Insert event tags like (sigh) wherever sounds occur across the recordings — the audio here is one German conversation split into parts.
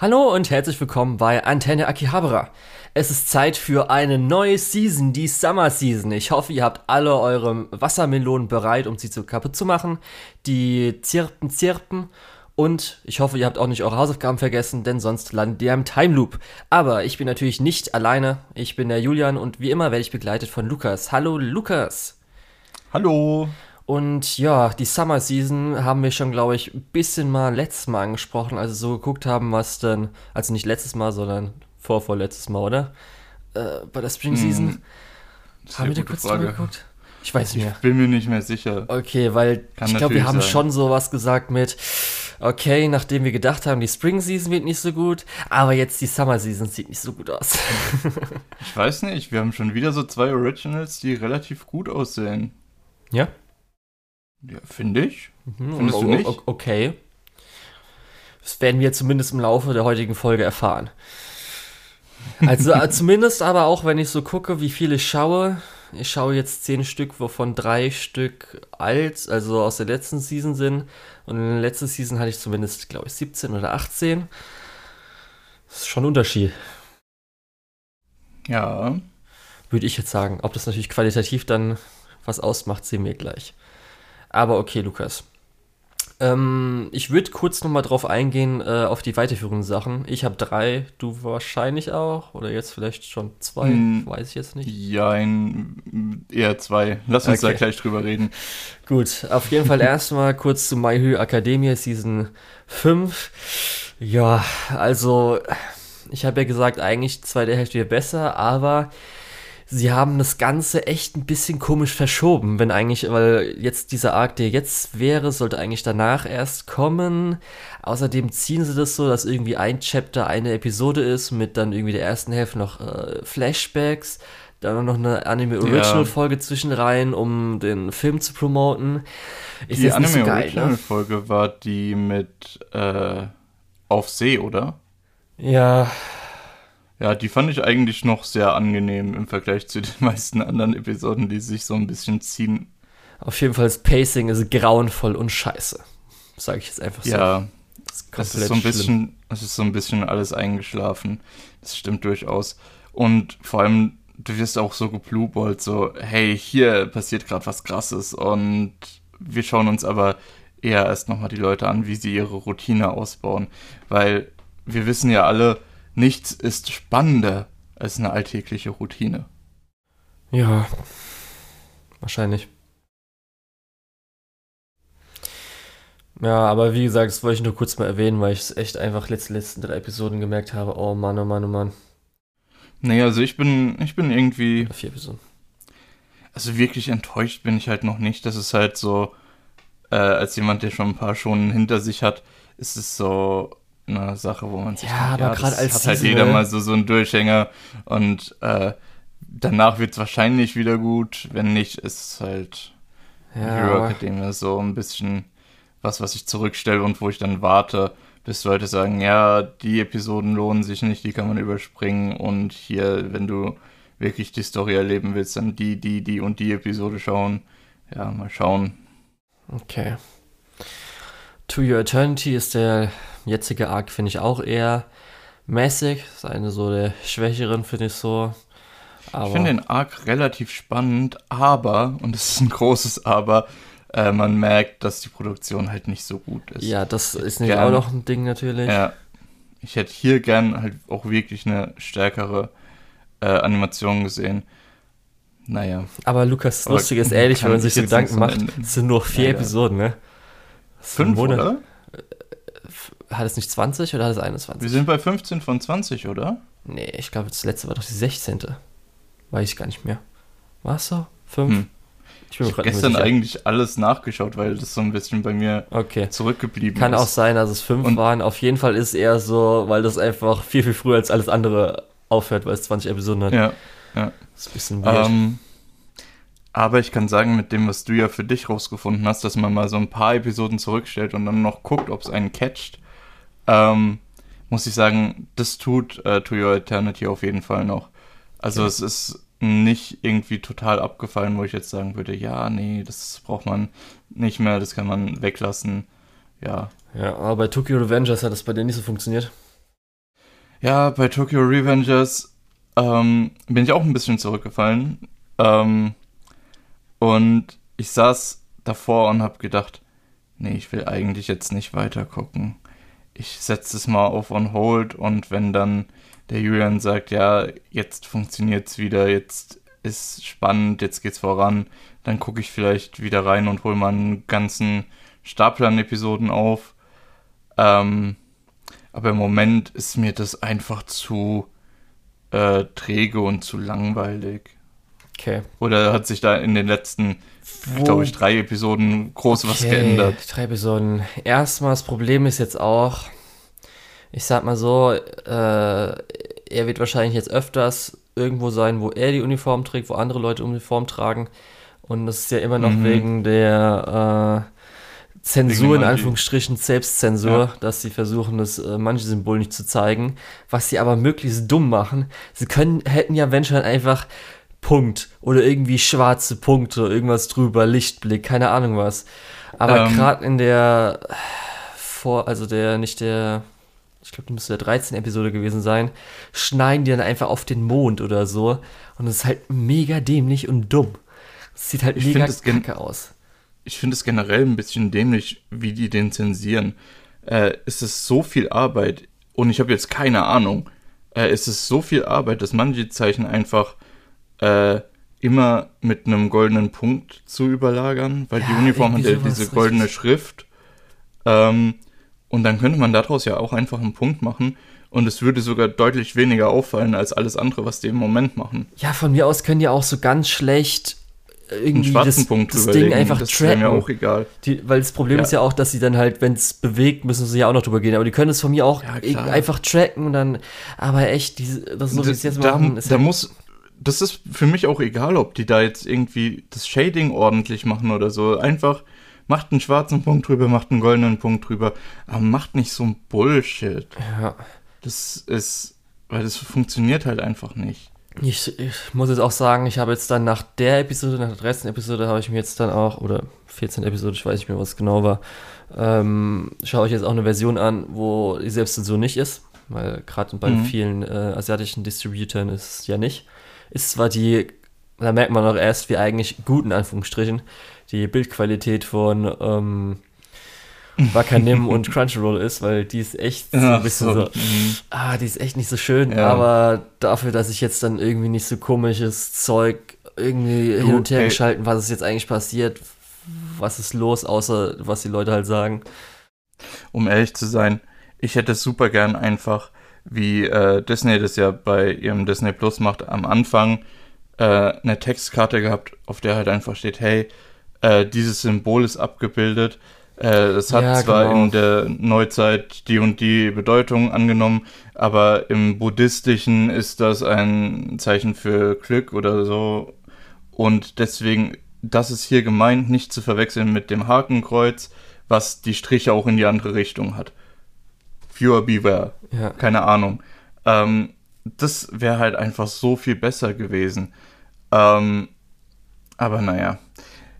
Hallo und herzlich willkommen bei Antenne Akihabara. Es ist Zeit für eine neue Season, die Summer Season. Ich hoffe, ihr habt alle eure Wassermelonen bereit, um sie zu kaputt zu machen. Die zirpen, zirpen. Und ich hoffe, ihr habt auch nicht eure Hausaufgaben vergessen, denn sonst landet ihr im Time Loop. Aber ich bin natürlich nicht alleine. Ich bin der Julian und wie immer werde ich begleitet von Lukas. Hallo Lukas. Hallo. Und ja, die Summer Season haben wir schon, glaube ich, ein bisschen mal letztes Mal angesprochen, als wir so geguckt haben, was denn, also nicht letztes Mal, sondern vorvorletztes Mal, oder? Äh, bei der Spring Season. Hm, haben wir da kurz drüber geguckt? Ich weiß nicht mehr. Ich bin mir nicht mehr sicher. Okay, weil Kann ich glaube, wir haben sein. schon sowas gesagt mit, okay, nachdem wir gedacht haben, die Spring Season wird nicht so gut, aber jetzt die Summer Season sieht nicht so gut aus. ich weiß nicht, wir haben schon wieder so zwei Originals, die relativ gut aussehen. Ja? Ja, finde ich. Mhm, Findest du nicht? Okay. Das werden wir zumindest im Laufe der heutigen Folge erfahren. Also äh, (laughs) zumindest aber auch, wenn ich so gucke, wie viele ich schaue. Ich schaue jetzt zehn Stück, wovon drei Stück alt, also aus der letzten Season sind. Und in der letzten Season hatte ich zumindest, glaube ich, 17 oder 18. Das ist schon ein Unterschied. Ja. Würde ich jetzt sagen. Ob das natürlich qualitativ dann was ausmacht, sehen wir gleich. Aber okay, Lukas. Ähm, ich würde kurz nochmal drauf eingehen, äh, auf die weiterführenden Sachen. Ich habe drei, du wahrscheinlich auch. Oder jetzt vielleicht schon zwei, hm, weiß ich jetzt nicht. Ja, ein, eher zwei. Lass uns okay. da gleich drüber reden. Gut, auf jeden Fall (laughs) erstmal kurz zu My Hero Academia Season 5. Ja, also, ich habe ja gesagt, eigentlich zweite Hälfte besser, aber sie haben das Ganze echt ein bisschen komisch verschoben, wenn eigentlich, weil jetzt dieser Arc, der jetzt wäre, sollte eigentlich danach erst kommen. Außerdem ziehen sie das so, dass irgendwie ein Chapter eine Episode ist, mit dann irgendwie der ersten Hälfte noch äh, Flashbacks, dann noch eine Anime Original Folge ja. zwischen rein, um den Film zu promoten. Ist die Anime so geil, Original ne? Folge war die mit äh, Auf See, oder? Ja, ja, die fand ich eigentlich noch sehr angenehm im Vergleich zu den (laughs) meisten anderen Episoden, die sich so ein bisschen ziehen. Auf jeden Fall, das Pacing ist grauenvoll und scheiße. Sage ich jetzt einfach so. Ja, es ist so ein bisschen, es ist so ein bisschen alles eingeschlafen. Das stimmt durchaus. Und vor allem, du wirst auch so geblueballt, so, hey, hier passiert gerade was krasses. Und wir schauen uns aber eher erst nochmal die Leute an, wie sie ihre Routine ausbauen. Weil wir wissen ja alle, Nichts ist spannender als eine alltägliche Routine. Ja, wahrscheinlich. Ja, aber wie gesagt, das wollte ich nur kurz mal erwähnen, weil ich es echt einfach letzten, letzten drei Episoden gemerkt habe. Oh Mann, oh Mann, oh Mann. Nee, also ich bin, ich bin irgendwie. Vier Episoden. Also wirklich enttäuscht bin ich halt noch nicht. Das ist halt so, äh, als jemand, der schon ein paar Stunden hinter sich hat, ist es so, eine Sache, wo man sich ja, denkt, aber ja, gerade als hat halt jeder mal so so einen Durchhänger und äh, danach wird es wahrscheinlich wieder gut. Wenn nicht, ist es halt ja, Hero Academia so ein bisschen was, was ich zurückstelle und wo ich dann warte, bis Leute sagen, ja, die Episoden lohnen sich nicht, die kann man überspringen und hier, wenn du wirklich die Story erleben willst, dann die, die, die und die Episode schauen. Ja, mal schauen. Okay. To Your Eternity ist der jetzige Arc, finde ich auch eher mäßig. ist eine so der schwächeren, finde ich so. Aber ich finde den Arc relativ spannend, aber, und es ist ein großes Aber, äh, man merkt, dass die Produktion halt nicht so gut ist. Ja, das ist gern, auch noch ein Ding natürlich. Ja. Ich hätte hier gern halt auch wirklich eine stärkere äh, Animation gesehen. Naja. Aber Lukas, das Lustige ist ehrlich, wenn man sich Gedanken macht, es sind nur vier ja, Episoden, ne? Fünf, oder? Hat es nicht 20 oder hat es 21? Wir sind bei 15 von 20, oder? Nee, ich glaube, das letzte war doch die 16. Weiß ich gar nicht mehr. War es so? 5? Hm. Ich, ich habe gestern eigentlich alles nachgeschaut, weil das so ein bisschen bei mir okay. zurückgeblieben Kann ist. Kann auch sein, dass es 5 waren. Auf jeden Fall ist es eher so, weil das einfach viel, viel früher als alles andere aufhört, weil es 20 Episoden hat. Ja, ja. Das ist ein bisschen weird. Um, aber ich kann sagen, mit dem, was du ja für dich rausgefunden hast, dass man mal so ein paar Episoden zurückstellt und dann noch guckt, ob es einen catcht, ähm, muss ich sagen, das tut äh, To Your Eternity auf jeden Fall noch. Also ja. es ist nicht irgendwie total abgefallen, wo ich jetzt sagen würde, ja, nee, das braucht man nicht mehr, das kann man weglassen. Ja. Ja, aber bei Tokyo Revengers hat das bei dir nicht so funktioniert. Ja, bei Tokyo Revengers ähm, bin ich auch ein bisschen zurückgefallen. Ähm, und ich saß davor und habe gedacht, nee, ich will eigentlich jetzt nicht weiter gucken. Ich setze es mal auf on hold und wenn dann der Julian sagt, ja, jetzt funktioniert es wieder, jetzt ist spannend, jetzt geht's voran, dann gucke ich vielleicht wieder rein und hole mal einen ganzen Stapel an Episoden auf. Ähm, aber im Moment ist mir das einfach zu äh, träge und zu langweilig. Okay. Oder hat sich da in den letzten, glaube ich, drei Episoden groß okay, was geändert? Drei Episoden. Erstmal, das Problem ist jetzt auch, ich sag mal so, äh, er wird wahrscheinlich jetzt öfters irgendwo sein, wo er die Uniform trägt, wo andere Leute Uniform tragen. Und das ist ja immer noch mhm. wegen der äh, Zensur, in Anführungsstrichen, Selbstzensur, ja. dass sie versuchen, das äh, manche Symbol nicht zu zeigen, was sie aber möglichst dumm machen. Sie können, hätten ja, wenn schon einfach Punkt oder irgendwie schwarze Punkte, irgendwas drüber, Lichtblick, keine Ahnung was. Aber ähm, gerade in der vor, also der, nicht der, ich glaube, das müsste der 13 Episode gewesen sein, schneiden die dann einfach auf den Mond oder so. Und es ist halt mega dämlich und dumm. Es sieht halt ich mega kacke aus. Ich finde es generell ein bisschen dämlich, wie die den zensieren. Äh, es ist so viel Arbeit und ich habe jetzt keine Ahnung. Äh, es ist so viel Arbeit, das Manji-Zeichen einfach äh, immer mit einem goldenen Punkt zu überlagern, weil ja, die Uniform hat ja diese goldene richtig. Schrift. Ähm, und dann könnte man daraus ja auch einfach einen Punkt machen. Und es würde sogar deutlich weniger auffallen als alles andere, was die im Moment machen. Ja, von mir aus können die auch so ganz schlecht irgendwie das, das Ding einfach das tracken. mir auch egal. Die, weil das Problem ja. ist ja auch, dass sie dann halt, wenn es bewegt, müssen sie ja auch noch drüber gehen. Aber die können es von mir auch ja, einfach tracken und dann, aber echt, diese, das so wie es jetzt da, machen. Da halt muss, das ist für mich auch egal, ob die da jetzt irgendwie das Shading ordentlich machen oder so. Einfach macht einen schwarzen Punkt drüber, macht einen goldenen Punkt drüber, aber macht nicht so ein Bullshit. Ja. Das ist, weil das funktioniert halt einfach nicht. Ich, ich, muss jetzt auch sagen, ich habe jetzt dann nach der Episode, nach der 13. Episode, habe ich mir jetzt dann auch, oder 14. Episode, ich weiß nicht mehr, was genau war, ähm, schaue ich jetzt auch eine Version an, wo die Selbstzensur nicht ist, weil gerade bei mhm. vielen äh, asiatischen Distributern ist es ja nicht. Ist zwar die, da merkt man auch erst, wie eigentlich gut in Anführungsstrichen die Bildqualität von ähm, Wakanim (laughs) und Crunchyroll ist, weil die ist echt so ein bisschen so, mhm. ah, die ist echt nicht so schön, ja. aber dafür, dass ich jetzt dann irgendwie nicht so komisches Zeug irgendwie hin und her ey. geschalten, was ist jetzt eigentlich passiert, was ist los, außer was die Leute halt sagen. Um ehrlich zu sein, ich hätte super gern einfach, wie äh, Disney das ja bei ihrem Disney Plus macht, am Anfang äh, eine Textkarte gehabt, auf der halt einfach steht, hey, äh, dieses Symbol ist abgebildet äh, das hat ja, zwar genau. in der Neuzeit die und die Bedeutung angenommen, aber im Buddhistischen ist das ein Zeichen für Glück oder so. Und deswegen, das ist hier gemeint, nicht zu verwechseln mit dem Hakenkreuz, was die Striche auch in die andere Richtung hat. Viewer Beware. Ja. Keine Ahnung. Ähm, das wäre halt einfach so viel besser gewesen. Ähm, aber naja,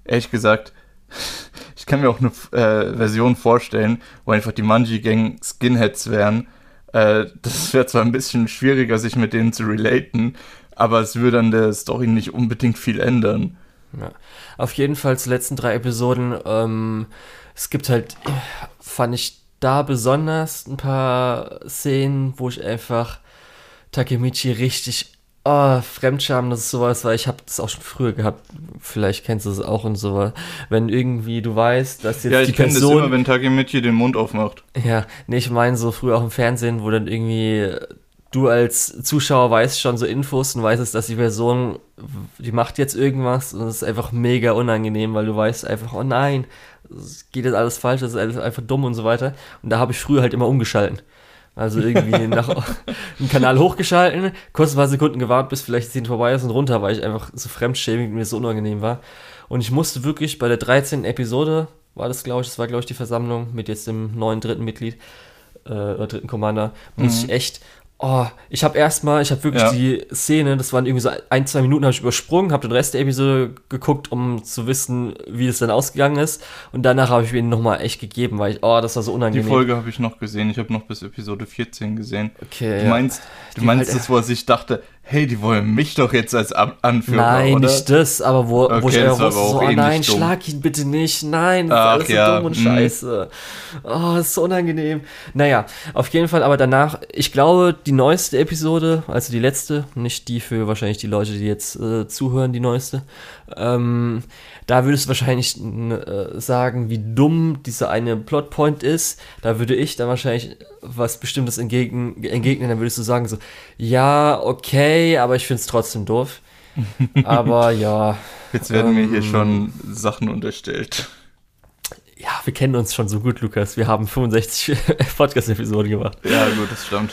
ehrlich gesagt, (laughs) ich kann mir auch eine äh, Version vorstellen, wo einfach die Manji-Gang Skinheads wären. Äh, das wäre zwar ein bisschen schwieriger, sich mit denen zu relaten, aber es würde an der Story nicht unbedingt viel ändern. Ja. Auf jeden Fall zu letzten drei Episoden. Ähm, es gibt halt, fand ich da besonders ein paar Szenen, wo ich einfach Takemichi richtig Oh, Fremdscham, das ist sowas, weil ich habe das auch schon früher gehabt. Vielleicht kennst du es auch und sowas. Wenn irgendwie du weißt, dass jetzt ja, ich die Person... Ja, das immer, wenn Takemichi den Mund aufmacht. Ja, nee, ich meine so früher auch im Fernsehen, wo dann irgendwie du als Zuschauer weißt schon so Infos und weißt, dass die Person, die macht jetzt irgendwas und es ist einfach mega unangenehm, weil du weißt einfach, oh nein, geht jetzt alles falsch, das ist alles einfach dumm und so weiter. Und da habe ich früher halt immer umgeschalten. Also irgendwie (laughs) nach einen Kanal hochgeschalten, kurz ein paar Sekunden gewartet, bis vielleicht die vorbei ist und runter, weil ich einfach so fremdschämig und mir so unangenehm war. Und ich musste wirklich bei der 13. Episode, war das glaube ich, das war glaube ich die Versammlung mit jetzt dem neuen dritten Mitglied, äh, oder dritten Commander, mhm. muss ich echt, Oh, ich habe erstmal, ich habe wirklich ja. die Szene, das waren irgendwie so ein, zwei Minuten, habe ich übersprungen, habe den Rest der Episode geguckt, um zu wissen, wie es dann ausgegangen ist. Und danach habe ich mir nochmal echt gegeben, weil ich, oh, das war so unangenehm. Die Folge habe ich noch gesehen, ich habe noch bis Episode 14 gesehen. Okay. Du meinst, du meinst halt, das, wo er sich dachte, hey, die wollen mich doch jetzt als Anführer, Nein, oder? nicht das, aber wo, okay, wo ich wusste, so, oh nein, dumm. schlag ihn bitte nicht, nein, das Ach, ist alles so ja. dumm und hm. scheiße. Oh, das ist so unangenehm. Naja, auf jeden Fall, aber danach, ich glaube, die neueste Episode, also die letzte, nicht die für wahrscheinlich die Leute, die jetzt äh, zuhören, die neueste, ähm, da würdest du wahrscheinlich äh, sagen, wie dumm dieser eine Plotpoint ist. Da würde ich dann wahrscheinlich was Bestimmtes entgegen, entgegnen. Dann würdest du sagen so, ja, okay, aber ich finde es trotzdem doof. (laughs) Aber ja. Jetzt werden ähm, mir hier schon Sachen unterstellt. Ja, wir kennen uns schon so gut, Lukas. Wir haben 65 (laughs) Podcast-Episoden gemacht. Ja, gut, das stimmt.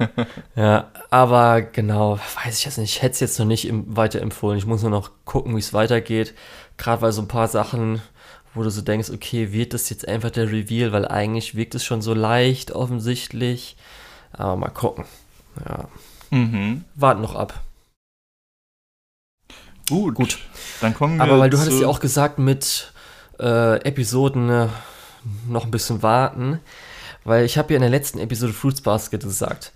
(laughs) ja, aber genau, weiß ich jetzt nicht. Ich hätte es jetzt noch nicht weiterempfohlen. Ich muss nur noch gucken, wie es weitergeht. Gerade weil so ein paar Sachen, wo du so denkst, okay, wird das jetzt einfach der Reveal, weil eigentlich wirkt es schon so leicht offensichtlich. Aber mal gucken. Ja. Mhm. Warten noch ab. Gut. Gut. Dann kommen wir. Aber weil du hattest ja auch gesagt, mit äh, Episoden äh, noch ein bisschen warten. Weil ich habe ja in der letzten Episode Fruits Basket gesagt,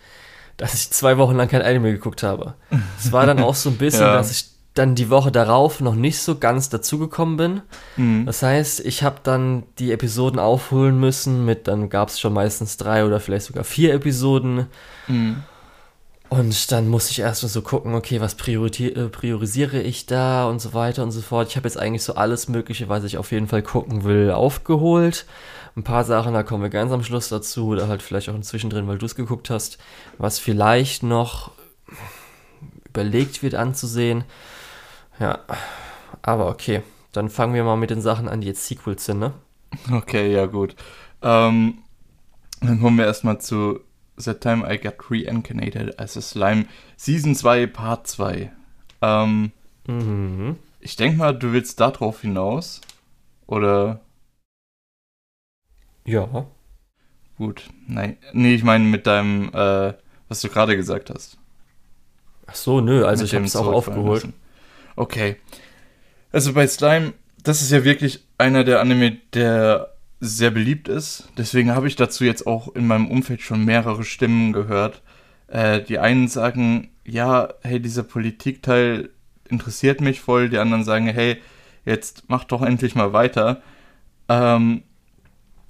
dass ich zwei Wochen lang kein Anime geguckt habe. Es war dann auch so ein (laughs) bisschen, ja. dass ich dann die Woche darauf noch nicht so ganz dazugekommen bin. Mhm. Das heißt, ich habe dann die Episoden aufholen müssen mit, dann gab es schon meistens drei oder vielleicht sogar vier Episoden. Mhm. Und dann muss ich erstmal so gucken, okay, was äh, priorisiere ich da und so weiter und so fort. Ich habe jetzt eigentlich so alles Mögliche, was ich auf jeden Fall gucken will, aufgeholt. Ein paar Sachen, da kommen wir ganz am Schluss dazu, oder halt vielleicht auch inzwischen drin, weil du es geguckt hast, was vielleicht noch überlegt wird anzusehen. Ja, aber okay. Dann fangen wir mal mit den Sachen an, die jetzt Sequels sind, ne? Okay, ja, gut. Ähm, dann kommen wir erstmal zu The Time I Got Reincarnated as a Slime Season 2 Part 2. Ähm, mhm. Ich denke mal, du willst darauf hinaus. Oder? Ja. Gut. Nein. Nee, ich meine mit deinem, äh, was du gerade gesagt hast. Ach so, nö, also mit ich habe es auch aufgeholt. Müssen. Okay. Also bei Slime, das ist ja wirklich einer der Anime, der sehr beliebt ist. Deswegen habe ich dazu jetzt auch in meinem Umfeld schon mehrere Stimmen gehört. Äh, die einen sagen, ja, hey, dieser Politikteil interessiert mich voll. Die anderen sagen, hey, jetzt mach doch endlich mal weiter. Ähm,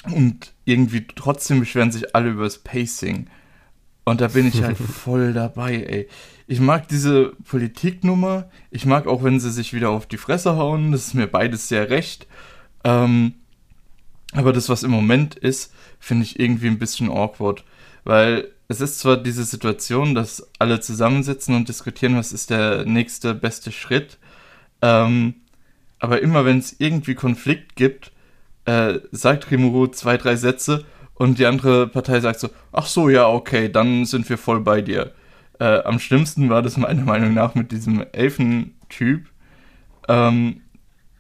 und irgendwie trotzdem beschweren sich alle über das Pacing. Und da bin ich halt (laughs) voll dabei, ey. Ich mag diese Politiknummer. Ich mag auch, wenn sie sich wieder auf die Fresse hauen. Das ist mir beides sehr recht. Ähm, aber das, was im Moment ist, finde ich irgendwie ein bisschen awkward. Weil es ist zwar diese Situation, dass alle zusammensitzen und diskutieren, was ist der nächste beste Schritt. Ähm, aber immer wenn es irgendwie Konflikt gibt, äh, sagt Rimuru zwei, drei Sätze und die andere Partei sagt so, ach so, ja, okay, dann sind wir voll bei dir. Äh, am schlimmsten war das meiner Meinung nach mit diesem Elfentyp, ähm,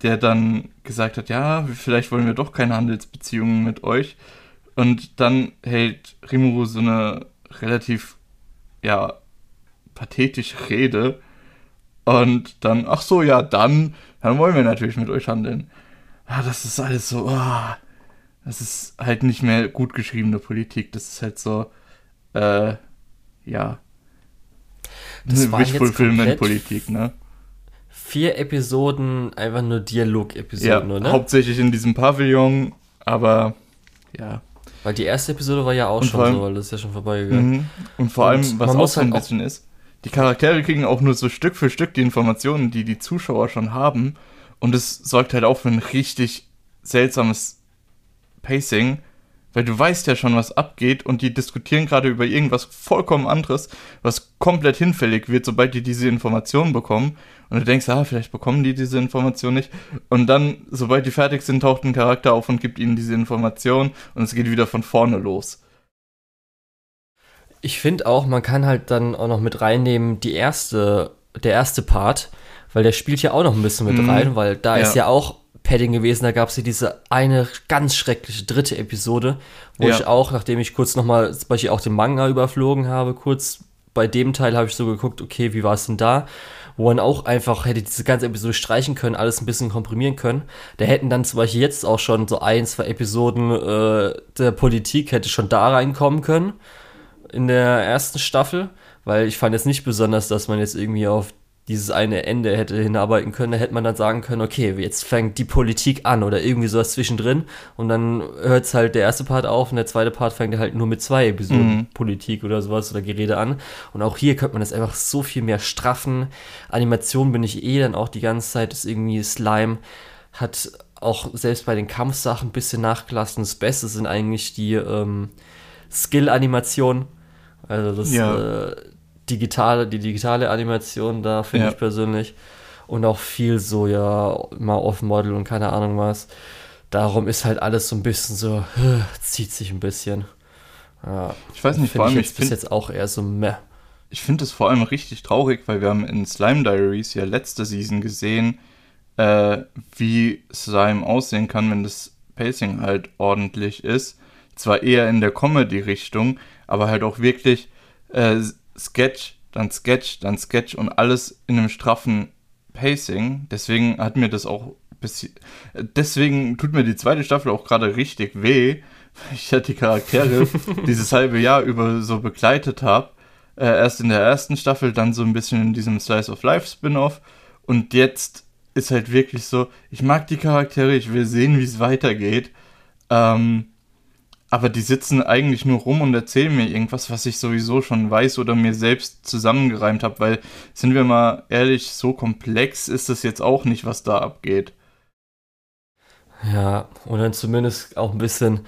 der dann gesagt hat, ja, vielleicht wollen wir doch keine Handelsbeziehungen mit euch. Und dann hält Rimuru so eine relativ, ja, pathetische Rede. Und dann, ach so, ja, dann, dann wollen wir natürlich mit euch handeln. Ja, das ist alles so, oh, das ist halt nicht mehr gut geschriebene Politik. Das ist halt so, äh, ja. Das war Wish-Fulfillment-Politik, ne? vier Episoden, einfach nur Dialog-Episoden, ja, oder? Hauptsächlich in diesem Pavillon, aber ja. Weil die erste Episode war ja auch und schon allem, so, weil das ist ja schon vorbeigegangen. Mhm. Und vor allem, und was auch so ein halt bisschen ist, die Charaktere kriegen auch nur so Stück für Stück die Informationen, die die Zuschauer schon haben. Und es sorgt halt auch für ein richtig seltsames Pacing, weil du weißt ja schon, was abgeht und die diskutieren gerade über irgendwas vollkommen anderes, was komplett hinfällig wird, sobald die diese Informationen bekommen. Und du denkst, ah, vielleicht bekommen die diese Information nicht. Und dann, sobald die fertig sind, taucht ein Charakter auf und gibt ihnen diese Information und es geht wieder von vorne los. Ich finde auch, man kann halt dann auch noch mit reinnehmen, die erste, der erste Part, weil der spielt ja auch noch ein bisschen mit mm, rein, weil da ja. ist ja auch Padding gewesen. Da gab es ja diese eine ganz schreckliche dritte Episode, wo ja. ich auch, nachdem ich kurz nochmal, zum Beispiel auch den Manga überflogen habe, kurz bei dem Teil habe ich so geguckt, okay, wie war es denn da? Wo man auch einfach hätte diese ganze Episode streichen können, alles ein bisschen komprimieren können. Da hätten dann zum Beispiel jetzt auch schon so ein, zwei Episoden äh, der Politik hätte schon da reinkommen können in der ersten Staffel, weil ich fand es nicht besonders, dass man jetzt irgendwie auf dieses eine Ende hätte hinarbeiten können, da hätte man dann sagen können, okay, jetzt fängt die Politik an oder irgendwie sowas zwischendrin und dann hört es halt der erste Part auf und der zweite Part fängt halt nur mit zwei Episoden mhm. Politik oder sowas oder Gerede an. Und auch hier könnte man das einfach so viel mehr straffen. Animation bin ich eh dann auch die ganze Zeit, ist irgendwie Slime, hat auch selbst bei den Kampfsachen ein bisschen nachgelassen. Das Beste sind eigentlich die ähm, Skill-Animationen. Also das ja. äh, digitale, die digitale Animation da, finde ja. ich persönlich. Und auch viel so, ja, mal Off-Model und keine Ahnung was. Darum ist halt alles so ein bisschen so, zieht sich ein bisschen. Ja, ich weiß nicht, vor allem, ich, ich bis jetzt auch eher so meh. Ich finde es vor allem richtig traurig, weil wir haben in Slime Diaries ja letzte Season gesehen, äh, wie Slime aussehen kann, wenn das Pacing halt ordentlich ist. Zwar eher in der Comedy-Richtung, aber halt auch wirklich äh, Sketch, dann Sketch, dann Sketch und alles in einem straffen Pacing. Deswegen hat mir das auch bisschen, deswegen tut mir die zweite Staffel auch gerade richtig weh, weil ich ja die Charaktere (laughs) dieses halbe Jahr über so begleitet habe. Äh, erst in der ersten Staffel, dann so ein bisschen in diesem Slice of Life Spin-off und jetzt ist halt wirklich so, ich mag die Charaktere, ich will sehen, wie es weitergeht. Ähm, aber die sitzen eigentlich nur rum und erzählen mir irgendwas, was ich sowieso schon weiß oder mir selbst zusammengereimt habe, weil, sind wir mal ehrlich, so komplex ist es jetzt auch nicht, was da abgeht. Ja, und dann zumindest auch ein bisschen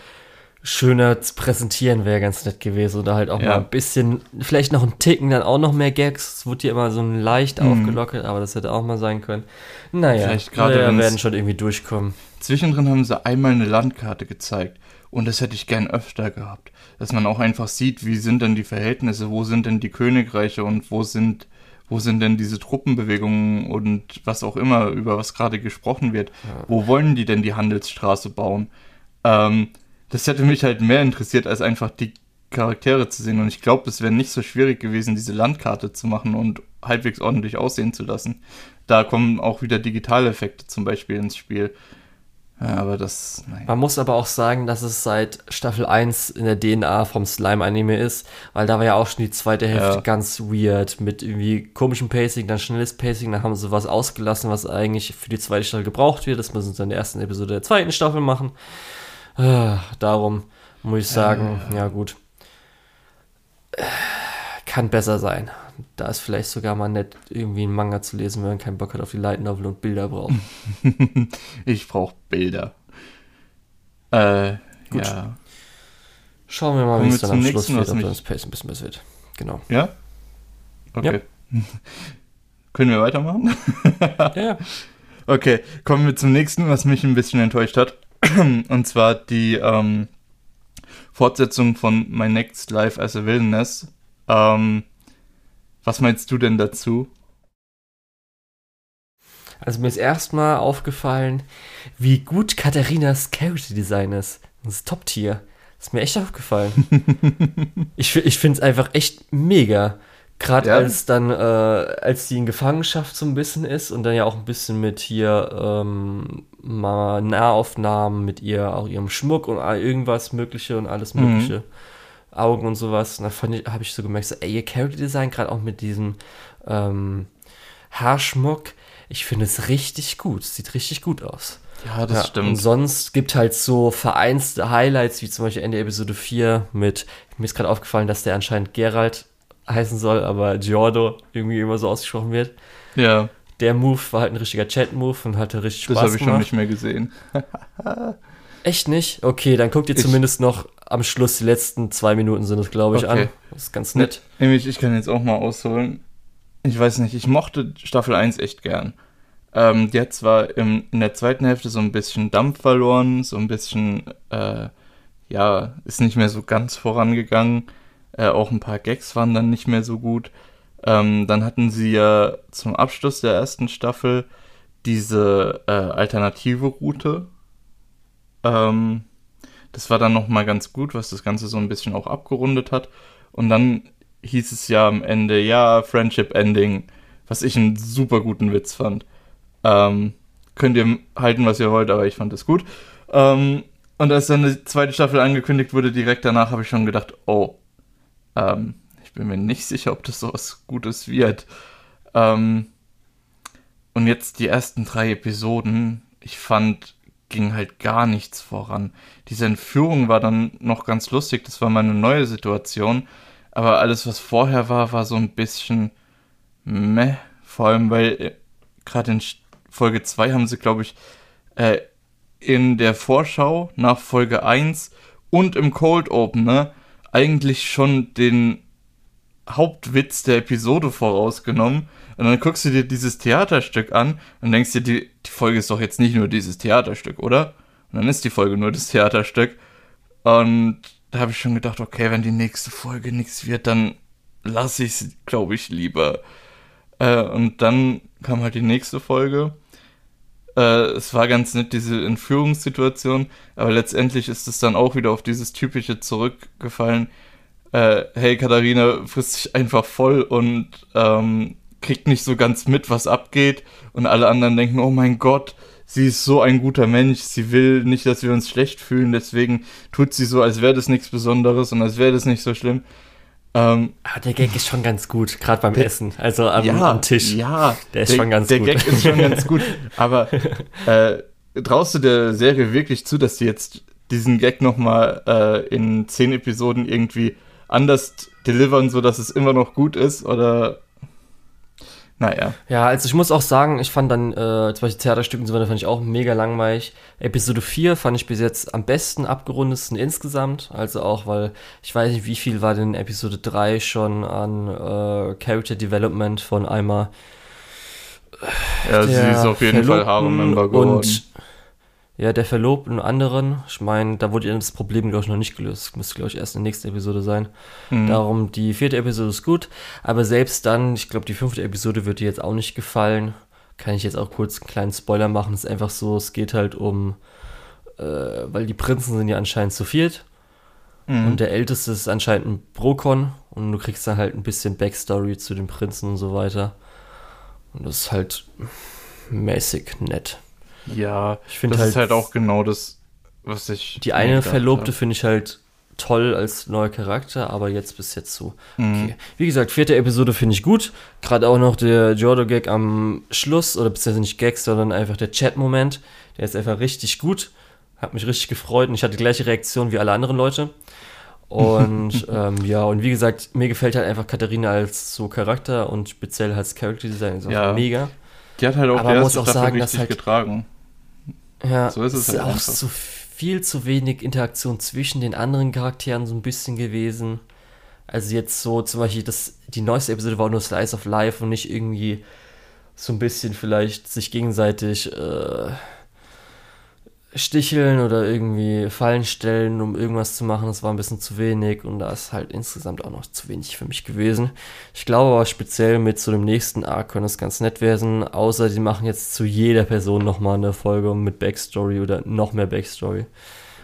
schöner zu präsentieren wäre ganz nett gewesen. Oder halt auch ja. mal ein bisschen, vielleicht noch ein Ticken, dann auch noch mehr Gags. Es wurde ja immer so leicht mhm. aufgelockert, aber das hätte auch mal sein können. Naja, vielleicht gerade wir werden schon irgendwie durchkommen. Zwischendrin haben sie einmal eine Landkarte gezeigt. Und das hätte ich gern öfter gehabt. Dass man auch einfach sieht, wie sind denn die Verhältnisse, wo sind denn die Königreiche und wo sind, wo sind denn diese Truppenbewegungen und was auch immer, über was gerade gesprochen wird. Ja. Wo wollen die denn die Handelsstraße bauen? Ähm, das hätte mich halt mehr interessiert, als einfach die Charaktere zu sehen. Und ich glaube, es wäre nicht so schwierig gewesen, diese Landkarte zu machen und halbwegs ordentlich aussehen zu lassen. Da kommen auch wieder Digitaleffekte zum Beispiel ins Spiel. Ja, aber das. Nein. Man muss aber auch sagen, dass es seit Staffel 1 in der DNA vom Slime-Anime ist, weil da war ja auch schon die zweite Hälfte ja. ganz weird mit irgendwie komischem Pacing, dann schnelles Pacing, dann haben sie was ausgelassen, was eigentlich für die zweite Staffel gebraucht wird. Das müssen sie in der ersten Episode der zweiten Staffel machen. Äh, darum muss ich sagen, äh. ja gut. Kann besser sein da ist vielleicht sogar mal nett, irgendwie einen Manga zu lesen, wenn man keinen Bock hat auf die Light Novel und Bilder braucht. (laughs) ich brauche Bilder. Äh, Gut. ja. Schauen wir mal, wie es dann am Schluss wird, ob das Pace ein bisschen besser wird. Genau. Ja? Okay. Ja. (laughs) Können wir weitermachen? (laughs) ja. Okay, kommen wir zum nächsten, was mich ein bisschen enttäuscht hat. (clears throat) Und zwar die ähm, Fortsetzung von My Next Life as a Wilderness. Ähm, was meinst du denn dazu? Also mir ist erstmal aufgefallen, wie gut Katharinas Character Design ist. Das ist Top-Tier. Das ist mir echt aufgefallen. (laughs) ich ich finde es einfach echt mega. Gerade ja. als dann, äh, als sie in Gefangenschaft so ein bisschen ist und dann ja auch ein bisschen mit hier ähm, mal Nahaufnahmen mit ihr, auch ihrem Schmuck und irgendwas Mögliche und alles mhm. Mögliche. Mhm. Augen und sowas. Und da habe ich so gemerkt, so, ey, ihr Character Design, gerade auch mit diesem ähm, Haarschmuck, ich finde es richtig gut. Sieht richtig gut aus. Ja, das ja, stimmt. Und sonst gibt halt so vereinste Highlights, wie zum Beispiel Ende Episode 4 mit, mir ist gerade aufgefallen, dass der anscheinend Gerald heißen soll, aber Giordo irgendwie immer so ausgesprochen wird. Ja. Der Move war halt ein richtiger Chat-Move und hatte richtig Spaß Das habe ich schon nicht mehr gesehen. (laughs) Echt nicht? Okay, dann guckt ihr ich, zumindest noch am Schluss, die letzten zwei Minuten sind es, glaube ich, okay. an. Das ist ganz nett. Nämlich, ich kann jetzt auch mal ausholen. Ich weiß nicht, ich mochte Staffel 1 echt gern. Ähm, die hat zwar im, in der zweiten Hälfte so ein bisschen Dampf verloren, so ein bisschen, äh, ja, ist nicht mehr so ganz vorangegangen. Äh, auch ein paar Gags waren dann nicht mehr so gut. Ähm, dann hatten sie ja zum Abschluss der ersten Staffel diese äh, alternative Route. Ähm, das war dann nochmal ganz gut, was das Ganze so ein bisschen auch abgerundet hat. Und dann hieß es ja am Ende, ja, Friendship Ending, was ich einen super guten Witz fand. Ähm, könnt ihr halten, was ihr wollt, aber ich fand es gut. Ähm, und als dann die zweite Staffel angekündigt wurde, direkt danach habe ich schon gedacht, oh, ähm, ich bin mir nicht sicher, ob das so was Gutes wird. Ähm, und jetzt die ersten drei Episoden, ich fand, ging halt gar nichts voran. Diese Entführung war dann noch ganz lustig, das war mal eine neue Situation, aber alles, was vorher war, war so ein bisschen meh, vor allem, weil äh, gerade in Folge 2 haben sie, glaube ich, äh, in der Vorschau nach Folge 1 und im Cold Opener eigentlich schon den Hauptwitz der Episode vorausgenommen. Und dann guckst du dir dieses Theaterstück an und denkst dir, die, die Folge ist doch jetzt nicht nur dieses Theaterstück, oder? Und dann ist die Folge nur das Theaterstück. Und da habe ich schon gedacht, okay, wenn die nächste Folge nichts wird, dann lasse ich es, glaube ich, lieber. Äh, und dann kam halt die nächste Folge. Äh, es war ganz nett, diese Entführungssituation, aber letztendlich ist es dann auch wieder auf dieses typische zurückgefallen. Äh, hey, Katharina frisst sich einfach voll und ähm, kriegt nicht so ganz mit, was abgeht. Und alle anderen denken, oh mein Gott, sie ist so ein guter Mensch, sie will nicht, dass wir uns schlecht fühlen, deswegen tut sie so, als wäre das nichts Besonderes und als wäre das nicht so schlimm. Ähm, Aber ah, der Gag ist schon ganz gut, gerade beim der, Essen, also am, ja, am, Tisch. Ja, der ist der, schon ganz der gut. Der Gag ist schon ganz gut. (laughs) Aber äh, traust du der Serie wirklich zu, dass sie jetzt diesen Gag nochmal äh, in zehn Episoden irgendwie anders delivern, sodass es immer noch gut ist? Oder naja. Ja, also ich muss auch sagen, ich fand dann, äh, zum Beispiel Theaterstücken und so weiter, fand ich auch mega langweilig. Episode 4 fand ich bis jetzt am besten abgerundetsten insgesamt. Also auch, weil ich weiß nicht, wie viel war denn Episode 3 schon an äh, Character Development von einmal. Ja, sie ist auf jeden Fall Haare-Member geworden. Und ja, der Verlobten anderen, ich meine, da wurde ja das Problem, glaube ich, noch nicht gelöst. Das müsste, glaube ich, erst in der nächsten Episode sein. Mhm. Darum, die vierte Episode ist gut, aber selbst dann, ich glaube, die fünfte Episode wird dir jetzt auch nicht gefallen. Kann ich jetzt auch kurz einen kleinen Spoiler machen. Es ist einfach so, es geht halt um, äh, weil die Prinzen sind ja anscheinend zu viert. Mhm. Und der Älteste ist anscheinend ein Brokon. Und du kriegst dann halt ein bisschen Backstory zu den Prinzen und so weiter. Und das ist halt mäßig nett. Ja, ich finde das halt, ist halt auch genau das, was ich. Die eine Verlobte finde ich halt toll als neuer Charakter, aber jetzt bis jetzt so. Mhm. Okay. Wie gesagt, vierte Episode finde ich gut. Gerade auch noch der Jordo-Gag am Schluss, oder beziehungsweise nicht Gag, sondern einfach der Chat-Moment. Der ist einfach richtig gut. Hat mich richtig gefreut und ich hatte die gleiche Reaktion wie alle anderen Leute. Und (laughs) ähm, ja, und wie gesagt, mir gefällt halt einfach Katharina als so Charakter und speziell als Character Design. Ist ja. mega. Die hat halt auch Aber erste muss auch sagen, dass halt, getragen. Ja, so ist es ist halt auch einfach. so viel zu wenig Interaktion zwischen den anderen Charakteren so ein bisschen gewesen. Also jetzt so zum Beispiel, das, die neueste Episode war nur Slice of Life und nicht irgendwie so ein bisschen vielleicht sich gegenseitig äh, sticheln oder irgendwie Fallen stellen, um irgendwas zu machen. Das war ein bisschen zu wenig und da ist halt insgesamt auch noch zu wenig für mich gewesen. Ich glaube aber speziell mit so dem nächsten Arc könnte es ganz nett werden, außer die machen jetzt zu jeder Person nochmal eine Folge mit Backstory oder noch mehr Backstory.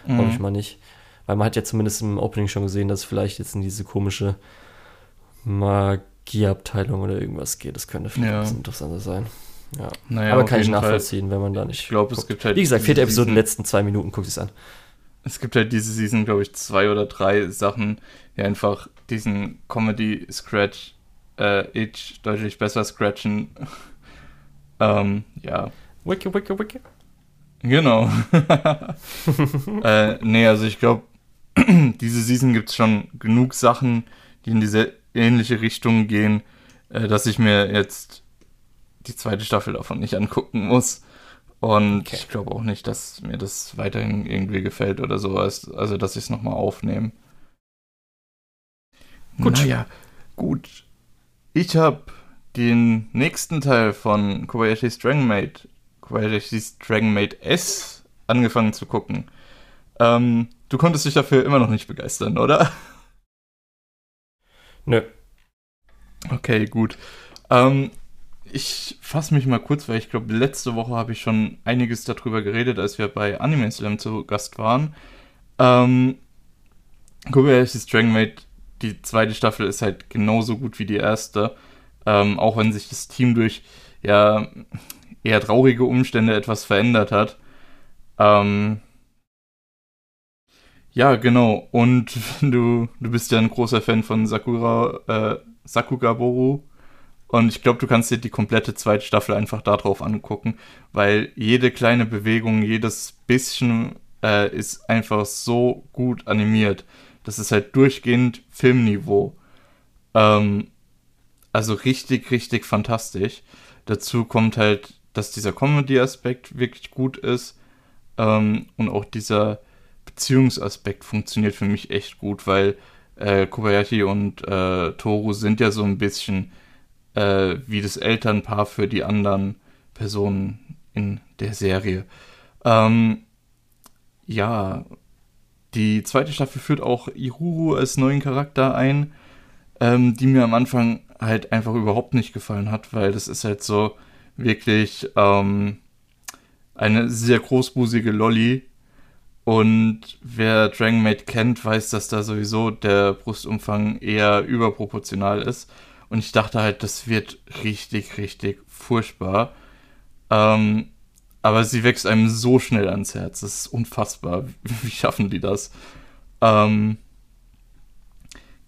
Mhm. Glaube ich mal nicht. Weil man hat ja zumindest im Opening schon gesehen, dass es vielleicht jetzt in diese komische Magieabteilung oder irgendwas geht. Das könnte vielleicht ja. ein bisschen interessanter sein. Ja. Naja, Aber kann ich nachvollziehen, Fall. wenn man da nicht. Ich glaube, es gibt halt. Wie gesagt, vierte Episode, letzten zwei Minuten, guck es an. Es gibt halt diese Season, glaube ich, zwei oder drei Sachen, die einfach diesen Comedy-Scratch äh, Itch deutlich besser scratchen. (laughs) ähm, ja. Wiki, wiki, wiki. Genau. (laughs) äh, nee, also ich glaube, (clears throat) diese Season gibt es schon genug Sachen, die in diese ähnliche Richtung gehen, äh, dass ich mir jetzt die zweite Staffel davon nicht angucken muss. Und okay. ich glaube auch nicht, dass mir das weiterhin irgendwie gefällt oder sowas. Also, dass ich es nochmal aufnehme. Gut. Naja, gut. Ich habe den nächsten Teil von Kobayashi's Dragon Maid, Kobayashi's Dragon Maid S, angefangen zu gucken. Ähm, du konntest dich dafür immer noch nicht begeistern, oder? Nö. Okay, gut. Ähm, ich fasse mich mal kurz, weil ich glaube, letzte Woche habe ich schon einiges darüber geredet, als wir bei Anime Slam zu Gast waren. Ähm, Kobayashi's Dragon Maid, die zweite Staffel ist halt genauso gut wie die erste. Ähm, auch wenn sich das Team durch ja eher traurige Umstände etwas verändert hat. Ähm, ja, genau. Und (laughs) du, du bist ja ein großer Fan von Sakura, äh, Sakugaboru. Und ich glaube, du kannst dir die komplette zweite Staffel einfach darauf angucken, weil jede kleine Bewegung, jedes bisschen äh, ist einfach so gut animiert. Das ist halt durchgehend Filmniveau. Ähm, also richtig, richtig fantastisch. Dazu kommt halt, dass dieser Comedy-Aspekt wirklich gut ist. Ähm, und auch dieser Beziehungsaspekt funktioniert für mich echt gut, weil äh, Kobayashi und äh, Toru sind ja so ein bisschen äh, wie das Elternpaar für die anderen Personen in der Serie. Ähm, ja, die zweite Staffel führt auch Iruru als neuen Charakter ein, ähm, die mir am Anfang halt einfach überhaupt nicht gefallen hat, weil das ist halt so wirklich ähm, eine sehr großbusige Lolly. Und wer Dragon Maid kennt, weiß, dass da sowieso der Brustumfang eher überproportional ist. Und ich dachte halt, das wird richtig, richtig furchtbar. Ähm, aber sie wächst einem so schnell ans Herz. Das ist unfassbar. (laughs) Wie schaffen die das? Ähm,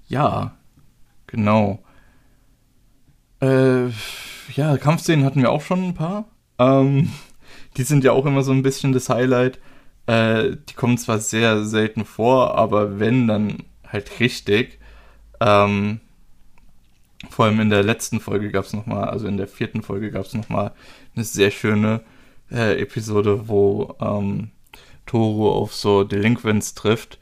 ja, genau. Äh, ja, Kampfszenen hatten wir auch schon ein paar. Ähm, (laughs) die sind ja auch immer so ein bisschen das Highlight. Äh, die kommen zwar sehr selten vor, aber wenn, dann halt richtig. Ähm, vor allem in der letzten Folge gab es nochmal, also in der vierten Folge gab es nochmal eine sehr schöne äh, Episode, wo ähm, Toro auf so Delinquents trifft.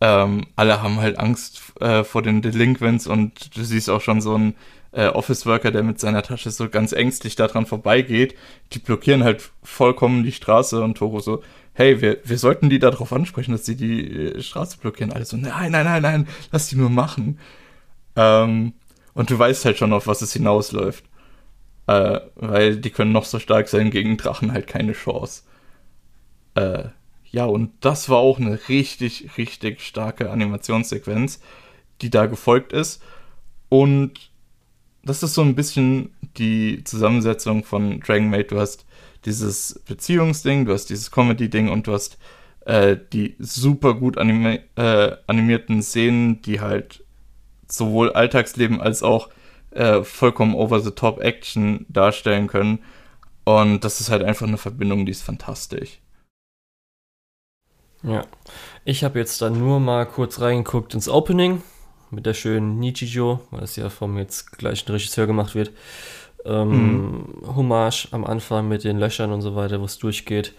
Ähm, alle haben halt Angst äh, vor den Delinquents und du siehst auch schon so einen äh, Office-Worker, der mit seiner Tasche so ganz ängstlich daran vorbeigeht. Die blockieren halt vollkommen die Straße und Toro so, hey, wir, wir sollten die darauf ansprechen, dass sie die äh, Straße blockieren. Alle so, nein, nein, nein, nein, lass die nur machen. Ähm, und du weißt halt schon, auf was es hinausläuft. Äh, weil die können noch so stark sein, gegen Drachen halt keine Chance. Äh, ja, und das war auch eine richtig, richtig starke Animationssequenz, die da gefolgt ist. Und das ist so ein bisschen die Zusammensetzung von Dragon Maid. Du hast dieses Beziehungsding, du hast dieses Comedy-Ding und du hast äh, die super gut animi äh, animierten Szenen, die halt sowohl Alltagsleben als auch äh, vollkommen over-the-top Action darstellen können. Und das ist halt einfach eine Verbindung, die ist fantastisch. Ja, ich habe jetzt dann nur mal kurz reingeguckt ins Opening mit der schönen Nichijou, weil das ja vom jetzt gleichen Regisseur gemacht wird. Ähm, mhm. Hommage am Anfang mit den Löchern und so weiter, wo es durchgeht.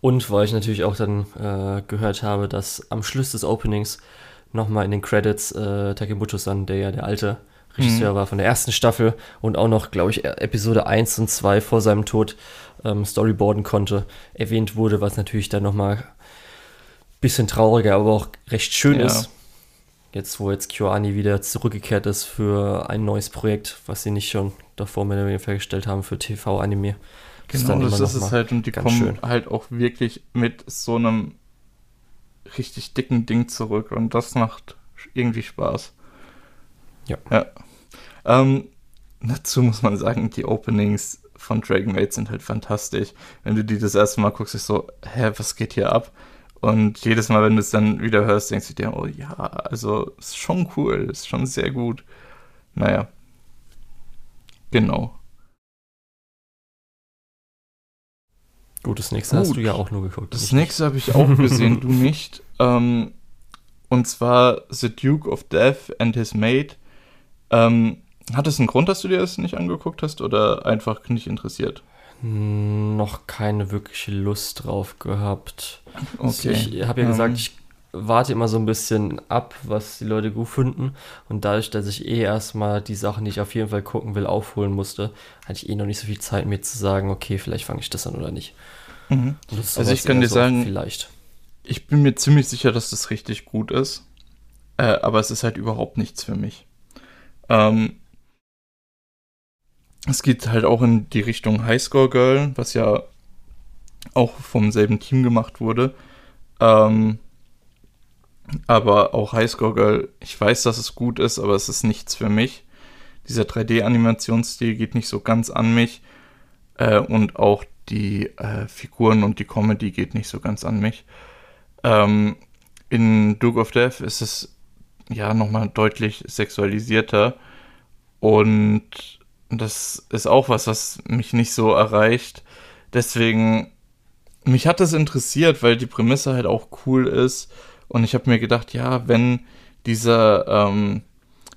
Und weil ich natürlich auch dann äh, gehört habe, dass am Schluss des Openings nochmal in den Credits äh, Takemuto-san, der ja der alte Regisseur mhm. war von der ersten Staffel und auch noch, glaube ich, Episode 1 und 2 vor seinem Tod ähm, storyboarden konnte, erwähnt wurde, was natürlich dann nochmal ein bisschen trauriger, aber auch recht schön ja. ist. Jetzt, wo jetzt KyoAni wieder zurückgekehrt ist für ein neues Projekt, was sie nicht schon davor mehr oder weniger vorgestellt haben für TV-Anime. Genau, das ist es halt und die kommen schön. halt auch wirklich mit so einem richtig dicken Ding zurück und das macht irgendwie Spaß. Ja. ja. Ähm, dazu muss man sagen, die Openings von Dragon Maid sind halt fantastisch. Wenn du die das erste Mal guckst, ist so, hä, was geht hier ab? Und jedes Mal, wenn du es dann wieder hörst, denkst du dir, oh ja, also ist schon cool, ist schon sehr gut. Naja. Genau. Gut, das nächste Gut. hast du ja auch nur geguckt. Das nächste habe ich auch gesehen, du (laughs) nicht. Ähm, und zwar The Duke of Death and His Maid. Ähm, hat es einen Grund, dass du dir das nicht angeguckt hast oder einfach nicht interessiert? Noch keine wirkliche Lust drauf gehabt. Okay. Ich habe ja gesagt, ich warte immer so ein bisschen ab, was die Leute gut finden. Und dadurch, dass ich eh erstmal die Sachen, die ich auf jeden Fall gucken will, aufholen musste, hatte ich eh noch nicht so viel Zeit, mir zu sagen, okay, vielleicht fange ich das an oder nicht. Mhm. Also ich kann dir so sagen, vielleicht. Ich bin mir ziemlich sicher, dass das richtig gut ist. Äh, aber es ist halt überhaupt nichts für mich. Ähm, es geht halt auch in die Richtung Highscore Girl, was ja auch vom selben Team gemacht wurde. Ähm, aber auch Highscore Girl, ich weiß, dass es gut ist, aber es ist nichts für mich. Dieser 3D-Animationsstil geht nicht so ganz an mich. Äh, und auch die äh, Figuren und die Comedy geht nicht so ganz an mich. Ähm, in Duke of Death ist es ja nochmal deutlich sexualisierter. Und das ist auch was, was mich nicht so erreicht. Deswegen, mich hat das interessiert, weil die Prämisse halt auch cool ist. Und ich habe mir gedacht, ja, wenn dieser ähm,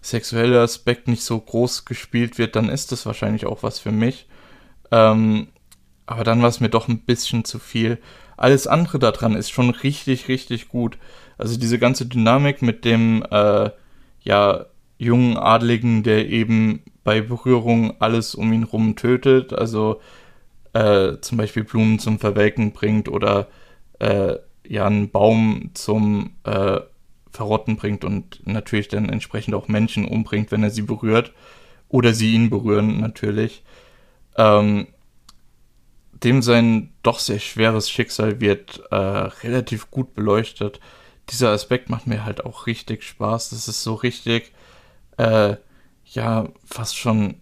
sexuelle Aspekt nicht so groß gespielt wird, dann ist das wahrscheinlich auch was für mich. Ähm, aber dann war es mir doch ein bisschen zu viel. Alles andere daran ist schon richtig, richtig gut. Also diese ganze Dynamik mit dem, äh, ja, jungen Adligen, der eben bei Berührung alles um ihn rum tötet, also äh, zum Beispiel Blumen zum Verwelken bringt oder äh, ja einen Baum zum äh, Verrotten bringt und natürlich dann entsprechend auch Menschen umbringt, wenn er sie berührt oder sie ihn berühren natürlich. Ähm, dem sein doch sehr schweres Schicksal wird äh, relativ gut beleuchtet. Dieser Aspekt macht mir halt auch richtig Spaß. Das ist so richtig äh, ja, fast schon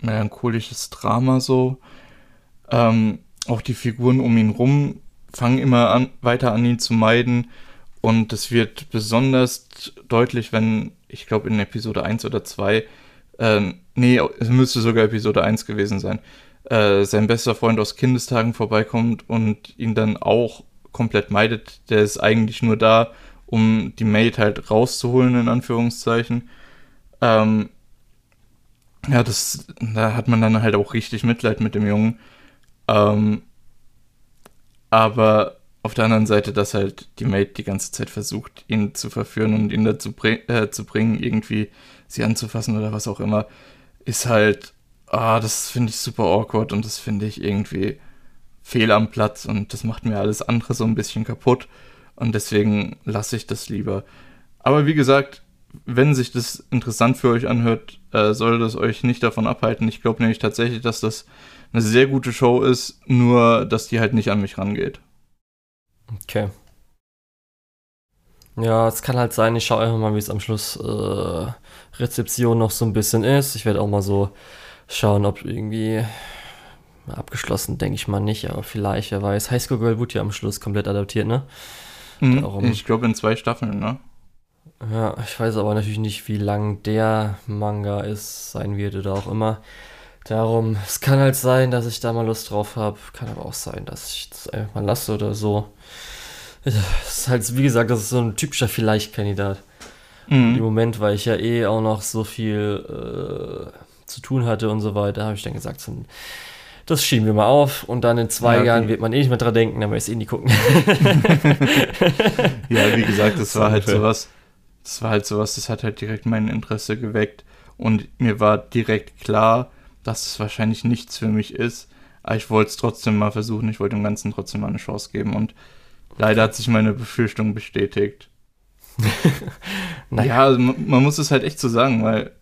melancholisches Drama so. Ähm, auch die Figuren um ihn rum fangen immer an, weiter an ihn zu meiden. Und es wird besonders deutlich, wenn, ich glaube, in Episode 1 oder 2, äh, nee, es müsste sogar Episode 1 gewesen sein, äh, sein bester Freund aus Kindestagen vorbeikommt und ihn dann auch komplett meidet. Der ist eigentlich nur da, um die Maid halt rauszuholen, in Anführungszeichen. Ähm, ja, das, da hat man dann halt auch richtig Mitleid mit dem Jungen. Ähm, aber auf der anderen Seite, dass halt die Maid die ganze Zeit versucht, ihn zu verführen und ihn dazu bring, äh, zu bringen, irgendwie sie anzufassen oder was auch immer, ist halt, ah, das finde ich super awkward und das finde ich irgendwie fehl am Platz und das macht mir alles andere so ein bisschen kaputt und deswegen lasse ich das lieber. Aber wie gesagt, wenn sich das interessant für euch anhört, äh, soll das euch nicht davon abhalten. Ich glaube nämlich tatsächlich, dass das eine sehr gute Show ist, nur dass die halt nicht an mich rangeht. Okay. Ja, es kann halt sein, ich schaue einfach mal, wie es am Schluss äh, Rezeption noch so ein bisschen ist. Ich werde auch mal so schauen, ob irgendwie abgeschlossen, denke ich mal nicht, aber vielleicht, wer weiß. High School Girl wurde ja am Schluss komplett adaptiert, ne? Mhm, ich glaube in zwei Staffeln, ne? Ja, ich weiß aber natürlich nicht, wie lang der Manga ist, sein wird oder auch immer. Darum, es kann halt sein, dass ich da mal Lust drauf habe. Kann aber auch sein, dass ich das einfach mal lasse oder so. Es ist halt, wie gesagt, das ist so ein typischer Vielleicht-Kandidat. Mhm. Im Moment, weil ich ja eh auch noch so viel äh, zu tun hatte und so weiter, habe ich dann gesagt, das schieben wir mal auf und dann in zwei ja, okay. Jahren wird man eh nicht mehr dran denken, dann werde ich es eh nie gucken. (laughs) ja, wie gesagt, das (laughs) war halt sowas das war halt sowas, das hat halt direkt mein Interesse geweckt und mir war direkt klar, dass es wahrscheinlich nichts für mich ist, aber ich wollte es trotzdem mal versuchen, ich wollte dem Ganzen trotzdem mal eine Chance geben und leider hat sich meine Befürchtung bestätigt. (laughs) naja, also man muss es halt echt so sagen, weil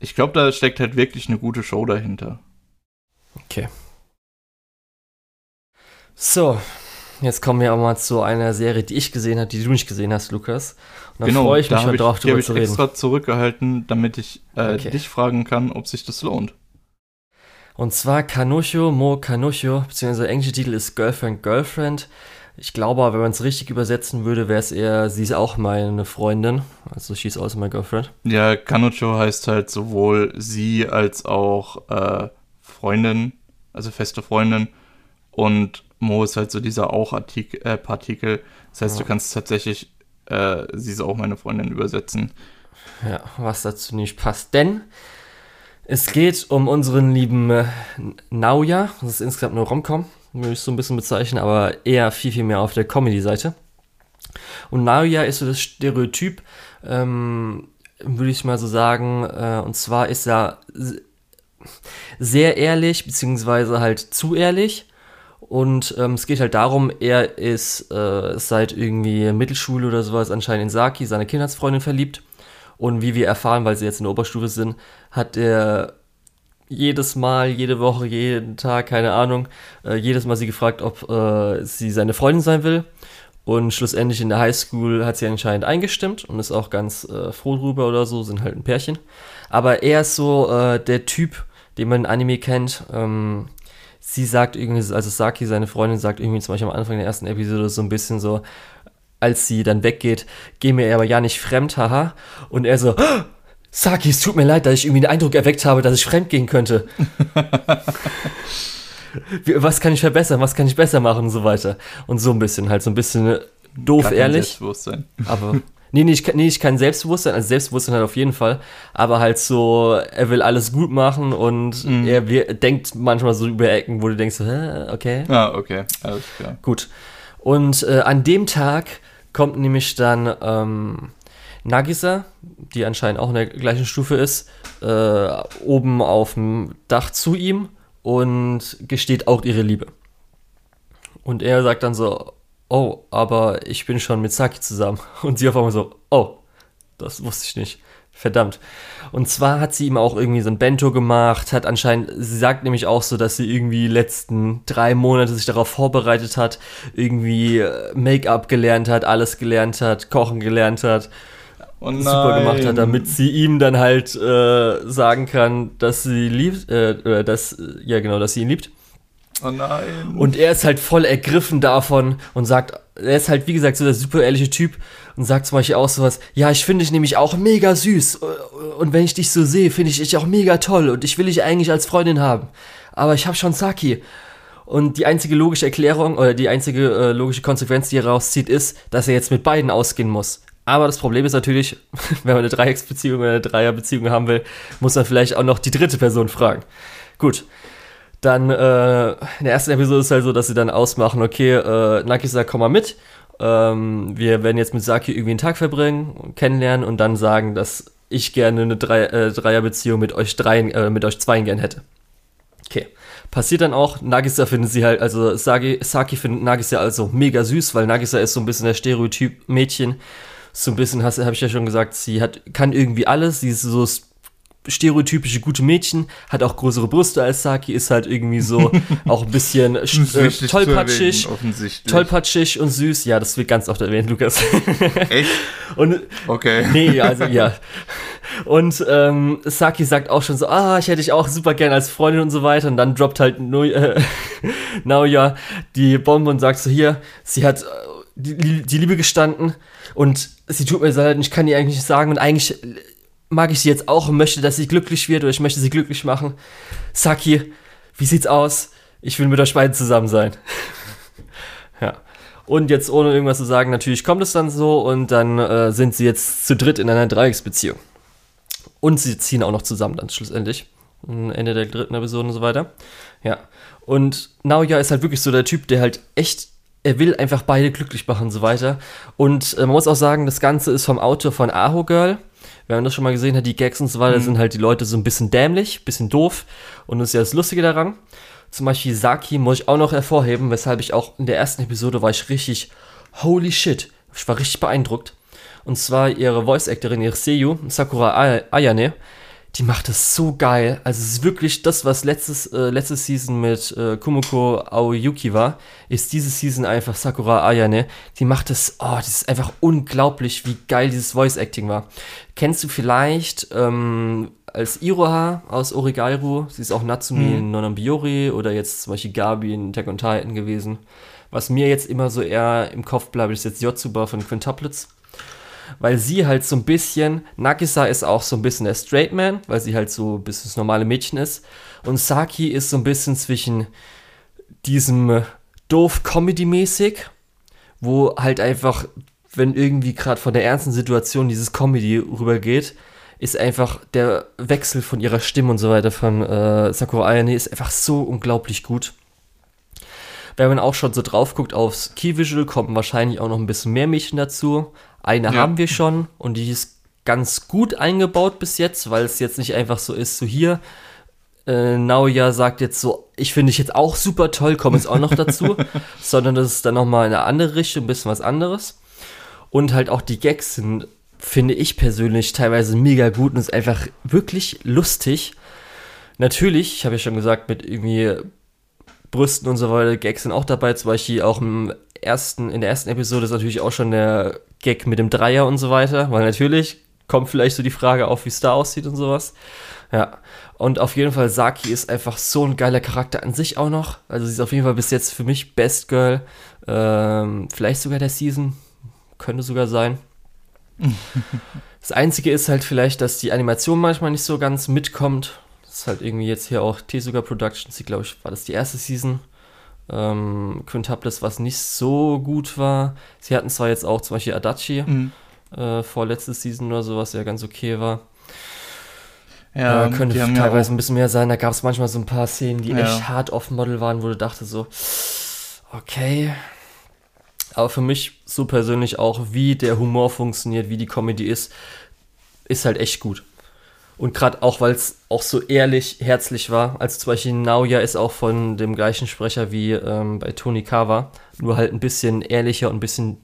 ich glaube, da steckt halt wirklich eine gute Show dahinter. Okay. So, Jetzt kommen wir auch mal zu einer Serie, die ich gesehen habe, die du nicht gesehen hast, Lukas. Und da genau, freue ich mich schon drauf, drüber zu reden. Die habe ich extra zurückgehalten, damit ich äh, okay. dich fragen kann, ob sich das lohnt. Und zwar Kanucho Mo Kanucho, beziehungsweise der englische Titel ist Girlfriend Girlfriend. Ich glaube, wenn man es richtig übersetzen würde, wäre es eher, sie ist auch meine Freundin. Also she's also my girlfriend. Ja, Kanucho heißt halt sowohl sie als auch äh, Freundin, also feste Freundin. Und Mo ist halt so dieser Auch-Partikel. Äh, Partikel. das heißt, ja. du kannst tatsächlich äh, sie ist auch meine Freundin übersetzen. Ja, was dazu nicht passt. Denn es geht um unseren lieben äh, Nauja. Das ist insgesamt nur Romcom, würde ich so ein bisschen bezeichnen, aber eher viel, viel mehr auf der Comedy-Seite. Und Nauja ist so das Stereotyp, ähm, würde ich mal so sagen. Äh, und zwar ist er sehr ehrlich, beziehungsweise halt zu ehrlich. Und ähm, es geht halt darum, er ist äh, seit irgendwie Mittelschule oder sowas anscheinend in Saki, seine Kindheitsfreundin, verliebt. Und wie wir erfahren, weil sie jetzt in der Oberstufe sind, hat er jedes Mal, jede Woche, jeden Tag, keine Ahnung, äh, jedes Mal sie gefragt, ob äh, sie seine Freundin sein will. Und schlussendlich in der Highschool hat sie anscheinend eingestimmt und ist auch ganz äh, froh drüber oder so, sind halt ein Pärchen. Aber er ist so äh, der Typ, den man in Anime kennt. Ähm, sie sagt irgendwie, also Saki, seine Freundin, sagt irgendwie zum Beispiel am Anfang der ersten Episode so ein bisschen so, als sie dann weggeht, geh mir aber ja nicht fremd, haha. Und er so, Saki, es tut mir leid, dass ich irgendwie den Eindruck erweckt habe, dass ich fremd gehen könnte. (laughs) was kann ich verbessern, was kann ich besser machen und so weiter. Und so ein bisschen, halt so ein bisschen doof Gar ehrlich. Selbstbewusstsein. Aber nee, nee, ich, nee, ich kann Selbstbewusstsein, also Selbstbewusstsein halt auf jeden Fall, aber halt so, er will alles gut machen und mhm. er wir, denkt manchmal so über Ecken, wo du denkst, hä, okay. Ah, okay, alles klar. Gut. Und äh, an dem Tag kommt nämlich dann ähm, Nagisa, die anscheinend auch in der gleichen Stufe ist, äh, oben auf dem Dach zu ihm und gesteht auch ihre Liebe. Und er sagt dann so, oh, aber ich bin schon mit Saki zusammen. (laughs) Und sie auf einmal so, oh, das wusste ich nicht. Verdammt. Und zwar hat sie ihm auch irgendwie so ein Bento gemacht, hat anscheinend, sie sagt nämlich auch so, dass sie irgendwie letzten drei Monate sich darauf vorbereitet hat, irgendwie äh, Make-up gelernt hat, alles gelernt hat, kochen gelernt hat oh super gemacht hat, damit sie ihm dann halt äh, sagen kann, dass sie liebt, äh, dass, ja genau, dass sie ihn liebt. Oh nein. Und er ist halt voll ergriffen davon und sagt, er ist halt, wie gesagt, so der super ehrliche Typ und sagt zum Beispiel auch sowas, ja, ich finde dich nämlich auch mega süß und wenn ich dich so sehe, finde ich dich auch mega toll und ich will dich eigentlich als Freundin haben. Aber ich habe schon Saki. Und die einzige logische Erklärung oder die einzige äh, logische Konsequenz, die er rauszieht, ist, dass er jetzt mit beiden ausgehen muss. Aber das Problem ist natürlich, (laughs) wenn man eine Dreiecksbeziehung oder eine Dreierbeziehung haben will, muss man vielleicht auch noch die dritte Person fragen. Gut. Dann äh, in der ersten Episode ist es halt so, dass sie dann ausmachen, okay, äh, Nagisa, komm mal mit. Ähm, wir werden jetzt mit Saki irgendwie einen Tag verbringen, kennenlernen und dann sagen, dass ich gerne eine Drei äh, Dreierbeziehung mit euch dreien, äh, mit euch zweien gern hätte. Okay. Passiert dann auch, Nagisa findet sie halt, also Saki, Saki findet Nagisa also mega süß, weil Nagisa ist so ein bisschen der Stereotyp Mädchen, so ein bisschen, habe ich ja schon gesagt, sie hat, kann irgendwie alles, sie ist so stereotypische gute Mädchen, hat auch größere Brüste als Saki, ist halt irgendwie so (laughs) auch ein bisschen äh, tollpatschig, tollpatschig und süß. Ja, das wird ganz oft erwähnt, Lukas. Echt? (laughs) und, okay. Nee, also ja. Und ähm, Saki sagt auch schon so, ah, ich hätte dich auch super gern als Freundin und so weiter. Und dann droppt halt no, äh, (laughs) Naoya die Bombe und sagt so, hier, sie hat äh, die, die Liebe gestanden und sie tut mir leid und ich kann ihr eigentlich nicht sagen und eigentlich mag ich sie jetzt auch und möchte, dass sie glücklich wird oder ich möchte sie glücklich machen. Saki, wie sieht's aus? Ich will mit euch beiden zusammen sein. (laughs) ja. Und jetzt ohne irgendwas zu sagen, natürlich kommt es dann so und dann äh, sind sie jetzt zu dritt in einer Dreiecksbeziehung. Und sie ziehen auch noch zusammen dann schlussendlich. Ende der dritten Episode und so weiter. Ja. Und Naoya ist halt wirklich so der Typ, der halt echt er will einfach beide glücklich machen und so weiter. Und äh, man muss auch sagen, das Ganze ist vom Autor von Aho Girl. Wenn man das schon mal gesehen hat, die Gags und so weiter, mhm. sind halt die Leute so ein bisschen dämlich, bisschen doof. Und das ist ja das Lustige daran. Zum Beispiel Saki muss ich auch noch hervorheben, weshalb ich auch in der ersten Episode war ich richtig, holy shit, ich war richtig beeindruckt. Und zwar ihre Voice-Actorin, ihre Seiyu, Sakura Ayane, die macht das so geil. Also es ist wirklich das, was letztes, äh, letzte Season mit äh, Kumiko Aoyuki war, ist diese Season einfach Sakura Ayane. Die macht das, oh, das ist einfach unglaublich, wie geil dieses Voice Acting war. Kennst du vielleicht ähm, als Iroha aus Origairu, sie ist auch Natsumi mhm. in Nonambiori oder jetzt zum Beispiel Gabi in Attack on Titan gewesen. Was mir jetzt immer so eher im Kopf bleibt, ist jetzt Yotsuba von Quintuplets weil sie halt so ein bisschen, Nagisa ist auch so ein bisschen der Straight Man, weil sie halt so ein bisschen das normale Mädchen ist. Und Saki ist so ein bisschen zwischen diesem doof Comedy-mäßig, wo halt einfach, wenn irgendwie gerade von der ernsten Situation dieses Comedy rübergeht, ist einfach der Wechsel von ihrer Stimme und so weiter von äh, Sakura Ayane ist einfach so unglaublich gut. Wenn man auch schon so drauf guckt aufs Key Visual, kommen wahrscheinlich auch noch ein bisschen mehr Mädchen dazu. Eine ja. haben wir schon und die ist ganz gut eingebaut bis jetzt, weil es jetzt nicht einfach so ist, so hier. Äh, Naoya sagt jetzt so, ich finde dich jetzt auch super toll, komme jetzt auch noch dazu, (laughs) sondern das ist dann nochmal in eine andere Richtung, ein bisschen was anderes. Und halt auch die Gags sind, finde ich persönlich, teilweise mega gut und ist einfach wirklich lustig. natürlich, ich habe ja schon gesagt, mit irgendwie Brüsten und so weiter, Gags sind auch dabei, zum Beispiel auch im ersten, in der ersten Episode ist natürlich auch schon der Gag mit dem Dreier und so weiter, weil natürlich kommt vielleicht so die Frage auf, wie es da aussieht und sowas. Ja. Und auf jeden Fall, Saki ist einfach so ein geiler Charakter an sich auch noch. Also sie ist auf jeden Fall bis jetzt für mich Best Girl. Ähm, vielleicht sogar der Season. Könnte sogar sein. (laughs) das Einzige ist halt vielleicht, dass die Animation manchmal nicht so ganz mitkommt. Das ist halt irgendwie jetzt hier auch Tesuga Productions, die glaube ich, war das die erste Season. Ähm, Quintuplets, was nicht so gut war. Sie hatten zwar jetzt auch zum Beispiel Adachi mhm. äh, vorletzte Season oder so, was ja ganz okay war. Ja, äh, könnte teilweise ja ein bisschen mehr sein. Da gab es manchmal so ein paar Szenen, die ja. echt hart off-Model waren, wo du dachte so, okay. Aber für mich so persönlich auch, wie der Humor funktioniert, wie die Comedy ist, ist halt echt gut. Und gerade auch, weil es auch so ehrlich, herzlich war. Also zum Beispiel Naoya ist auch von dem gleichen Sprecher wie ähm, bei Tony Kawa. Nur halt ein bisschen ehrlicher und ein bisschen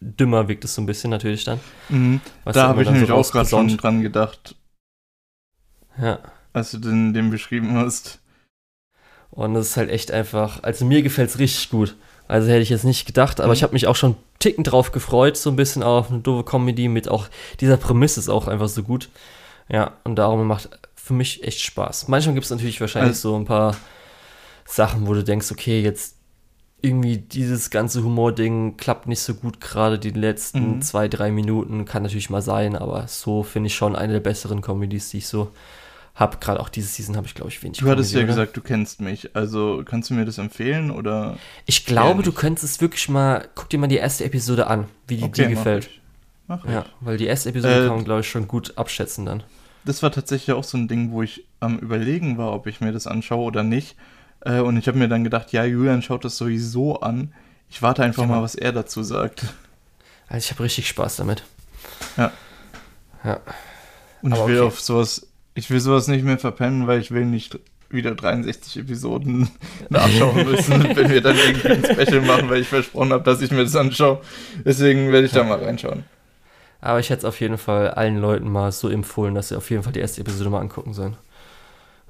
dümmer wirkt es so ein bisschen natürlich dann. Mhm. Da habe ich nämlich so auch gerade schon dran gedacht. Ja. Als du den, den beschrieben hast. Und das ist halt echt einfach, also mir gefällt es richtig gut. Also hätte ich jetzt nicht gedacht, aber mhm. ich habe mich auch schon ticken drauf gefreut, so ein bisschen auf eine doofe Comedy mit auch dieser Prämisse ist auch einfach so gut. Ja, und darum macht für mich echt Spaß. Manchmal gibt es natürlich wahrscheinlich also, so ein paar Sachen, wo du denkst, okay, jetzt irgendwie dieses ganze Humor-Ding klappt nicht so gut gerade die letzten mhm. zwei, drei Minuten. Kann natürlich mal sein, aber so finde ich schon eine der besseren Comedies, die ich so habe. Gerade auch diese Season habe ich, glaube ich, wenig. Du hattest Comedy, ja oder? gesagt, du kennst mich. Also kannst du mir das empfehlen oder? Ich glaube, du könntest es wirklich mal. Guck dir mal die erste Episode an, wie die okay, dir gefällt. Mach ich. Mach ich. Ja, weil die erste Episode äh, kann man, glaube ich, schon gut abschätzen dann das war tatsächlich auch so ein Ding, wo ich am Überlegen war, ob ich mir das anschaue oder nicht. Äh, und ich habe mir dann gedacht, ja, Julian schaut das sowieso an. Ich warte einfach mal, was er dazu sagt. Also ich habe richtig Spaß damit. Ja. Ja. Und Aber ich will okay. auf sowas, ich will sowas nicht mehr verpennen, weil ich will nicht wieder 63 Episoden (laughs) nachschauen müssen, wenn wir dann irgendwie ein Special machen, weil ich versprochen habe, dass ich mir das anschaue. Deswegen werde ich da mal reinschauen. Aber ich hätte es auf jeden Fall allen Leuten mal so empfohlen, dass sie auf jeden Fall die erste Episode mal angucken sollen.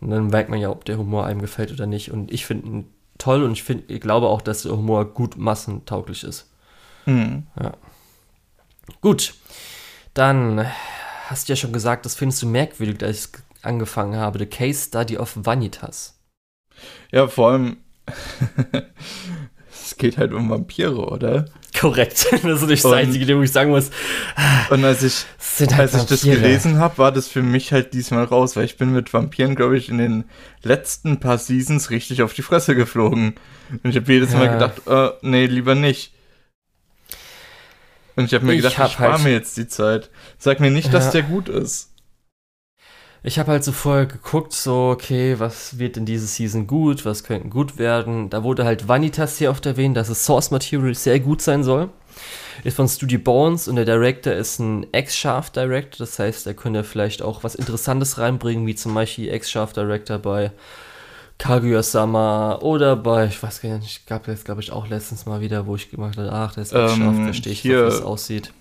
Und dann merkt man ja, ob der Humor einem gefällt oder nicht. Und ich finde ihn toll und ich, find, ich glaube auch, dass der Humor gut massentauglich ist. Mhm. Ja. Gut. Dann hast du ja schon gesagt, das findest du merkwürdig, dass ich angefangen habe. The Case Study of Vanitas. Ja, vor allem. (laughs) es geht halt um Vampire, oder? Korrekt. Das ist nicht das Einzige, wo ich sagen muss. Und als ich, halt als ich das gelesen habe, war das für mich halt diesmal raus, weil ich bin mit Vampiren, glaube ich, in den letzten paar Seasons richtig auf die Fresse geflogen. Und ich habe jedes Mal gedacht, äh, nee, lieber nicht. Und ich habe mir ich gedacht, hab ich spare halt mir jetzt die Zeit. Sag mir nicht, ja. dass der gut ist ich habe halt so vorher geguckt, so, okay, was wird in dieser Season gut, was könnte gut werden. Da wurde halt Vanitas hier oft erwähnt, dass das Source Material sehr gut sein soll. Ist von Studio Bones und der Director ist ein Ex-Shaft Director, das heißt, er könnte vielleicht auch was Interessantes reinbringen, wie zum Beispiel Ex-Shaft Director bei Kaguya-sama oder bei, ich weiß gar nicht, gab es glaube ich auch letztens mal wieder, wo ich gemacht habe, ach, der ist Ex-Shaft, ähm, verstehe ich, wie es aussieht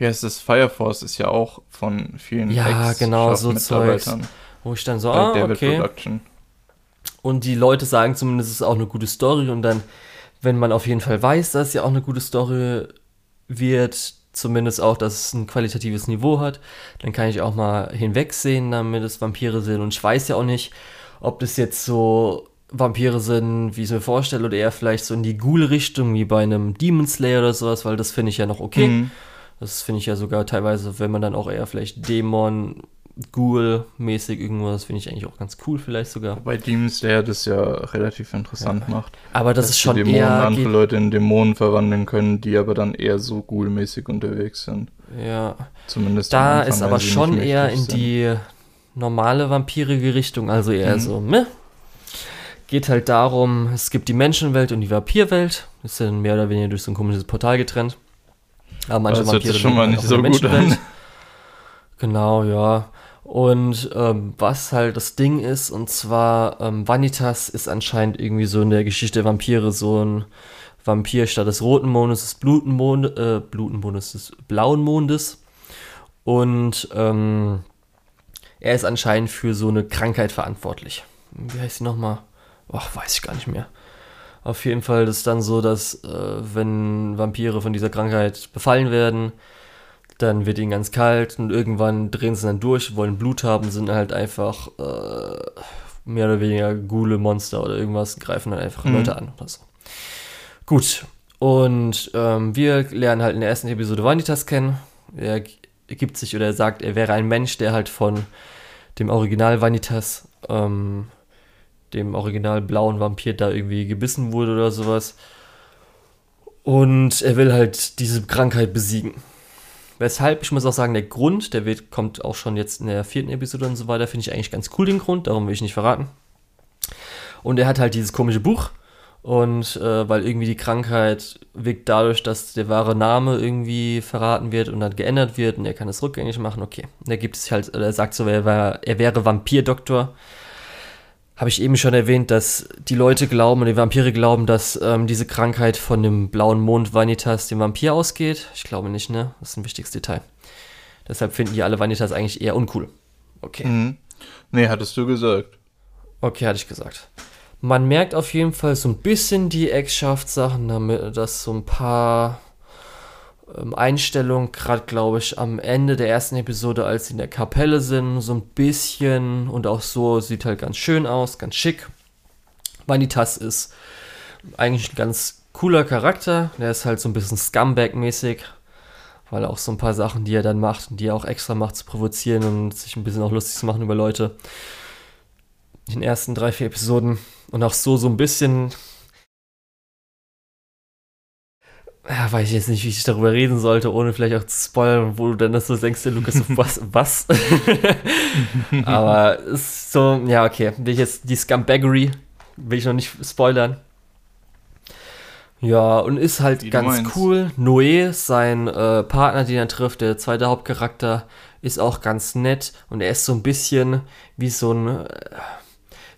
wie heißt das, Fire Force ist ja auch von vielen Ja, genau, so Zeugs, wo ich dann so, ah, okay. Production. Und die Leute sagen zumindest, es ist auch eine gute Story und dann, wenn man auf jeden Fall weiß, dass es ja auch eine gute Story wird, zumindest auch, dass es ein qualitatives Niveau hat, dann kann ich auch mal hinwegsehen, damit es Vampire sind und ich weiß ja auch nicht, ob das jetzt so Vampire sind, wie ich es mir vorstelle, oder eher vielleicht so in die Ghoul-Richtung, wie bei einem Demon Slayer oder sowas, weil das finde ich ja noch okay. Mhm. Das finde ich ja sogar teilweise, wenn man dann auch eher vielleicht Dämon, Ghoul-mäßig irgendwas, finde ich eigentlich auch ganz cool vielleicht sogar. Bei Demon Slayer das ja relativ interessant ja. macht. Aber das ist schon Dämonen eher... andere Leute in Dämonen verwandeln können, die aber dann eher so Ghoul-mäßig unterwegs sind. Ja. Zumindest Da Anfang, ist aber schon eher in sind. die normale vampirige Richtung, also eher mhm. so, meh. Geht halt darum, es gibt die Menschenwelt und die Vampirwelt. Das sind mehr oder weniger durch so ein komisches Portal getrennt. Aber manche das hört sich schon mal nicht so gut an. Genau, ja. Und ähm, was halt das Ding ist, und zwar ähm, Vanitas ist anscheinend irgendwie so in der Geschichte der Vampire so ein Vampir statt des roten Mondes des Blutenmond, äh, Blutenmondes des blauen Mondes. Und ähm, er ist anscheinend für so eine Krankheit verantwortlich. Wie heißt sie nochmal? Ach, weiß ich gar nicht mehr. Auf jeden Fall ist es dann so, dass äh, wenn Vampire von dieser Krankheit befallen werden, dann wird ihnen ganz kalt und irgendwann drehen sie dann durch, wollen Blut haben, sind halt einfach äh, mehr oder weniger Gule Monster oder irgendwas, greifen dann einfach mhm. Leute an oder so. Gut, und ähm, wir lernen halt in der ersten Episode Vanitas kennen. Er gibt sich oder er sagt, er wäre ein Mensch, der halt von dem Original Vanitas, ähm, dem original blauen Vampir da irgendwie gebissen wurde oder sowas. Und er will halt diese Krankheit besiegen. Weshalb, ich muss auch sagen, der Grund, der wird, kommt auch schon jetzt in der vierten Episode und so weiter, finde ich eigentlich ganz cool, den Grund, darum will ich nicht verraten. Und er hat halt dieses komische Buch, und äh, weil irgendwie die Krankheit wirkt dadurch, dass der wahre Name irgendwie verraten wird und dann geändert wird und er kann es rückgängig machen, okay. Und er gibt es halt, er sagt so, er, war, er wäre Vampirdoktor. Habe ich eben schon erwähnt, dass die Leute glauben und die Vampire glauben, dass ähm, diese Krankheit von dem blauen Mond Vanitas dem Vampir ausgeht. Ich glaube nicht, ne? Das ist ein wichtiges Detail. Deshalb finden die alle Vanitas eigentlich eher uncool. Okay. Mhm. Nee, hattest du gesagt. Okay, hatte ich gesagt. Man merkt auf jeden Fall so ein bisschen die Ex-Schaft-Sachen, damit, dass so ein paar ähm, Einstellungen, gerade glaube ich am Ende der ersten Episode, als sie in der Kapelle sind, so ein bisschen und auch so sieht halt ganz schön aus, ganz schick. Vanitas ist eigentlich ein ganz cooler Charakter, der ist halt so ein bisschen Scumbag-mäßig, weil auch so ein paar Sachen, die er dann macht und die er auch extra macht, zu provozieren und sich ein bisschen auch lustig zu machen über Leute. In den ersten drei, vier Episoden und auch so, so ein bisschen. Ja, weiß ich jetzt nicht, wie ich darüber reden sollte, ohne vielleicht auch zu spoilern, wo du dann das so denkst, Lukas, (laughs) was, was? (laughs) Aber ist so, ja, okay. Will ich jetzt die Scumbaggery, will ich noch nicht spoilern. Ja, und ist halt die ganz cool. Noé, sein äh, Partner, den er trifft, der zweite Hauptcharakter, ist auch ganz nett und er ist so ein bisschen wie so ein. Äh,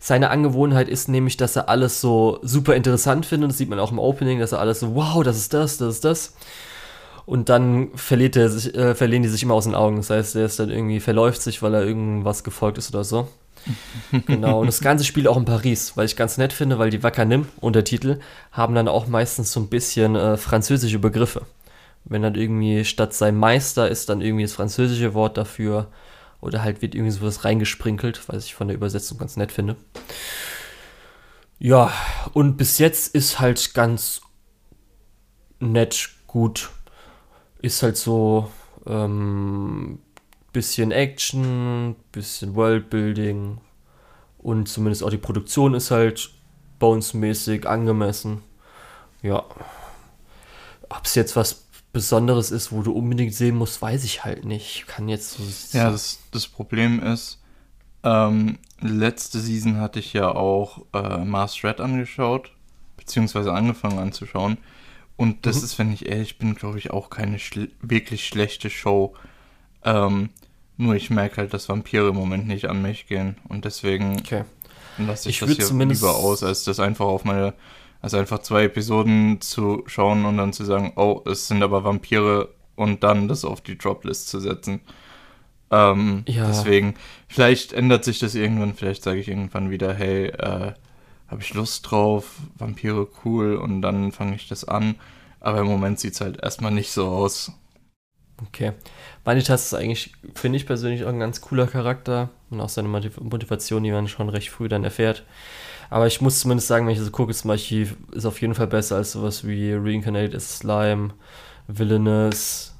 seine Angewohnheit ist nämlich, dass er alles so super interessant findet. Das sieht man auch im Opening, dass er alles so, wow, das ist das, das ist das. Und dann verliert er sich, äh, verlieren die sich immer aus den Augen. Das heißt, er ist dann irgendwie verläuft sich, weil er irgendwas gefolgt ist oder so. (laughs) genau, und das ganze Spiel auch in Paris, weil ich ganz nett finde, weil die Wakanim, Untertitel, haben dann auch meistens so ein bisschen äh, französische Begriffe. Wenn dann irgendwie statt sein Meister ist dann irgendwie das französische Wort dafür oder halt wird irgendwie sowas reingesprinkelt, was ich von der Übersetzung ganz nett finde. Ja, und bis jetzt ist halt ganz nett, gut. Ist halt so ähm, bisschen Action, bisschen Worldbuilding und zumindest auch die Produktion ist halt bonesmäßig angemessen. Ja. Ob es jetzt was Besonderes ist, wo du unbedingt sehen musst, weiß ich halt nicht. Ich kann jetzt so. Ja, das, das Problem ist, ähm, letzte Season hatte ich ja auch äh, Mars Red angeschaut, beziehungsweise angefangen anzuschauen. Und das mhm. ist, wenn ich ehrlich bin, glaube ich, auch keine schl wirklich schlechte Show. Ähm, nur ich merke halt, dass Vampire im Moment nicht an mich gehen. Und deswegen okay. lasse ich, ich das hier lieber aus, als das einfach auf meine also einfach zwei Episoden zu schauen und dann zu sagen, oh, es sind aber Vampire und dann das auf die Droplist zu setzen. Ähm, ja. Deswegen, vielleicht ändert sich das irgendwann, vielleicht sage ich irgendwann wieder, hey, äh, habe ich Lust drauf, Vampire cool und dann fange ich das an. Aber im Moment sieht es halt erstmal nicht so aus. Okay. Vanitas ist eigentlich, finde ich persönlich, auch ein ganz cooler Charakter und auch seine Motivation, die man schon recht früh dann erfährt. Aber ich muss zumindest sagen, wenn ich so gucke, zum Archiv ist auf jeden Fall besser als sowas wie Reincarnated Slime, Villainous,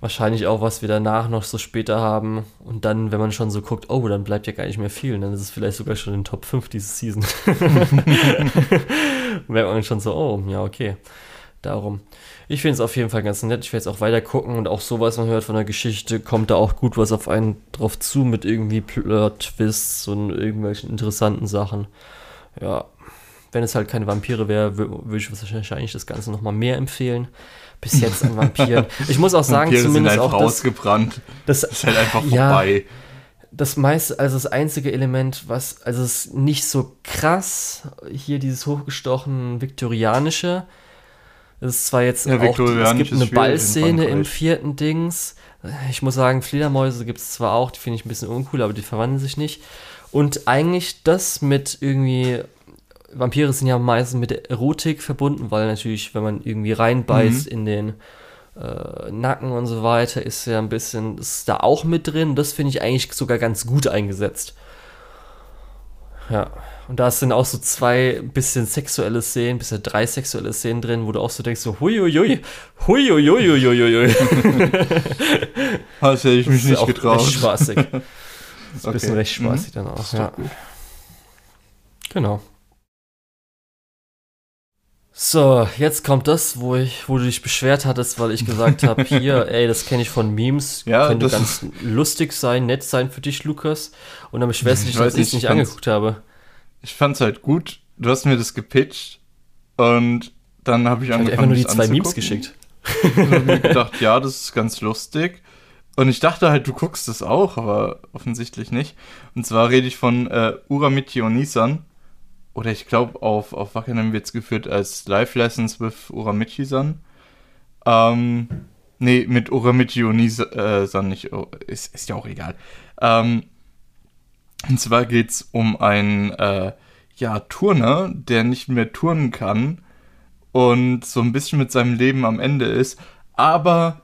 wahrscheinlich auch, was wir danach noch so später haben. Und dann, wenn man schon so guckt, oh, dann bleibt ja gar nicht mehr viel. dann ist es vielleicht sogar schon in den Top 5 diese Season. (laughs) merkt man schon so, oh, ja, okay. Darum. Ich finde es auf jeden Fall ganz nett. Ich werde jetzt auch weiter gucken und auch so, was man hört von der Geschichte, kommt da auch gut was auf einen drauf zu mit irgendwie Plot-Twists und irgendwelchen interessanten Sachen. Ja, wenn es halt keine Vampire wäre, würde ich wahrscheinlich das Ganze nochmal mehr empfehlen. Bis jetzt an Vampiren. (laughs) Ich muss auch sagen, Vampire zumindest sind auch das, ausgebrannt. Das, das ist halt einfach vorbei. Ja, das meiste, also das einzige Element, was, also es ist nicht so krass, hier dieses hochgestochen viktorianische, Es ist zwar jetzt ja, auch, es gibt eine Ballszene im vierten Dings. Ich muss sagen, Fledermäuse gibt es zwar auch, die finde ich ein bisschen uncool, aber die verwandeln sich nicht. Und eigentlich das mit irgendwie, Vampire sind ja meistens mit Erotik verbunden, weil natürlich, wenn man irgendwie reinbeißt mhm. in den äh, Nacken und so weiter, ist ja ein bisschen, ist da auch mit drin. Das finde ich eigentlich sogar ganz gut eingesetzt. Ja. Und da sind auch so zwei bisschen sexuelle Szenen, bis drei sexuelle Szenen drin, wo du auch so denkst, so huiuiui, huiuiuiuiui. (laughs) Das hätte ich mich nicht getraut. Recht spaßig. (laughs) Das ist okay. ein bisschen recht spaßig mhm. dann auch. Ja. Genau. So, jetzt kommt das, wo ich, wo du dich beschwert hattest, weil ich gesagt habe, (laughs) hier, ey, das kenne ich von Memes, ja, könnte ganz lustig sein, nett sein für dich, Lukas. Und dann beschwerst du dich, dass ich es nicht angeguckt habe ich fand's halt gut. Du hast mir das gepitcht und dann habe ich, ich angefangen. einfach nur die zwei Memes geschickt. und habe mir gedacht, ja, das ist ganz lustig. Und ich dachte halt, du guckst es auch, aber offensichtlich nicht. Und zwar rede ich von äh, Uramichi und Nisan. Oder ich glaube, auf, auf Wackenham wird es geführt als Live Lessons with Uramichi-san. Ähm, nee, mit Uramichi und Nisan nicht. Oh, ist, ist ja auch egal. Ähm, und zwar geht es um einen äh, ja, Turner, der nicht mehr turnen kann und so ein bisschen mit seinem Leben am Ende ist, aber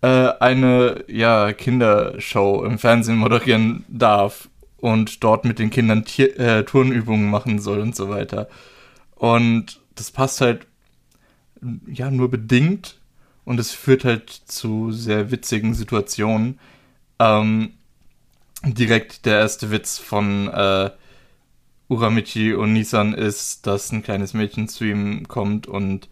äh, eine ja, Kindershow im Fernsehen moderieren darf und dort mit den Kindern Tier äh, Turnübungen machen soll und so weiter. Und das passt halt ja nur bedingt und es führt halt zu sehr witzigen Situationen. Ähm, direkt der erste Witz von äh, Uramichi und Nissan ist, dass ein kleines Mädchen zu ihm kommt und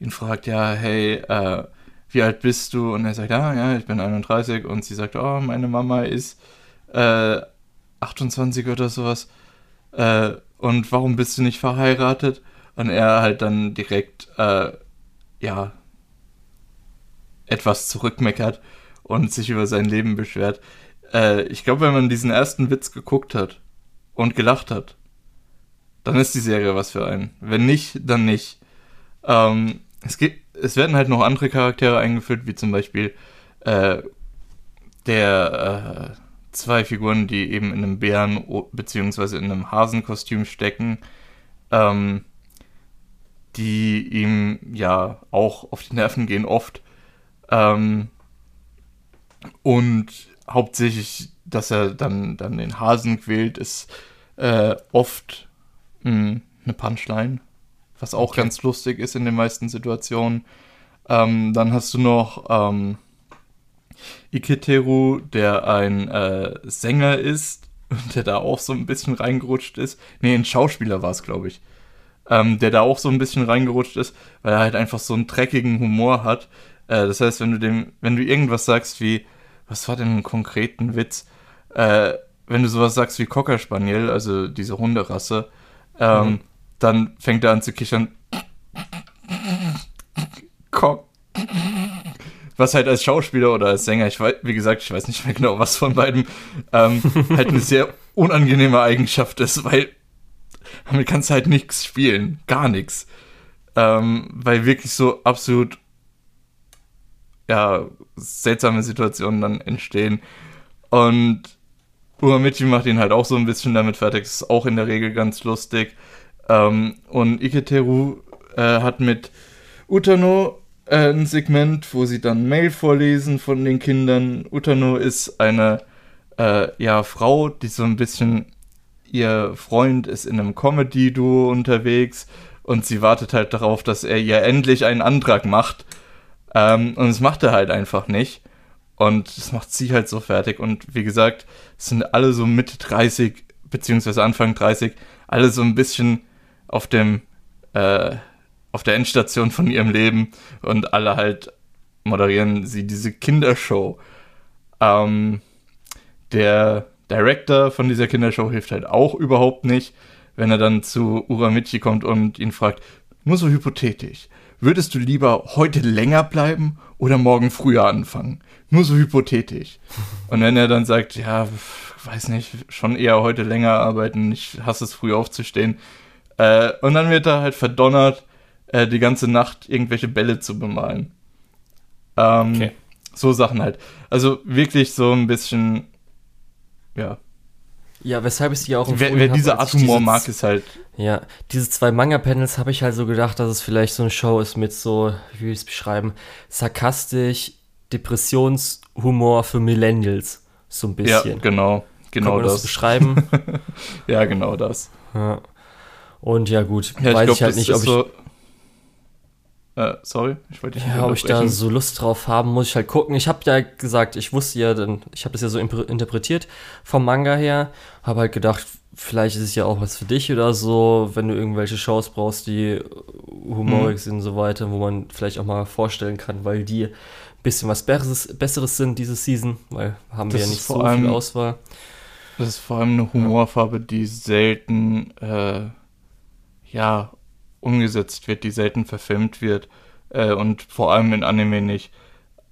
ihn fragt, ja, hey, äh, wie alt bist du? Und er sagt, ja, ja, ich bin 31. Und sie sagt, oh, meine Mama ist äh, 28 oder sowas. Äh, und warum bist du nicht verheiratet? Und er halt dann direkt, äh, ja, etwas zurückmeckert und sich über sein Leben beschwert. Äh, ich glaube, wenn man diesen ersten Witz geguckt hat und gelacht hat, dann ist die Serie was für einen. Wenn nicht, dann nicht. Ähm, es, gibt, es werden halt noch andere Charaktere eingeführt, wie zum Beispiel äh, der äh, zwei Figuren, die eben in einem Bären- bzw. in einem Hasenkostüm stecken, ähm, die ihm ja auch auf die Nerven gehen oft. Ähm, und hauptsächlich, dass er dann, dann den Hasen quält, ist äh, oft mh, hm, eine Punchline, was auch okay. ganz lustig ist in den meisten Situationen. Ähm, dann hast du noch ähm, Iketeru, der ein äh, Sänger ist und (laughs) der da auch so ein bisschen reingerutscht ist. Nee, ein Schauspieler war es, glaube ich. Ähm, der da auch so ein bisschen reingerutscht ist, weil er halt einfach so einen dreckigen Humor hat. Äh, das heißt, wenn du dem, wenn du irgendwas sagst wie, was war denn ein konkreten Witz? Äh, wenn du sowas sagst wie Cocker Spaniel, also diese Hunderasse, ähm, mhm. dann fängt er an zu kichern. Cock. Was halt als Schauspieler oder als Sänger, ich weiß, wie gesagt, ich weiß nicht mehr genau, was von beiden, ähm, (laughs) halt eine sehr unangenehme Eigenschaft ist, weil damit kannst du halt nichts spielen. Gar nichts. Ähm, weil wirklich so absolut ja, seltsame Situationen dann entstehen. Und Uramichi macht ihn halt auch so ein bisschen damit fertig. Das ist auch in der Regel ganz lustig. Ähm, und Iketeru äh, hat mit Utano äh, ein Segment, wo sie dann Mail vorlesen von den Kindern. Utano ist eine äh, ja, Frau, die so ein bisschen ihr Freund ist in einem Comedy-Duo unterwegs und sie wartet halt darauf, dass er ihr endlich einen Antrag macht ähm, und das macht er halt einfach nicht. Und das macht sie halt so fertig. Und wie gesagt, es sind alle so Mitte 30, beziehungsweise Anfang 30, alle so ein bisschen auf dem, äh, auf der Endstation von ihrem Leben und alle halt moderieren sie diese Kindershow. Ähm, der Director von dieser Kindershow hilft halt auch überhaupt nicht, wenn er dann zu Uramichi kommt und ihn fragt, nur so hypothetisch, würdest du lieber heute länger bleiben oder morgen früher anfangen? Nur so hypothetisch. Und wenn er dann sagt, ja, weiß nicht, schon eher heute länger arbeiten, ich hasse es früh aufzustehen. Äh, und dann wird er halt verdonnert, äh, die ganze Nacht irgendwelche Bälle zu bemalen. Ähm, okay. So Sachen halt. Also wirklich so ein bisschen, ja. Ja, weshalb ich sie auch Wer, wer diese Art Humor mag, ist halt. Ja, diese zwei Manga-Panels habe ich halt so gedacht, dass es vielleicht so eine Show ist mit so, wie will ich es beschreiben, sarkastisch, Depressionshumor für Millennials. So ein bisschen. Ja, genau. Genau Kann man das. das beschreiben. (laughs) ja, genau das. Ja. Und ja, gut, ja, weiß ich, glaub, ich halt nicht, ob ich. So äh, sorry, ich wollte dich Ja, ob ich da so Lust drauf haben, muss ich halt gucken. Ich habe ja gesagt, ich wusste ja, dann, ich habe das ja so interpretiert vom Manga her. Habe halt gedacht, vielleicht ist es ja auch was für dich oder so, wenn du irgendwelche Shows brauchst, die humorig mhm. sind und so weiter, wo man vielleicht auch mal vorstellen kann, weil die ein bisschen was Besseres, Besseres sind diese Season, weil haben das wir ja nicht so allem, viel Auswahl. Das ist vor allem eine Humorfarbe, die selten, äh, ja, umgesetzt wird, die selten verfilmt wird äh, und vor allem in Anime nicht.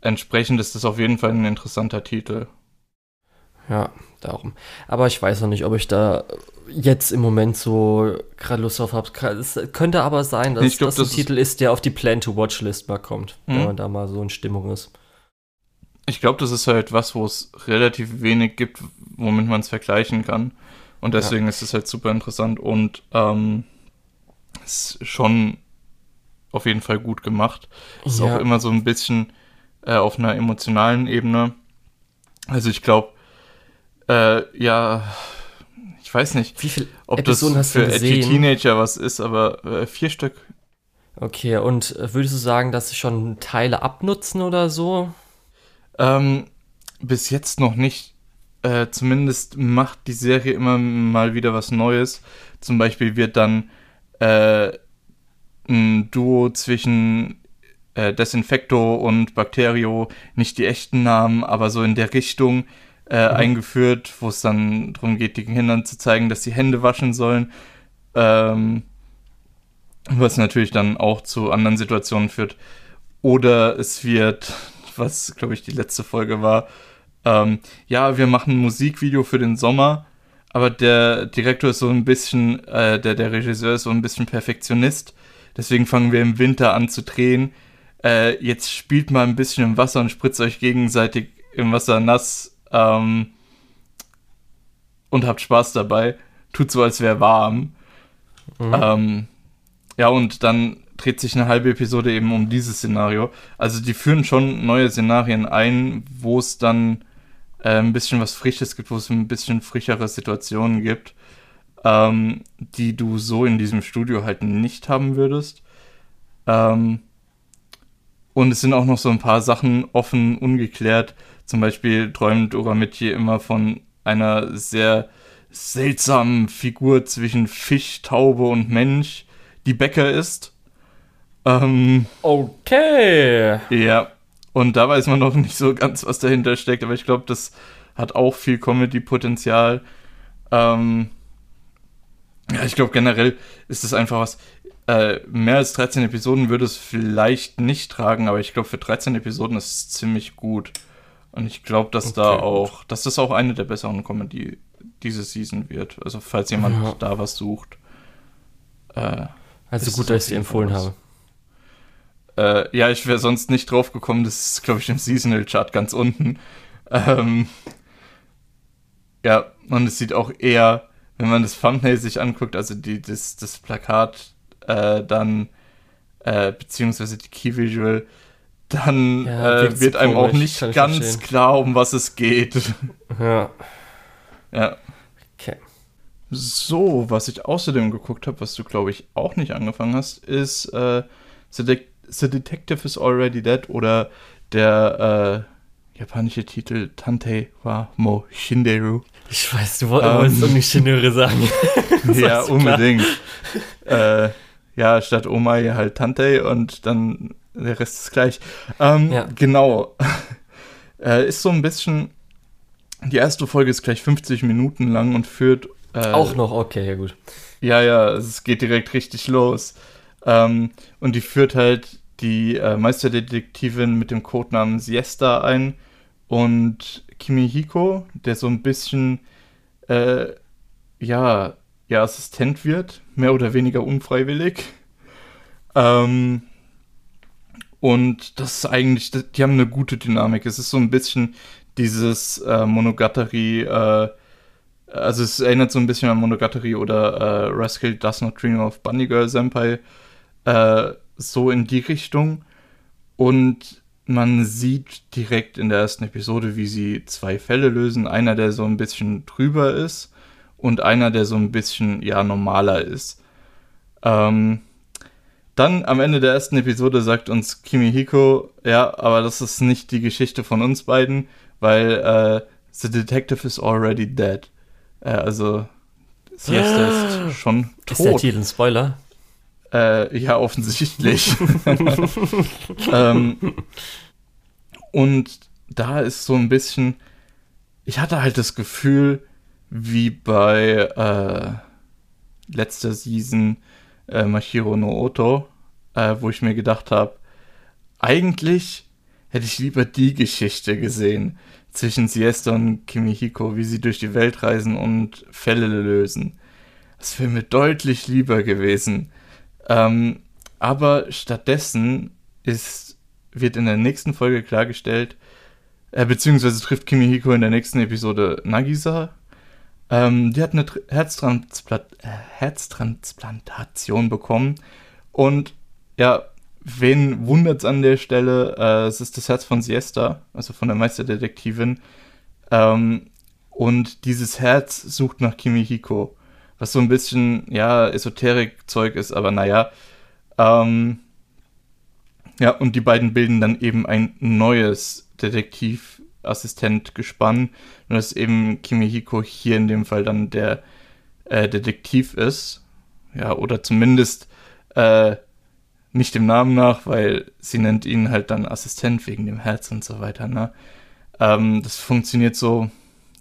Entsprechend ist das auf jeden Fall ein interessanter Titel. Ja, darum. Aber ich weiß noch nicht, ob ich da jetzt im Moment so gerade Lust drauf habe. Es könnte aber sein, dass glaub, das ein Titel ist, der auf die Plan-to-Watch-List mal kommt, mhm. wenn man da mal so in Stimmung ist. Ich glaube, das ist halt was, wo es relativ wenig gibt, womit man es vergleichen kann. Und deswegen ja. ist es halt super interessant und ähm, ist schon auf jeden Fall gut gemacht. Ist ja. auch immer so ein bisschen äh, auf einer emotionalen Ebene. Also ich glaube, äh, ja, ich weiß nicht, Wie viele ob Episoden das für edgy Teenager was ist, aber äh, vier Stück. Okay, und äh, würdest du sagen, dass sie schon Teile abnutzen oder so? Ähm, bis jetzt noch nicht. Äh, zumindest macht die Serie immer mal wieder was Neues. Zum Beispiel wird dann äh, ein Duo zwischen äh, Desinfecto und Bacterio, nicht die echten Namen, aber so in der Richtung äh, mhm. eingeführt, wo es dann darum geht, den Kindern zu zeigen, dass sie Hände waschen sollen. Ähm, was natürlich dann auch zu anderen Situationen führt. Oder es wird, was glaube ich die letzte Folge war, ähm, ja, wir machen ein Musikvideo für den Sommer aber der Direktor ist so ein bisschen, äh, der, der Regisseur ist so ein bisschen Perfektionist. Deswegen fangen wir im Winter an zu drehen. Äh, jetzt spielt mal ein bisschen im Wasser und spritzt euch gegenseitig im Wasser nass ähm, und habt Spaß dabei. Tut so, als wäre warm. Mhm. Ähm, ja, und dann dreht sich eine halbe Episode eben um dieses Szenario. Also die führen schon neue Szenarien ein, wo es dann äh, ein bisschen was Frisches gibt, wo es ein bisschen frischere Situationen gibt, ähm, die du so in diesem Studio halt nicht haben würdest. Ähm, und es sind auch noch so ein paar Sachen offen, ungeklärt. Zum Beispiel träumt Uramitje immer von einer sehr seltsamen Figur zwischen Fisch, Taube und Mensch, die Bäcker ist. Ähm, okay. Ja, und da weiß man noch (laughs) nicht so ganz, was dahinter steckt, aber ich glaube, das hat auch viel Comedy-Potenzial. Ähm, ja, ich glaube, generell ist es einfach was. Äh, mehr als 13 Episoden würde es vielleicht nicht tragen, aber ich glaube, für 13 Episoden ist es ziemlich gut. Und ich glaube, dass okay, da auch, dass das auch eine der besseren Comedy diese Season wird. Also, falls jemand ja. da was sucht. Äh, also gut, dass ich sie empfohlen habe. Äh, ja, ich wäre sonst nicht drauf gekommen. Das ist, glaube ich, im Seasonal Chart ganz unten. Ähm, ja, und es sieht auch eher, wenn man das Thumbnail sich anguckt, also die, das, das Plakat, äh, dann, äh, beziehungsweise die Key Visual, dann ja, äh, wird einem komisch, auch nicht ganz verstehen. klar, um was es geht. Ja. Ja. Okay. So, was ich außerdem geguckt habe, was du, glaube ich, auch nicht angefangen hast, ist äh, The The Detective is Already Dead oder der äh, japanische Titel Tante wa Mo Shinderu. Ich weiß, du wolltest ähm, nicht Shinderu sagen. (laughs) ja, unbedingt. äh, ja, statt Oma halt Tante und dann der Rest ist gleich. Ähm, ja. Genau. (laughs) äh, ist so ein bisschen. Die erste Folge ist gleich 50 Minuten lang und führt. Äh, Auch noch, okay, ja gut. Ja, ja, es geht direkt richtig los. Ähm, und die führt halt die äh, Meisterdetektivin mit dem Codenamen Siesta ein und Kimihiko, der so ein bisschen, äh, ja, ihr Assistent wird, mehr oder weniger unfreiwillig. Ähm, und das ist eigentlich, die haben eine gute Dynamik. Es ist so ein bisschen dieses äh, Monogatari, äh, also es erinnert so ein bisschen an Monogatari oder äh, Rascal Does Not Dream of Bunny Girl Senpai, äh, so in die Richtung. Und man sieht direkt in der ersten Episode, wie sie zwei Fälle lösen. Einer, der so ein bisschen drüber ist und einer, der so ein bisschen, ja, normaler ist. Ähm, dann am Ende der ersten Episode sagt uns Kimihiko, ja, aber das ist nicht die Geschichte von uns beiden, weil äh, The Detective is already dead. Äh, also Siesta ist schon tot. Ist der Titel ein Spoiler? Äh, ja, offensichtlich. (laughs) ähm, und da ist so ein bisschen, ich hatte halt das Gefühl, wie bei äh, letzter Season äh, Machiro no Oto, äh, wo ich mir gedacht habe, eigentlich hätte ich lieber die Geschichte gesehen zwischen Siesta und Kimihiko, wie sie durch die Welt reisen und Fälle lösen. Das wäre mir deutlich lieber gewesen. Ähm, aber stattdessen ist, wird in der nächsten Folge klargestellt, äh, beziehungsweise trifft Kimihiko in der nächsten Episode Nagisa. Ähm, die hat eine Herztransplant äh, Herztransplantation bekommen. Und ja, wen wundert es an der Stelle? Äh, es ist das Herz von Siesta, also von der Meisterdetektivin. Ähm, und dieses Herz sucht nach Kimihiko was so ein bisschen, ja, Esoterik-Zeug ist, aber naja. Ähm, ja, und die beiden bilden dann eben ein neues Detektivassistent-Gespann. Und dass eben Kimihiko hier in dem Fall dann der äh, Detektiv ist. Ja, oder zumindest äh, nicht dem Namen nach, weil sie nennt ihn halt dann Assistent wegen dem Herz und so weiter. Ne? Ähm, das funktioniert so,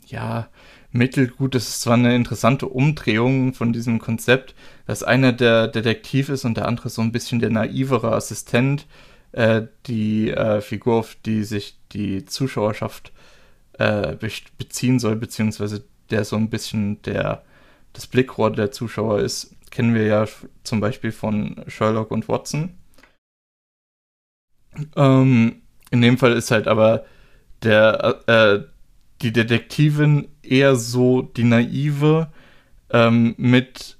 ja, mittelgut. Das ist zwar eine interessante Umdrehung von diesem Konzept, dass einer der Detektiv ist und der andere so ein bisschen der naivere Assistent, äh, die äh, Figur, auf die sich die Zuschauerschaft äh, beziehen soll, beziehungsweise der so ein bisschen der das Blickrohr der Zuschauer ist, kennen wir ja zum Beispiel von Sherlock und Watson. Ähm, in dem Fall ist halt aber der äh, die Detektivin eher so die naive ähm, mit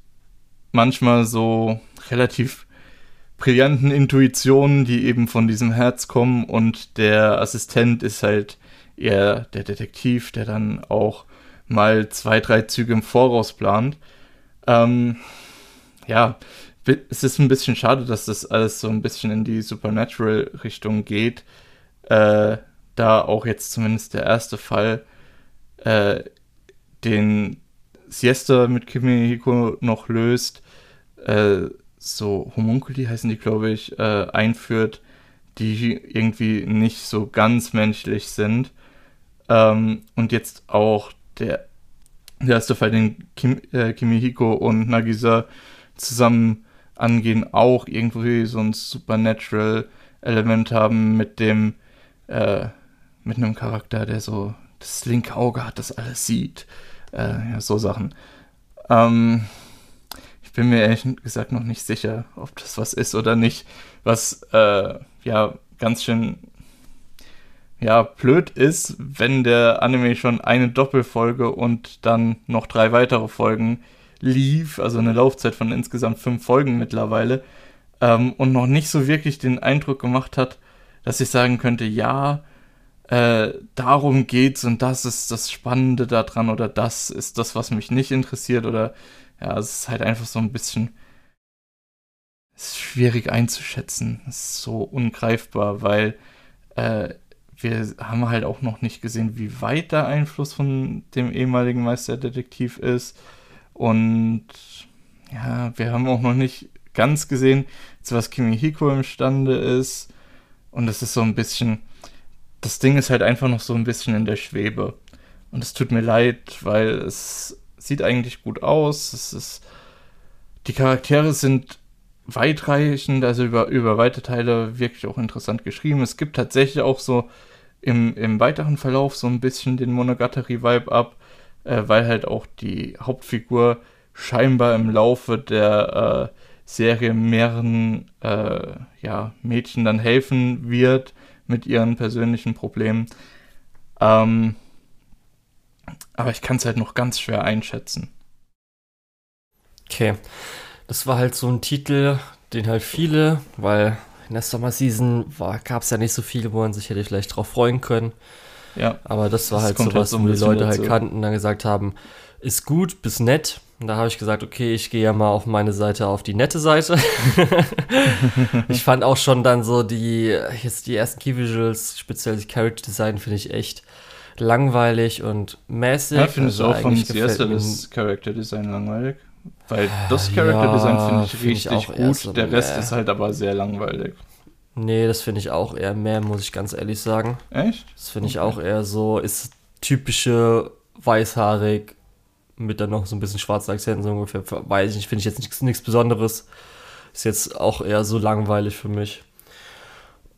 manchmal so relativ brillanten Intuitionen, die eben von diesem Herz kommen und der Assistent ist halt eher der Detektiv, der dann auch mal zwei, drei Züge im Voraus plant. Ähm, ja, es ist ein bisschen schade, dass das alles so ein bisschen in die Supernatural-Richtung geht. Äh, da auch jetzt zumindest der erste Fall äh, den Siesta mit Kimihiko noch löst, äh, so Homunculi heißen die, glaube ich, äh, einführt, die irgendwie nicht so ganz menschlich sind. Ähm, und jetzt auch der, der erste Fall, den Kim, äh, Kimihiko und Nagisa zusammen angehen, auch irgendwie so ein Supernatural-Element haben mit dem, äh, mit einem Charakter, der so das linke Auge hat, das alles sieht. Äh, ja, so Sachen. Ähm, ich bin mir ehrlich gesagt noch nicht sicher, ob das was ist oder nicht. Was äh, ja ganz schön ja blöd ist, wenn der Anime schon eine Doppelfolge und dann noch drei weitere Folgen lief, also eine Laufzeit von insgesamt fünf Folgen mittlerweile, ähm, und noch nicht so wirklich den Eindruck gemacht hat, dass ich sagen könnte, ja, äh, darum geht's und das ist das Spannende daran oder das ist das, was mich nicht interessiert oder ja, es ist halt einfach so ein bisschen schwierig einzuschätzen. Es ist so ungreifbar, weil äh, wir haben halt auch noch nicht gesehen, wie weit der Einfluss von dem ehemaligen Meisterdetektiv ist. Und ja, wir haben auch noch nicht ganz gesehen, zu was Kimihiko imstande ist. Und es ist so ein bisschen, das Ding ist halt einfach noch so ein bisschen in der Schwebe. Und es tut mir leid, weil es sieht eigentlich gut aus. Es ist, die Charaktere sind weitreichend, also über, über weite Teile wirklich auch interessant geschrieben. Es gibt tatsächlich auch so im, im weiteren Verlauf so ein bisschen den Monogatari-Vibe ab, äh, weil halt auch die Hauptfigur scheinbar im Laufe der, äh, Serie mehreren äh, ja, Mädchen dann helfen wird mit ihren persönlichen Problemen. Ähm, aber ich kann es halt noch ganz schwer einschätzen. Okay. Das war halt so ein Titel, den halt viele, weil in der Sommer-Season gab es ja nicht so viel, wo man sich hätte vielleicht drauf freuen können. Ja. Aber das war das halt sowas, halt so wo die Leute halt kannten und dann gesagt haben, ist gut bis nett. Und da habe ich gesagt, okay, ich gehe ja mal auf meine Seite, auf die nette Seite. (laughs) ich fand auch schon dann so die, jetzt die ersten Key Visuals, speziell das Character Design, finde ich echt langweilig und mäßig. Ja, findest also du auch von Siesta das Character Design langweilig? Weil das Character Design ja, finde ich find richtig ich gut, so der Rest ist halt aber sehr langweilig. Nee, das finde ich auch eher mehr, muss ich ganz ehrlich sagen. Echt? Das finde ich auch eher so, ist typische weißhaarig mit dann noch so ein bisschen schwarzen Akzenten so ungefähr. Weiß ich nicht, finde ich jetzt nichts Besonderes. Ist jetzt auch eher so langweilig für mich.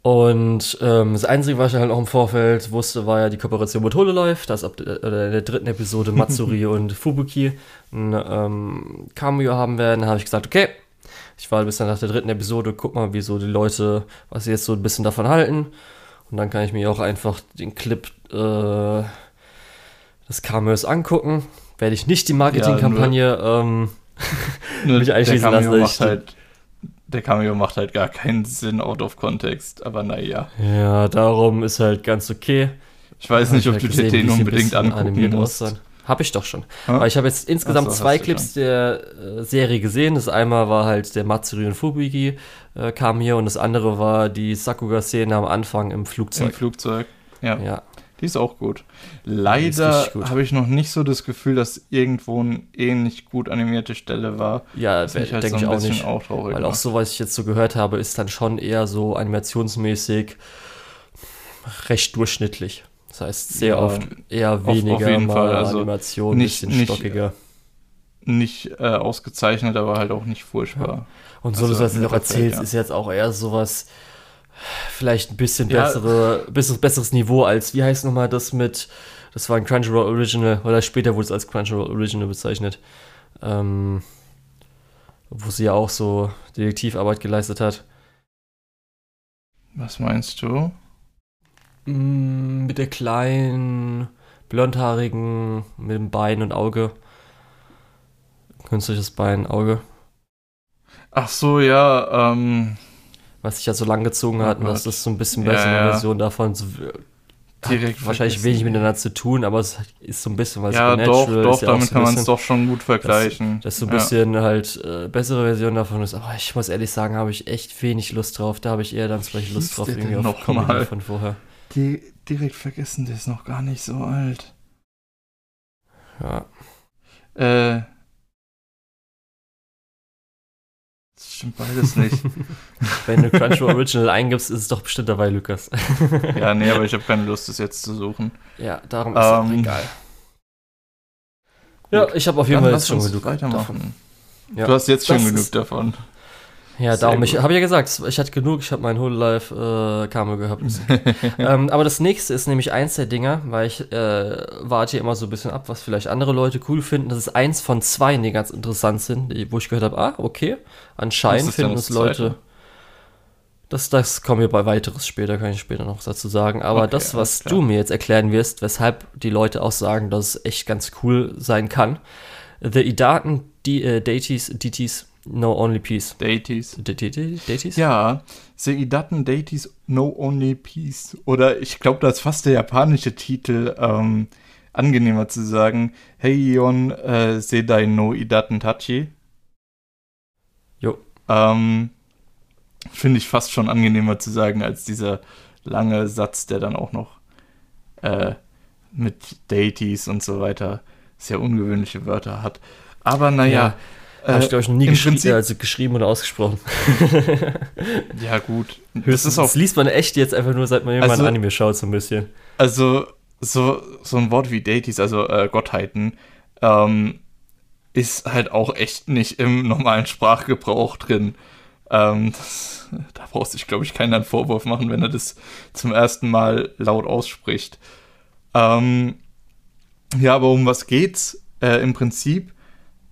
Und ähm, das Einzige, was ich halt auch im Vorfeld wusste, war ja die Kooperation mit Hololive, dass ab der, in der dritten Episode Matsuri (laughs) und Fubuki ein ähm, Cameo haben werden. Da habe ich gesagt, okay, ich war bis dann nach der dritten Episode, guck mal, wie so die Leute, was sie jetzt so ein bisschen davon halten. Und dann kann ich mir auch einfach den Clip äh, des Cameos angucken. Werde ich nicht die Marketingkampagne ja, ähm, (laughs) (laughs) mich einschließen lassen. Macht halt der Cameo macht halt gar keinen Sinn out of context, aber naja. Ja, darum ist halt ganz okay. Ich weiß nicht, ob halt du dir den unbedingt angucken musst. Aussehen. Hab ich doch schon. Hm? Ich habe jetzt insgesamt so, zwei Clips der äh, Serie gesehen. Das einmal war halt der Matsuri und Fubuki äh, kam hier und das andere war die Sakuga-Szene am Anfang im Flugzeug. Im Flugzeug, ja. ja. Die ist auch gut. Leider habe ich noch nicht so das Gefühl, dass irgendwo eine ähnlich gut animierte Stelle war. Ja, halt denke so ich auch nicht. Auch weil war. auch so, was ich jetzt so gehört habe, ist dann schon eher so animationsmäßig recht durchschnittlich. Das heißt, sehr ja, oft eher weniger auf, auf jeden Fall. Also Animation, nicht, bisschen nicht, stockiger. Nicht äh, ausgezeichnet, aber halt auch nicht furchtbar. Ja. Und so, also, was du noch erzählst, ja. ist jetzt auch eher sowas vielleicht ein bisschen bessere, ja. besseres, besseres Niveau als, wie heißt nochmal das mit, das war ein Crunchyroll Original, oder später wurde es als Crunchyroll Original bezeichnet, ähm, wo sie ja auch so Detektivarbeit geleistet hat. Was meinst du? Mm, mit der kleinen, blondhaarigen, mit dem Bein und Auge. Künstliches Bein, Auge. Ach so, ja, ähm, was sich ja so lang gezogen hat, oh und dass das so ein bisschen bessere ja, ja. Version davon so, direkt wahrscheinlich wenig miteinander zu tun, aber es ist so ein bisschen was Ja, doch, doch, ja damit so kann man es doch schon gut vergleichen. Dass, dass so ein bisschen halt äh, bessere Version davon ist, aber ich muss ehrlich sagen, habe ich echt wenig Lust drauf. Da habe ich eher dann vielleicht Lust drauf, irgendwie auf Comedy von vorher. Die direkt vergessen, der ist noch gar nicht so alt. Ja. Äh, stimmt beides nicht. (laughs) Wenn du Crunchyroll Original eingibst, ist es doch bestimmt dabei, Lukas. (laughs) ja, nee, aber ich habe keine Lust, das jetzt zu suchen. Ja, darum ist es ähm, auch egal. Ja, ich habe auf jeden Fall jetzt schon genug davon. Ja, du hast jetzt schon genug davon. Ja, Sehr darum, ich habe ja gesagt, ich hatte genug, ich habe mein Whole Life äh, Cameo gehabt. (laughs) ähm, aber das nächste ist nämlich eins der Dinger, weil ich äh, warte hier immer so ein bisschen ab, was vielleicht andere Leute cool finden. Das ist eins von zwei, die ganz interessant sind, die, wo ich gehört habe, ah, okay, anscheinend finden es Leute. Das, das kommen wir bei weiteres später, kann ich später noch dazu sagen. Aber okay, das, was du mir jetzt erklären wirst, weshalb die Leute auch sagen, dass es echt ganz cool sein kann. The Idaten äh, Deities, Deities No Only Peace. Deities. Deities? Ja, Seidaten Deities No Only Peace. Oder ich glaube, das ist fast der japanische Titel ähm, angenehmer zu sagen. Heion äh, Sedai no Idaten Tachi. Jo. Ähm, Finde ich fast schon angenehmer zu sagen als dieser lange Satz, der dann auch noch äh, mit Deities und so weiter sehr ungewöhnliche Wörter hat. Aber naja, ja. Habe ich, glaube ich, noch nie geschri also geschrieben oder ausgesprochen. (laughs) ja, gut. Das, ist auch, das liest man echt jetzt einfach nur, seit man irgendwann also, Anime schaut, so ein bisschen. Also, so, so ein Wort wie Deities, also äh, Gottheiten, ähm, ist halt auch echt nicht im normalen Sprachgebrauch drin. Ähm, das, da braucht sich, glaube ich, keiner einen Vorwurf machen, wenn er das zum ersten Mal laut ausspricht. Ähm, ja, aber um was geht's? Äh, Im Prinzip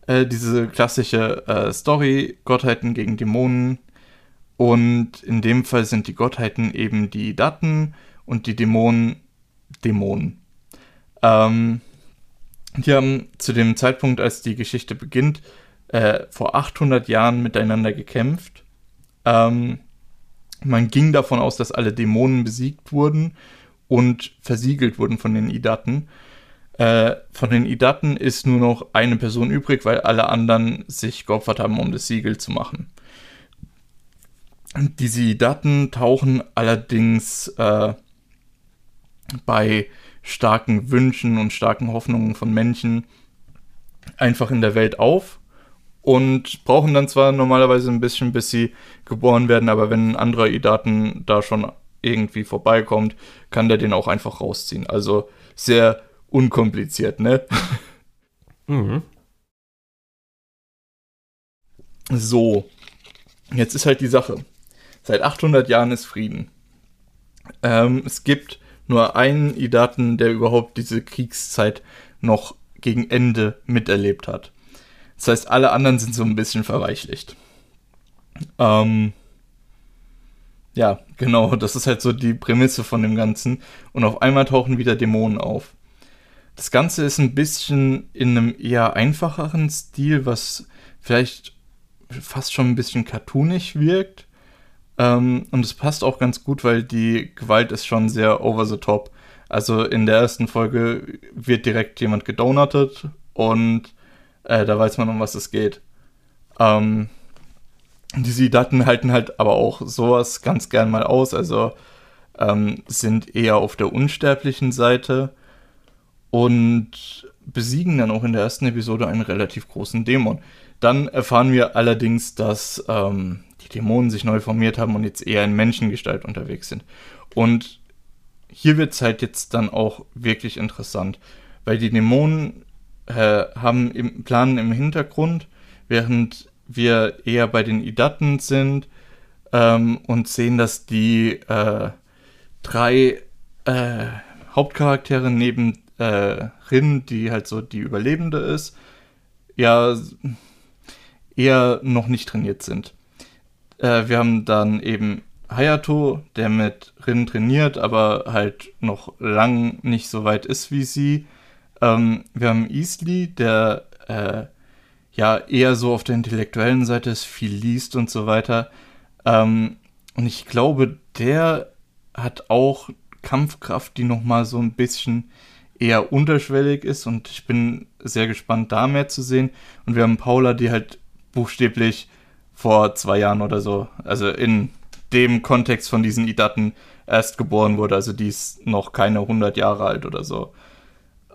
Äh, diese klassische äh, Story, Gottheiten gegen Dämonen. Und in dem Fall sind die Gottheiten eben die Daten und die Dämonen Dämonen. Ähm, die haben zu dem Zeitpunkt, als die Geschichte beginnt, äh, vor 800 Jahren miteinander gekämpft. Ähm, man ging davon aus, dass alle Dämonen besiegt wurden und versiegelt wurden von den Idaten. Äh, von den Idaten ist nur noch eine Person übrig, weil alle anderen sich geopfert haben, um das Siegel zu machen. Diese Idaten tauchen allerdings äh, bei starken Wünschen und starken Hoffnungen von Menschen einfach in der Welt auf und brauchen dann zwar normalerweise ein bisschen, bis sie geboren werden, aber wenn ein anderer Idaten da schon irgendwie vorbeikommt, kann der den auch einfach rausziehen. Also sehr unkompliziert, ne? Mhm. So, jetzt ist halt die Sache. Seit 800 Jahren ist Frieden. Ähm, es gibt nur einen Idaten, der überhaupt diese Kriegszeit noch gegen Ende miterlebt hat. Das heißt, alle anderen sind so ein bisschen verweichlicht. Ähm, ja, genau, das ist halt so die Prämisse von dem Ganzen. Und auf einmal tauchen wieder Dämonen auf. Das Ganze ist ein bisschen in einem eher einfacheren Stil, was vielleicht fast schon ein bisschen cartoonig wirkt. Ähm, und es passt auch ganz gut, weil die Gewalt ist schon sehr over the top. Also in der ersten Folge wird direkt jemand gedonatet und äh, da weiß man, um was es geht. Ähm, diese Daten halten halt aber auch sowas ganz gern mal aus. Also ähm, sind eher auf der unsterblichen Seite und besiegen dann auch in der ersten Episode einen relativ großen Dämon. Dann erfahren wir allerdings, dass ähm, die Dämonen sich neu formiert haben und jetzt eher in Menschengestalt unterwegs sind. Und hier wird es halt jetzt dann auch wirklich interessant, weil die Dämonen äh, haben im Plan im Hintergrund, während wir eher bei den Idaten sind ähm, und sehen, dass die äh, drei äh, Hauptcharaktere neben äh, Rin, die halt so die Überlebende ist, ja eher noch nicht trainiert sind. Äh, wir haben dann eben Hayato, der mit Rin trainiert, aber halt noch lang nicht so weit ist wie sie. Ähm, wir haben Easley, der äh, ja eher so auf der intellektuellen Seite ist, viel liest und so weiter. Ähm, und ich glaube, der hat auch Kampfkraft, die nochmal so ein bisschen eher unterschwellig ist und ich bin sehr gespannt, da mehr zu sehen. Und wir haben Paula, die halt buchstäblich vor zwei Jahren oder so, also in dem Kontext von diesen Idaten erst geboren wurde, also die ist noch keine 100 Jahre alt oder so.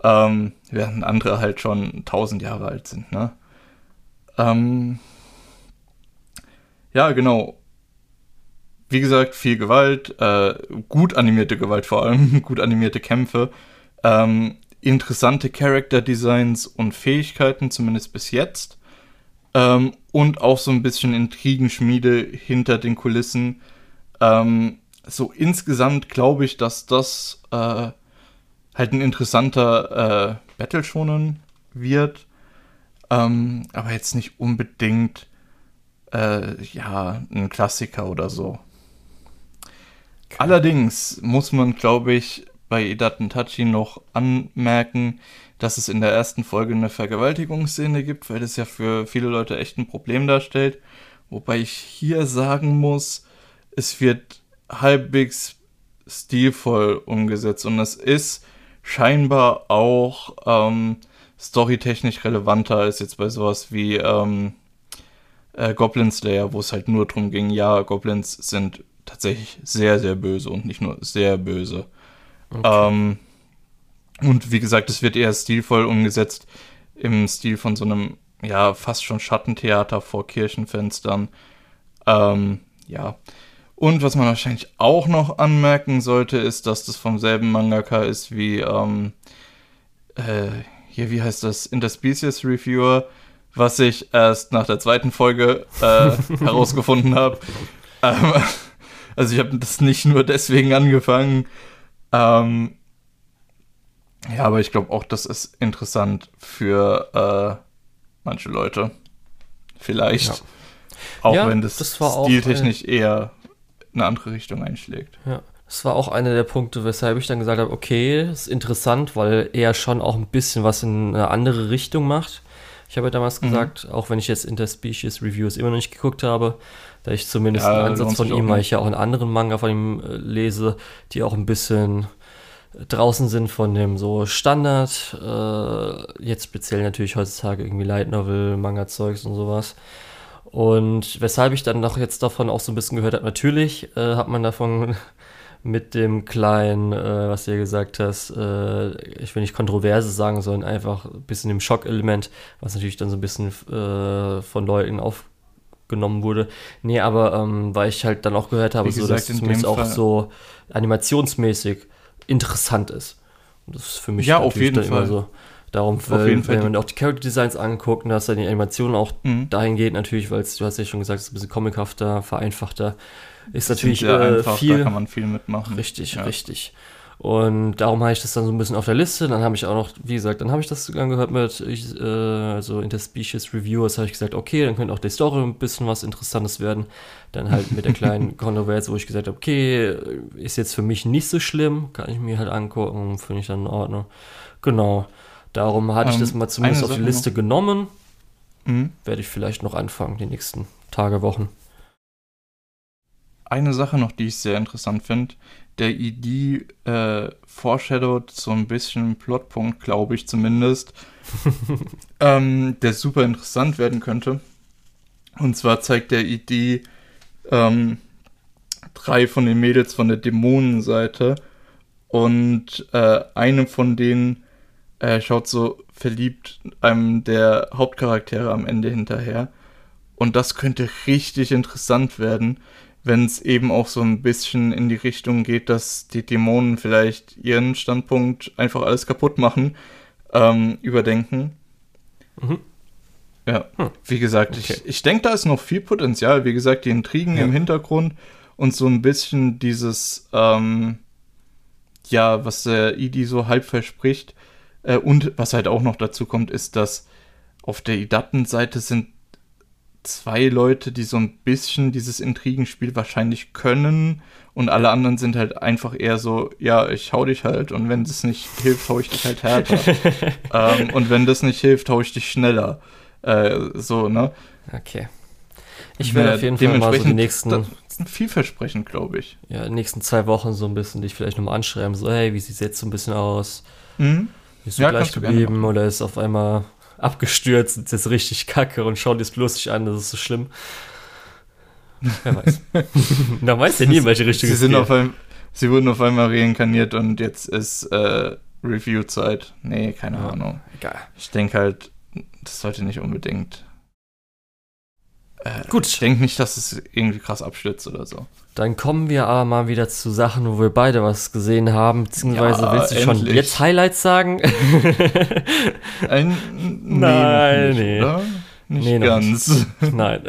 Ähm, während andere halt schon 1000 Jahre alt sind, ne? Ähm, ja, genau. Wie gesagt, viel Gewalt, äh, gut animierte Gewalt vor allem, (laughs) gut animierte Kämpfe, ähm, interessante Character Designs und Fähigkeiten, zumindest bis jetzt. Ähm, und auch so ein bisschen Intrigenschmiede hinter den Kulissen. Ähm, so insgesamt glaube ich, dass das äh, halt ein interessanter äh, Battle schonen wird. Ähm, aber jetzt nicht unbedingt äh, ja, ein Klassiker oder so. Okay. Allerdings muss man, glaube ich, bei Edaten Tachi noch anmerken, dass es in der ersten Folge eine Vergewaltigungsszene gibt, weil das ja für viele Leute echt ein Problem darstellt. Wobei ich hier sagen muss, es wird halbwegs stilvoll umgesetzt und es ist scheinbar auch ähm, storytechnisch relevanter als jetzt bei sowas wie ähm, äh, Goblin Slayer, wo es halt nur darum ging, ja, Goblins sind tatsächlich sehr, sehr böse und nicht nur sehr böse. Okay. Ähm, und wie gesagt, es wird eher stilvoll umgesetzt im Stil von so einem, ja, fast schon Schattentheater vor Kirchenfenstern. Ähm, ja. Und was man wahrscheinlich auch noch anmerken sollte, ist, dass das vom selben Mangaka ist wie, ähm, äh, hier, wie heißt das, Interspecies Reviewer, was ich erst nach der zweiten Folge äh, (laughs) herausgefunden habe. Ähm, also ich habe das nicht nur deswegen angefangen. Ähm, ja, aber ich glaube auch, das ist interessant für manche Leute. Vielleicht. Ja. Auch ja, wenn das, das stiltechnisch eher eine andere Richtung einschlägt. Ja. Das war auch einer der Punkte, weshalb ich dann gesagt habe, okay, ist interessant, weil er schon auch ein bisschen was in eine andere Richtung macht. Ich habe ja damals mhm. gesagt, auch wenn ich jetzt Interspecies Reviews immer noch nicht geguckt habe, da ich zumindest ja, einen Ansatz von ihm, weil ich ja auch einen anderen Manga von ihm äh, lese, die auch ein bisschen draußen sind von dem so Standard, äh, jetzt speziell natürlich heutzutage irgendwie Light Novel, Manga-Zeugs und sowas. Und weshalb ich dann noch jetzt davon auch so ein bisschen gehört habe, natürlich äh, hat man davon mit dem kleinen, äh, was du ja gesagt hast, äh, ich will nicht Kontroverse sagen, sondern einfach ein bisschen dem Schockelement, was natürlich dann so ein bisschen äh, von Leuten aufgenommen wurde. Nee, aber ähm, weil ich halt dann auch gehört habe, gesagt, so, dass es zumindest auch so animationsmäßig interessant ist. Und das ist für mich ja, auf jeden Fall. so. Darum, weil, wenn man auch die Character Designs anguckt, dass dann die Animation auch mhm. dahin geht, natürlich, weil du hast ja schon gesagt, es ist ein bisschen comichafter, vereinfachter ist natürlich äh, einfach, viel. Da kann man viel mitmachen. Richtig, ja. richtig. Und darum habe ich das dann so ein bisschen auf der Liste. Dann habe ich auch noch, wie gesagt, dann habe ich das angehört mit, ich, äh, also Interspecies Reviewers, habe ich gesagt, okay, dann könnte auch die Story ein bisschen was Interessantes werden. Dann halt mit der kleinen (laughs) Kontroverse, wo ich gesagt habe, okay, ist jetzt für mich nicht so schlimm, kann ich mir halt angucken, finde ich dann in Ordnung. Genau. Darum hatte ähm, ich das mal zumindest auf die Liste noch. genommen. Mhm. Werde ich vielleicht noch anfangen, die nächsten Tage, Wochen eine Sache noch, die ich sehr interessant finde. Der ID äh, foreshadowt so ein bisschen Plotpunkt, glaube ich zumindest, (laughs) ähm, der super interessant werden könnte. Und zwar zeigt der ID ähm, drei von den Mädels von der Dämonenseite und äh, eine von denen äh, schaut so verliebt einem der Hauptcharaktere am Ende hinterher. Und das könnte richtig interessant werden, wenn es eben auch so ein bisschen in die Richtung geht, dass die Dämonen vielleicht ihren Standpunkt einfach alles kaputt machen, ähm, überdenken. Mhm. Ja, hm. wie gesagt, okay. ich, ich denke, da ist noch viel Potenzial. Wie gesagt, die Intrigen ja. im Hintergrund und so ein bisschen dieses, ähm, ja, was der Idi so halb verspricht. Äh, und was halt auch noch dazu kommt, ist, dass auf der Idaten-Seite sind zwei Leute, die so ein bisschen dieses Intrigenspiel wahrscheinlich können und alle anderen sind halt einfach eher so, ja, ich hau dich halt und wenn das nicht hilft, hau ich dich halt härter. (laughs) ähm, und wenn das nicht hilft, hau ich dich schneller. Äh, so, ne? Okay. Ich werde auf jeden Fall mal so die nächsten. Das ist vielversprechend, glaube ich. Ja, die nächsten zwei Wochen so ein bisschen dich vielleicht nochmal anschreiben, so, hey, wie sieht es jetzt so ein bisschen aus? Mhm. Ist du ja, gleich geblieben oder ist auf einmal abgestürzt und ist jetzt richtig kacke und schaut jetzt bloß nicht an, das ist so schlimm. Wer weiß. (laughs) da weiß ja nie, in welche Richtung sie sind auf einem, Sie wurden auf einmal reinkarniert und jetzt ist äh, Review-Zeit. Nee, keine ja, Ahnung. Egal. Ich denke halt, das sollte nicht unbedingt. Äh, Gut. Ich denke nicht, dass es irgendwie krass abstürzt oder so. Dann kommen wir aber mal wieder zu Sachen, wo wir beide was gesehen haben. Beziehungsweise ja, willst du endlich. schon jetzt Highlights sagen? Ein, (laughs) nee, Nein, nicht, nee. Oder? Nicht nee, ganz. Nicht. (laughs) Nein.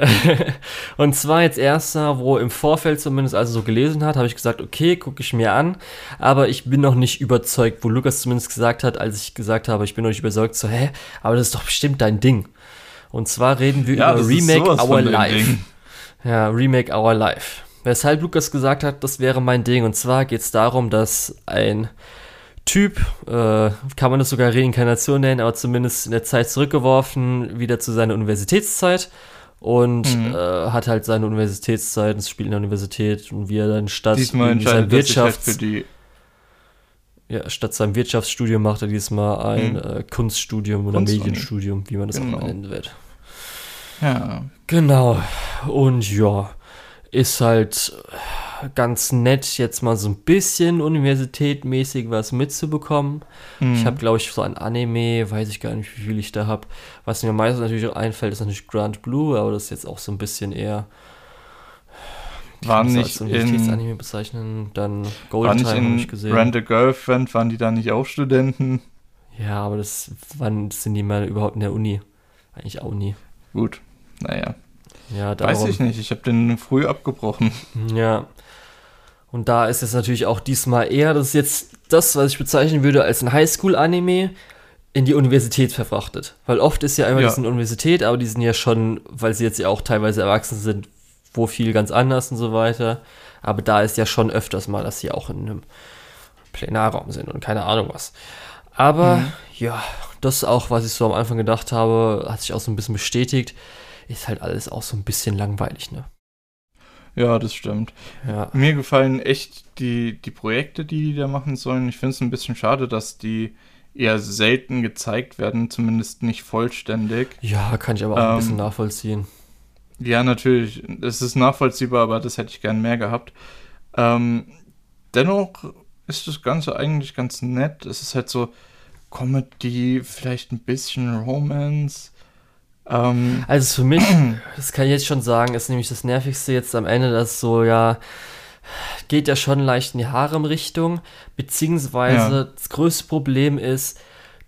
(laughs) Und zwar jetzt erster, wo im Vorfeld zumindest, also so gelesen hat, habe ich gesagt, okay, gucke ich mir an. Aber ich bin noch nicht überzeugt, wo Lukas zumindest gesagt hat, als ich gesagt habe, ich bin noch nicht überzeugt, so, hä, aber das ist doch bestimmt dein Ding. Und zwar reden wir ja, über Remake Our Life. Ja, Remake Our Life. Weshalb Lukas gesagt hat, das wäre mein Ding. Und zwar geht es darum, dass ein Typ, äh, kann man das sogar Reinkarnation nennen, aber zumindest in der Zeit zurückgeworfen, wieder zu seiner Universitätszeit und mhm. äh, hat halt seine Universitätszeit, das Spiel in der Universität und wie er dann statt Diesmal seinem Wirtschafts halt für die ja, statt seinem Wirtschaftsstudium macht er diesmal ein mhm. äh, Kunststudium oder Kunst Medienstudium, wie man das genau. auch nennen wird. Ja. Genau. Und ja, ist halt ganz nett, jetzt mal so ein bisschen universitätmäßig was mitzubekommen. Mhm. Ich habe, glaube ich, so ein Anime, weiß ich gar nicht, wie viel ich da habe. Was mir meistens natürlich auch einfällt, ist natürlich Grand Blue, aber das ist jetzt auch so ein bisschen eher. War nicht als Universitätsanime bezeichnen, dann Golden Time habe ich gesehen. Rent a Girlfriend, waren die da nicht auch Studenten? Ja, aber das, wann sind die mal überhaupt in der Uni? Eigentlich auch nie. Gut, naja. Ja, darum. Weiß ich nicht, ich habe den früh abgebrochen. Ja. Und da ist es natürlich auch diesmal eher, das ist jetzt das, was ich bezeichnen würde als ein Highschool-Anime. in die Universität verfrachtet. Weil oft ist ja immer, ja. die sind Universität, aber die sind ja schon, weil sie jetzt ja auch teilweise erwachsen sind, wo viel ganz anders und so weiter. Aber da ist ja schon öfters mal, dass sie auch in einem Plenarraum sind und keine Ahnung was. Aber mhm. ja, das auch, was ich so am Anfang gedacht habe, hat sich auch so ein bisschen bestätigt. Ist halt alles auch so ein bisschen langweilig, ne? Ja, das stimmt. Ja. Mir gefallen echt die, die Projekte, die die da machen sollen. Ich finde es ein bisschen schade, dass die eher selten gezeigt werden, zumindest nicht vollständig. Ja, kann ich aber auch ähm, ein bisschen nachvollziehen. Ja, natürlich. Es ist nachvollziehbar, aber das hätte ich gern mehr gehabt. Ähm, dennoch ist das Ganze eigentlich ganz nett. Es ist halt so Comedy, vielleicht ein bisschen Romance. Ähm, also für mich, (clears throat) das kann ich jetzt schon sagen, ist nämlich das Nervigste jetzt am Ende, dass so ja geht ja schon leicht in die Harem-Richtung, beziehungsweise ja. das größte Problem ist,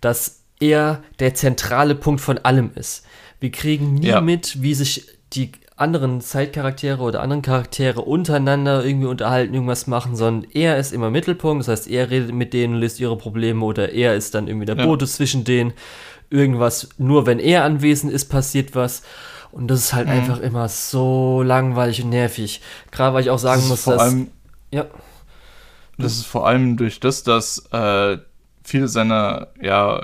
dass er der zentrale Punkt von allem ist. Wir kriegen nie ja. mit, wie sich die anderen Zeitcharaktere oder anderen Charaktere untereinander irgendwie unterhalten, irgendwas machen, sondern er ist immer Mittelpunkt, das heißt, er redet mit denen, löst ihre Probleme oder er ist dann irgendwie der ja. Bote zwischen denen irgendwas, nur wenn er anwesend ist, passiert was. Und das ist halt mhm. einfach immer so langweilig und nervig. Gerade weil ich auch sagen das muss, dass. Allem, ja. Das ist vor allem durch das, dass äh, viele seiner ja,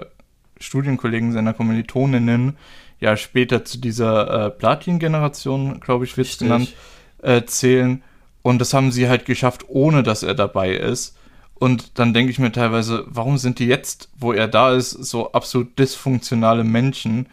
Studienkollegen, seiner Kommilitoninnen ja später zu dieser äh, Platin-Generation, glaube ich, wird es genannt, äh, zählen. Und das haben sie halt geschafft, ohne dass er dabei ist. Und dann denke ich mir teilweise, warum sind die jetzt, wo er da ist, so absolut dysfunktionale Menschen,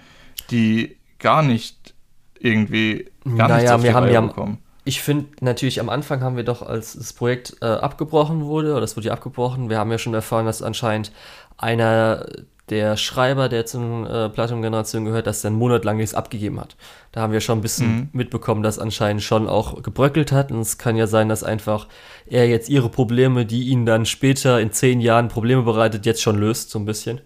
die gar nicht irgendwie gar naja, nichts wir haben ja bekommen. Ich finde natürlich am Anfang haben wir doch, als das Projekt äh, abgebrochen wurde, oder es wurde ja abgebrochen, wir haben ja schon erfahren, dass anscheinend einer der Schreiber, der zum äh, Platinum-Generation gehört, das dann monatelang nichts abgegeben hat. Da haben wir schon ein bisschen mhm. mitbekommen, dass anscheinend schon auch gebröckelt hat. Und es kann ja sein, dass einfach er jetzt ihre Probleme, die ihn dann später in zehn Jahren Probleme bereitet, jetzt schon löst, so ein bisschen.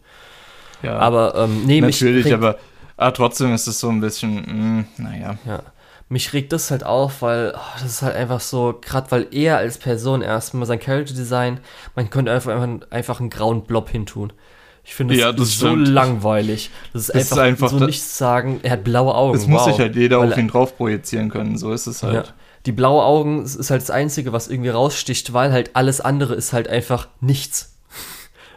Ja, aber ähm, nee, natürlich, mich aber ah, trotzdem ist es so ein bisschen, mh, mm, naja. Ja. Mich regt das halt auf, weil oh, das ist halt einfach so, gerade weil er als Person erstmal sein Character Design, man könnte einfach, einfach, einfach einen grauen Blob hintun. Ich finde ja, das so stimmt. langweilig. Das ist, das einfach, ist einfach so nichts sagen. Er hat blaue Augen. Das wow. muss sich halt jeder Weil, auf ihn drauf projizieren können. So ist es halt. Ja. Die blaue Augen ist halt das Einzige, was irgendwie raussticht, weil halt alles andere ist halt einfach nichts. (laughs)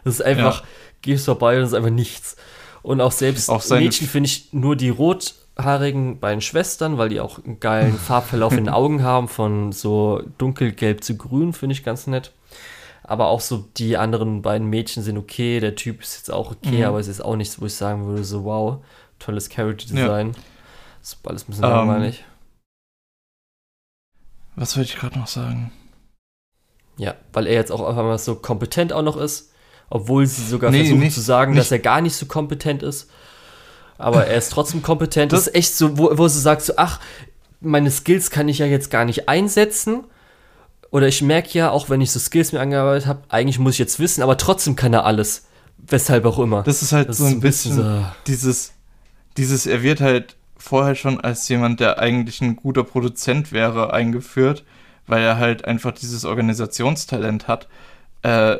Das ist einfach, ja. gehst vorbei und es ist einfach nichts. Und auch selbst auch Mädchen finde ich nur die rothaarigen beiden Schwestern, weil die auch einen geilen (laughs) Farbverlauf in den Augen haben, von so dunkelgelb zu grün, finde ich ganz nett. Aber auch so die anderen beiden Mädchen sind okay. Der Typ ist jetzt auch okay, mhm. aber es ist auch nichts, wo ich sagen würde, so wow, tolles Character Design. Ja. Das ist alles ein bisschen um, ähm, langweilig. Was wollte ich gerade noch sagen? Ja, weil er jetzt auch auf einmal so kompetent auch noch ist, obwohl sie sogar nee, versuchen nicht, zu sagen, nicht. dass er gar nicht so kompetent ist. Aber er ist trotzdem kompetent. Das, das ist echt so, wo, wo sie sagt so, ach, meine Skills kann ich ja jetzt gar nicht einsetzen oder ich merke ja, auch wenn ich so Skills mir angearbeitet habe, eigentlich muss ich jetzt wissen, aber trotzdem kann er alles. Weshalb auch immer. Das ist halt das so ein bisschen, bisschen so dieses, dieses, er wird halt vorher schon als jemand, der eigentlich ein guter Produzent wäre, eingeführt, weil er halt einfach dieses Organisationstalent hat. Äh,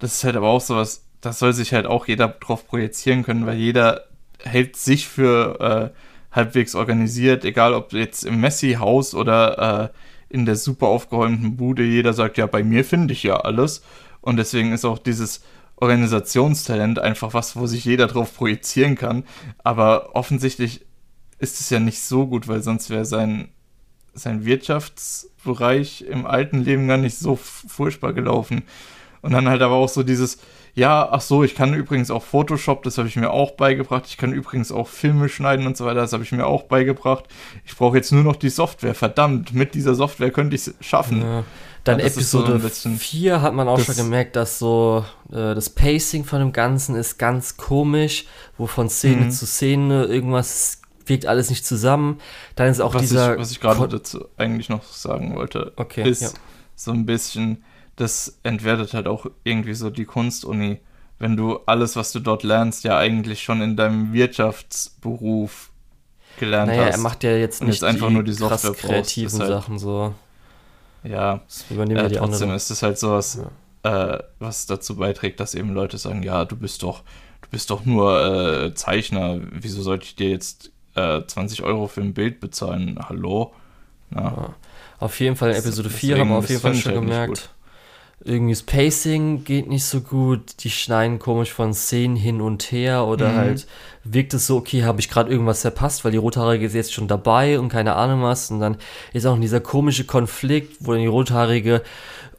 das ist halt aber auch sowas, das soll sich halt auch jeder drauf projizieren können, weil jeder hält sich für äh, halbwegs organisiert, egal ob jetzt im Messi-Haus oder äh, in der super aufgeräumten Bude jeder sagt, ja, bei mir finde ich ja alles. Und deswegen ist auch dieses Organisationstalent einfach was, wo sich jeder drauf projizieren kann. Aber offensichtlich ist es ja nicht so gut, weil sonst wäre sein, sein Wirtschaftsbereich im alten Leben gar nicht so furchtbar gelaufen. Und dann halt aber auch so dieses, ja, ach so, ich kann übrigens auch Photoshop, das habe ich mir auch beigebracht. Ich kann übrigens auch Filme schneiden und so weiter, das habe ich mir auch beigebracht. Ich brauche jetzt nur noch die Software. Verdammt, mit dieser Software könnte ich es schaffen. Ja. Dann ja, Episode so 4 hat man auch schon gemerkt, dass so äh, das Pacing von dem Ganzen ist ganz komisch, wo von Szene mhm. zu Szene irgendwas wirkt alles nicht zusammen. Dann ist auch was dieser. Ich, was ich gerade dazu eigentlich noch sagen wollte, okay, ist ja. so ein bisschen das entwertet halt auch irgendwie so die Kunstuni, wenn du alles, was du dort lernst, ja eigentlich schon in deinem Wirtschaftsberuf gelernt naja, hast. er macht ja jetzt nicht einfach nur die Software kreativen halt, Sachen so. Ja, äh, trotzdem ist es halt sowas, ja. äh, was dazu beiträgt, dass eben Leute sagen, ja, du bist doch, du bist doch nur äh, Zeichner, wieso sollte ich dir jetzt äh, 20 Euro für ein Bild bezahlen? Hallo? Ja. Auf jeden Fall in Episode 4 haben wir auf jeden Fall schon gemerkt, irgendwie das Pacing geht nicht so gut, die schneiden komisch von Szenen hin und her oder mhm. halt wirkt es so, okay, habe ich gerade irgendwas verpasst, weil die Rothaarige ist jetzt schon dabei und keine Ahnung was und dann ist auch dieser komische Konflikt, wo dann die Rothaarige,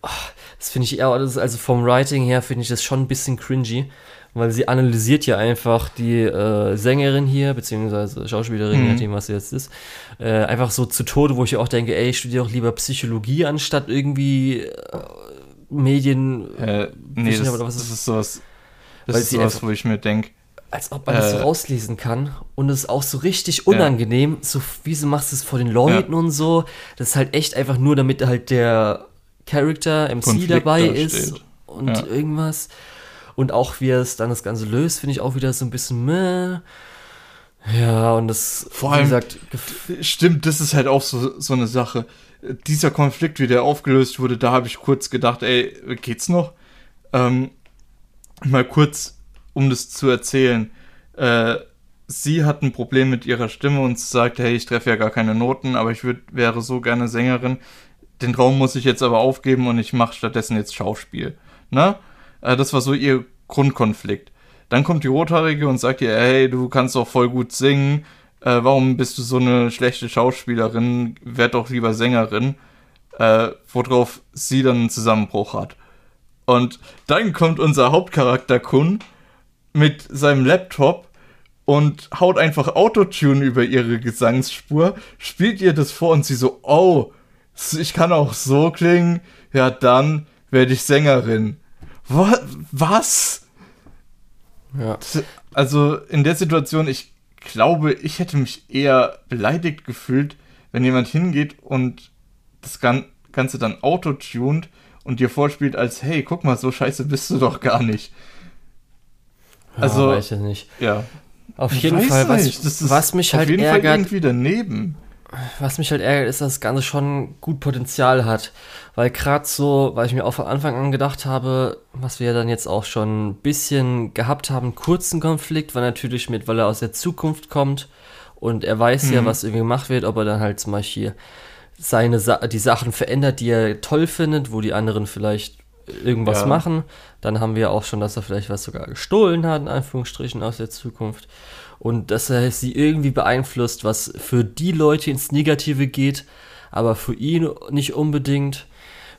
oh, das finde ich eher, also vom Writing her finde ich das schon ein bisschen cringy, weil sie analysiert ja einfach die äh, Sängerin hier, beziehungsweise Schauspielerin, mhm. nachdem was sie jetzt ist, äh, einfach so zu Tode, wo ich auch denke, ey, ich studiere auch lieber Psychologie, anstatt irgendwie äh, Medien. Äh, nee, das, das, ist, sowas, das ist sowas, wo ich mir denke, als ob man äh, das so rauslesen kann und es ist auch so richtig unangenehm, ja. so wie du machst es vor den Leuten ja. und so. Das ist halt echt einfach nur, damit halt der Charakter MC Konflikt dabei ist steht. und ja. irgendwas. Und auch wie er es dann das Ganze löst, finde ich auch wieder so ein bisschen meh. Ja, und das, vor allem, gesagt, stimmt, das ist halt auch so, so eine Sache. Dieser Konflikt, wie der aufgelöst wurde, da habe ich kurz gedacht, ey, geht's noch? Ähm, mal kurz, um das zu erzählen. Äh, sie hat ein Problem mit ihrer Stimme und sagt, hey, ich treffe ja gar keine Noten, aber ich würd, wäre so gerne Sängerin den Traum muss ich jetzt aber aufgeben und ich mache stattdessen jetzt Schauspiel. Ne? Äh, das war so ihr Grundkonflikt. Dann kommt die Rothaarige und sagt ihr, hey, du kannst doch voll gut singen. Äh, warum bist du so eine schlechte Schauspielerin? Werd doch lieber Sängerin. Äh, worauf sie dann einen Zusammenbruch hat. Und dann kommt unser Hauptcharakter Kun mit seinem Laptop und haut einfach Autotune über ihre Gesangsspur, spielt ihr das vor und sie so, oh, ich kann auch so klingen, ja, dann werde ich Sängerin. Was? Ja. Also in der Situation, ich glaube, ich hätte mich eher beleidigt gefühlt, wenn jemand hingeht und das Ganze dann autotuned und dir vorspielt als, hey, guck mal, so scheiße bist du doch gar nicht. Also, ja, weiß ich nicht. Ja. Auf jeden Fall, was, was mich halt ärgert. Fall irgendwie daneben was mich halt ärgert, ist, dass das Ganze schon gut Potenzial hat. Weil gerade so, weil ich mir auch von Anfang an gedacht habe, was wir dann jetzt auch schon ein bisschen gehabt haben, kurzen Konflikt, war natürlich mit, weil er aus der Zukunft kommt und er weiß mhm. ja, was irgendwie gemacht wird, ob er dann halt zum Beispiel seine Sa die Sachen verändert, die er toll findet, wo die anderen vielleicht irgendwas ja. machen. Dann haben wir auch schon, dass er vielleicht was sogar gestohlen hat, in Anführungsstrichen, aus der Zukunft und dass er sie irgendwie beeinflusst, was für die Leute ins Negative geht, aber für ihn nicht unbedingt.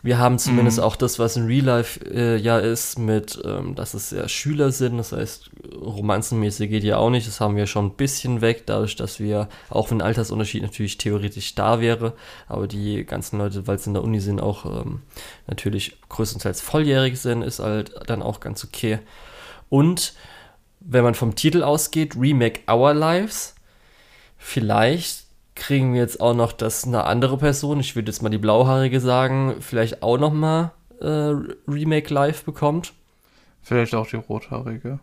Wir haben zumindest mhm. auch das, was in Real Life äh, ja ist, mit, ähm, dass es ja Schüler sind, das heißt, romanzenmäßig geht ja auch nicht, das haben wir schon ein bisschen weg, dadurch, dass wir, auch wenn Altersunterschied natürlich theoretisch da wäre, aber die ganzen Leute, weil sie in der Uni sind, auch ähm, natürlich größtenteils volljährig sind, ist halt dann auch ganz okay. Und wenn man vom Titel ausgeht, Remake Our Lives, vielleicht kriegen wir jetzt auch noch, dass eine andere Person, ich würde jetzt mal die Blauhaarige sagen, vielleicht auch noch mal äh, Remake Live bekommt. Vielleicht auch die Rothaarige.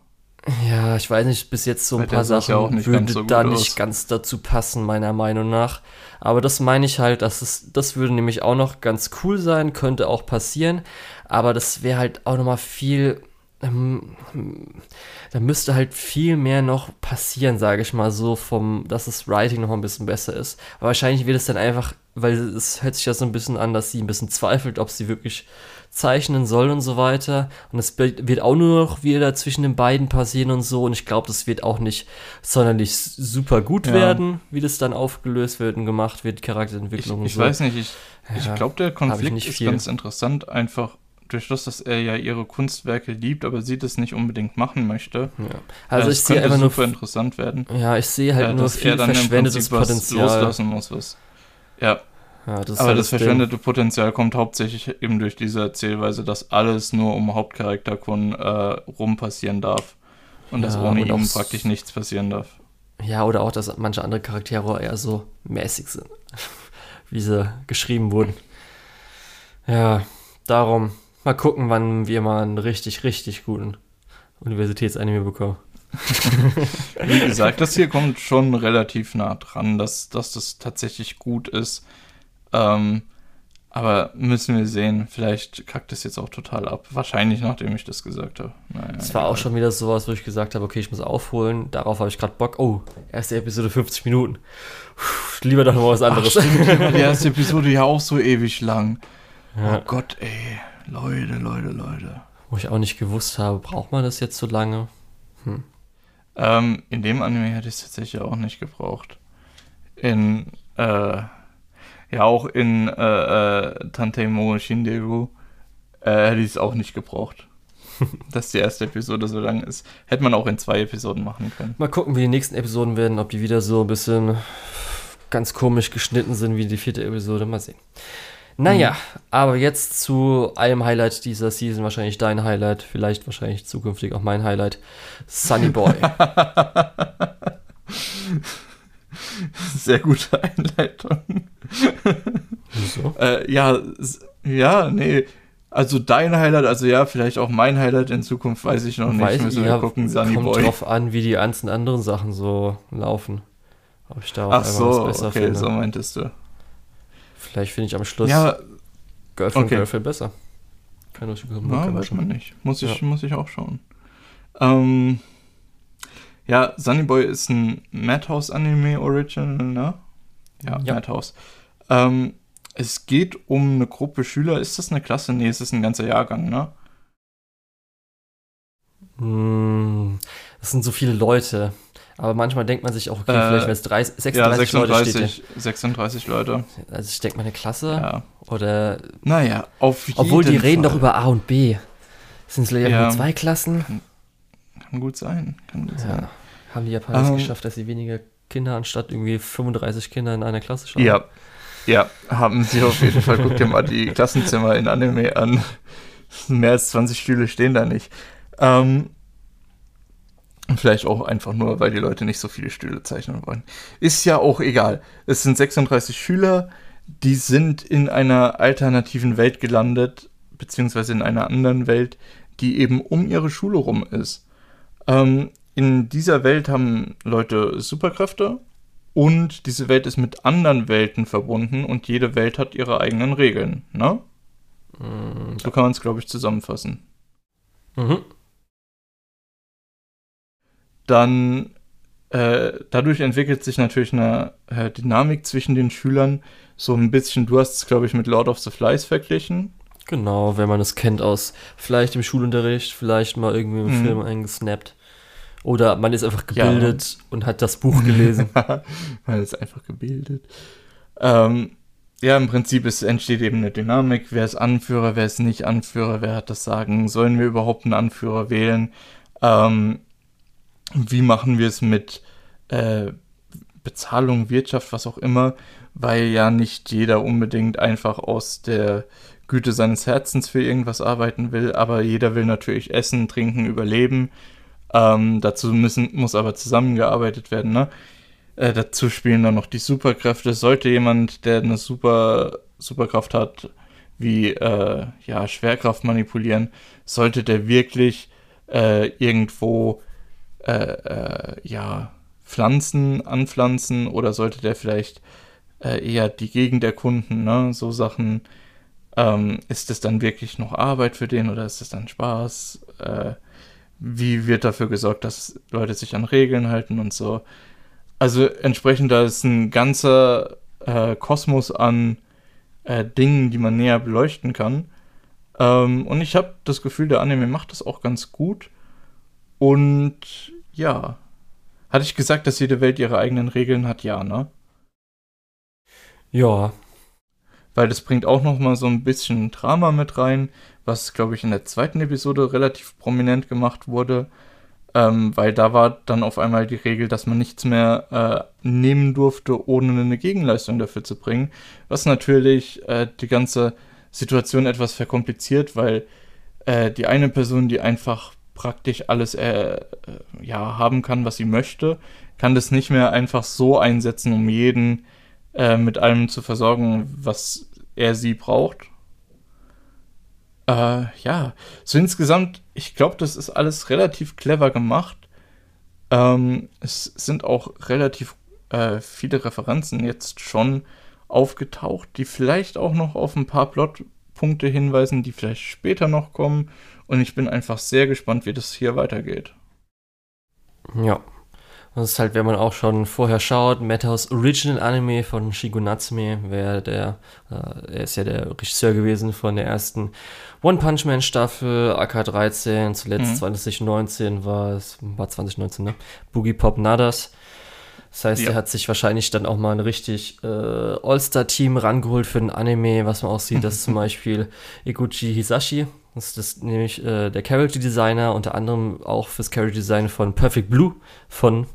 Ja, ich weiß nicht, bis jetzt so ein Weil paar Sachen ja würden so da nicht ganz dazu passen, meiner Meinung nach. Aber das meine ich halt, dass es, das würde nämlich auch noch ganz cool sein, könnte auch passieren. Aber das wäre halt auch noch mal viel ähm, da müsste halt viel mehr noch passieren, sage ich mal so, vom, dass das Writing noch ein bisschen besser ist. Aber wahrscheinlich wird es dann einfach, weil es hört sich ja so ein bisschen an, dass sie ein bisschen zweifelt, ob sie wirklich zeichnen soll und so weiter. Und es wird auch nur noch wieder zwischen den beiden passieren und so. Und ich glaube, das wird auch nicht sonderlich super gut ja. werden, wie das dann aufgelöst wird und gemacht wird, Charakterentwicklung ich, ich und so. Ich weiß nicht, ich, ja, ich glaube, der Konflikt ist ganz interessant, einfach durch das, dass er ja ihre Kunstwerke liebt, aber sie das nicht unbedingt machen möchte. Ja. Also ich sehe einfach nur super interessant werden. Ja, ich sehe halt äh, nur viel verschwendetes Potenzial. loslassen muss was. Ja. ja das aber halt das, das verschwendete Potenzial kommt hauptsächlich eben durch diese Erzählweise, dass alles nur um Hauptcharakter Kun äh, rum passieren darf und ja, dass ohne ihn praktisch nichts passieren darf. Ja, oder auch, dass manche andere Charaktere eher so mäßig sind, (laughs) wie sie geschrieben wurden. Ja, darum Mal gucken, wann wir mal einen richtig, richtig guten Universitätsanime bekommen. (laughs) Wie gesagt, das hier kommt schon relativ nah dran, dass, dass das tatsächlich gut ist. Ähm, Aber müssen wir sehen. Vielleicht kackt es jetzt auch total ab. Wahrscheinlich, nachdem ich das gesagt habe. Naja, das war egal. auch schon wieder sowas, wo ich gesagt habe, okay, ich muss aufholen. Darauf habe ich gerade Bock. Oh, erste Episode 50 Minuten. Puh, lieber doch noch was anderes. Ach, stimmt, (laughs) die erste Episode ja auch so ewig lang. Ja. Oh Gott, ey. Leute, Leute, Leute. Wo ich auch nicht gewusst habe, braucht man das jetzt so lange? Hm. Ähm, in dem Anime hätte ich es tatsächlich auch nicht gebraucht. In, äh, ja, auch in äh, äh, Tantemo Shinderu äh, hätte ich es auch nicht gebraucht. (laughs) dass die erste Episode so lang ist. Hätte man auch in zwei Episoden machen können. Mal gucken, wie die nächsten Episoden werden, ob die wieder so ein bisschen ganz komisch geschnitten sind wie die vierte Episode. Mal sehen. Naja, mhm. aber jetzt zu einem Highlight dieser Season, wahrscheinlich dein Highlight, vielleicht wahrscheinlich zukünftig auch mein Highlight, Sunny Boy. (laughs) Sehr gute Einleitung. Wieso? Äh, ja, ja, nee. Also dein Highlight, also ja, vielleicht auch mein Highlight in Zukunft, weiß ich noch nicht. Weiß, Müssen wir ja, gucken, Sunny kommt Boy. drauf an, wie die ganzen anderen Sachen so laufen. Ob ich da auch Ach so, was besser okay, finde. so meintest du. Vielleicht finde ich am Schluss ja, Girlfriend okay. Girlfriend besser. Keine Na, weiß man nicht. Muss ich, ja. muss ich auch schauen. Ähm, ja, Sunny Boy ist ein Madhouse Anime Original, ne? Ja, ja. Madhouse. Ähm, es geht um eine Gruppe Schüler. Ist das eine Klasse? Nee, es ist ein ganzer Jahrgang, ne? Hm, das sind so viele Leute. Aber manchmal denkt man sich auch, okay, äh, vielleicht, wenn es 36 ja, 36 Leute steht. 36 Leute. Also ich denke, meine Klasse ja. oder. Naja, auf jeden Obwohl die reden Fall. doch über A und B. Sind es ja. nur zwei Klassen? Kann, kann, gut sein. Kann gut ja. sein. Haben die Japaner es um, ähm. geschafft, dass sie weniger Kinder anstatt irgendwie 35 Kinder in einer Klasse schaffen? Ja. Ja, haben sie auf jeden Fall. Guck dir mal die Klassenzimmer in Anime an. Mehr als 20 Stühle stehen da nicht. Ähm, Vielleicht auch einfach nur, weil die Leute nicht so viele Stühle zeichnen wollen. Ist ja auch egal. Es sind 36 Schüler, die sind in einer alternativen Welt gelandet, beziehungsweise in einer anderen Welt, die eben um ihre Schule rum ist. Ähm, in dieser Welt haben Leute Superkräfte und diese Welt ist mit anderen Welten verbunden und jede Welt hat ihre eigenen Regeln, ne? Mhm. So kann man es, glaube ich, zusammenfassen. Mhm dann äh, dadurch entwickelt sich natürlich eine äh, Dynamik zwischen den Schülern. So ein bisschen, du hast es, glaube ich, mit Lord of the Flies verglichen. Genau, wenn man es kennt aus vielleicht im Schulunterricht, vielleicht mal irgendwie im mhm. Film eingesnappt. Oder man ist einfach gebildet ja. und hat das Buch gelesen. (laughs) man ist einfach gebildet. Ähm, ja, im Prinzip ist, entsteht eben eine Dynamik. Wer ist Anführer, wer ist nicht Anführer, wer hat das Sagen? Sollen wir überhaupt einen Anführer wählen? Ähm, wie machen wir es mit äh, Bezahlung, Wirtschaft, was auch immer, weil ja nicht jeder unbedingt einfach aus der Güte seines Herzens für irgendwas arbeiten will, aber jeder will natürlich essen, trinken, überleben. Ähm, dazu müssen, muss aber zusammengearbeitet werden. Ne? Äh, dazu spielen dann noch die Superkräfte. Sollte jemand, der eine super Superkraft hat, wie äh, ja, Schwerkraft manipulieren, sollte der wirklich äh, irgendwo äh, äh, ja, Pflanzen anpflanzen oder sollte der vielleicht äh, eher die Gegend erkunden, ne? So Sachen. Ähm, ist es dann wirklich noch Arbeit für den oder ist es dann Spaß? Äh, wie wird dafür gesorgt, dass Leute sich an Regeln halten und so? Also entsprechend, da ist ein ganzer äh, Kosmos an äh, Dingen, die man näher beleuchten kann. Ähm, und ich habe das Gefühl, der Anime macht das auch ganz gut. Und ja. Hatte ich gesagt, dass jede Welt ihre eigenen Regeln hat? Ja, ne? Ja. Weil das bringt auch noch mal so ein bisschen Drama mit rein, was, glaube ich, in der zweiten Episode relativ prominent gemacht wurde. Ähm, weil da war dann auf einmal die Regel, dass man nichts mehr äh, nehmen durfte, ohne eine Gegenleistung dafür zu bringen. Was natürlich äh, die ganze Situation etwas verkompliziert, weil äh, die eine Person, die einfach praktisch alles äh, ja, haben kann, was sie möchte, kann das nicht mehr einfach so einsetzen, um jeden äh, mit allem zu versorgen, was er sie braucht. Äh, ja, so insgesamt, ich glaube, das ist alles relativ clever gemacht. Ähm, es sind auch relativ äh, viele Referenzen jetzt schon aufgetaucht, die vielleicht auch noch auf ein paar Plotpunkte hinweisen, die vielleicht später noch kommen. Und ich bin einfach sehr gespannt, wie das hier weitergeht. Ja. Das ist halt, wenn man auch schon vorher schaut, Madhouse Original Anime von Shigo Natsume, wer der, äh, er ist ja der Regisseur gewesen von der ersten One Punch Man Staffel, AK13, zuletzt mhm. 2019 war es, war 2019, ne? Boogie Pop Nadas. Das heißt, ja. er hat sich wahrscheinlich dann auch mal ein richtig äh, All-Star-Team rangeholt für ein Anime, was man auch sieht, dass zum (laughs) Beispiel Iguchi Hisashi, das ist nämlich äh, der Character Designer, unter anderem auch fürs Character Design von Perfect Blue von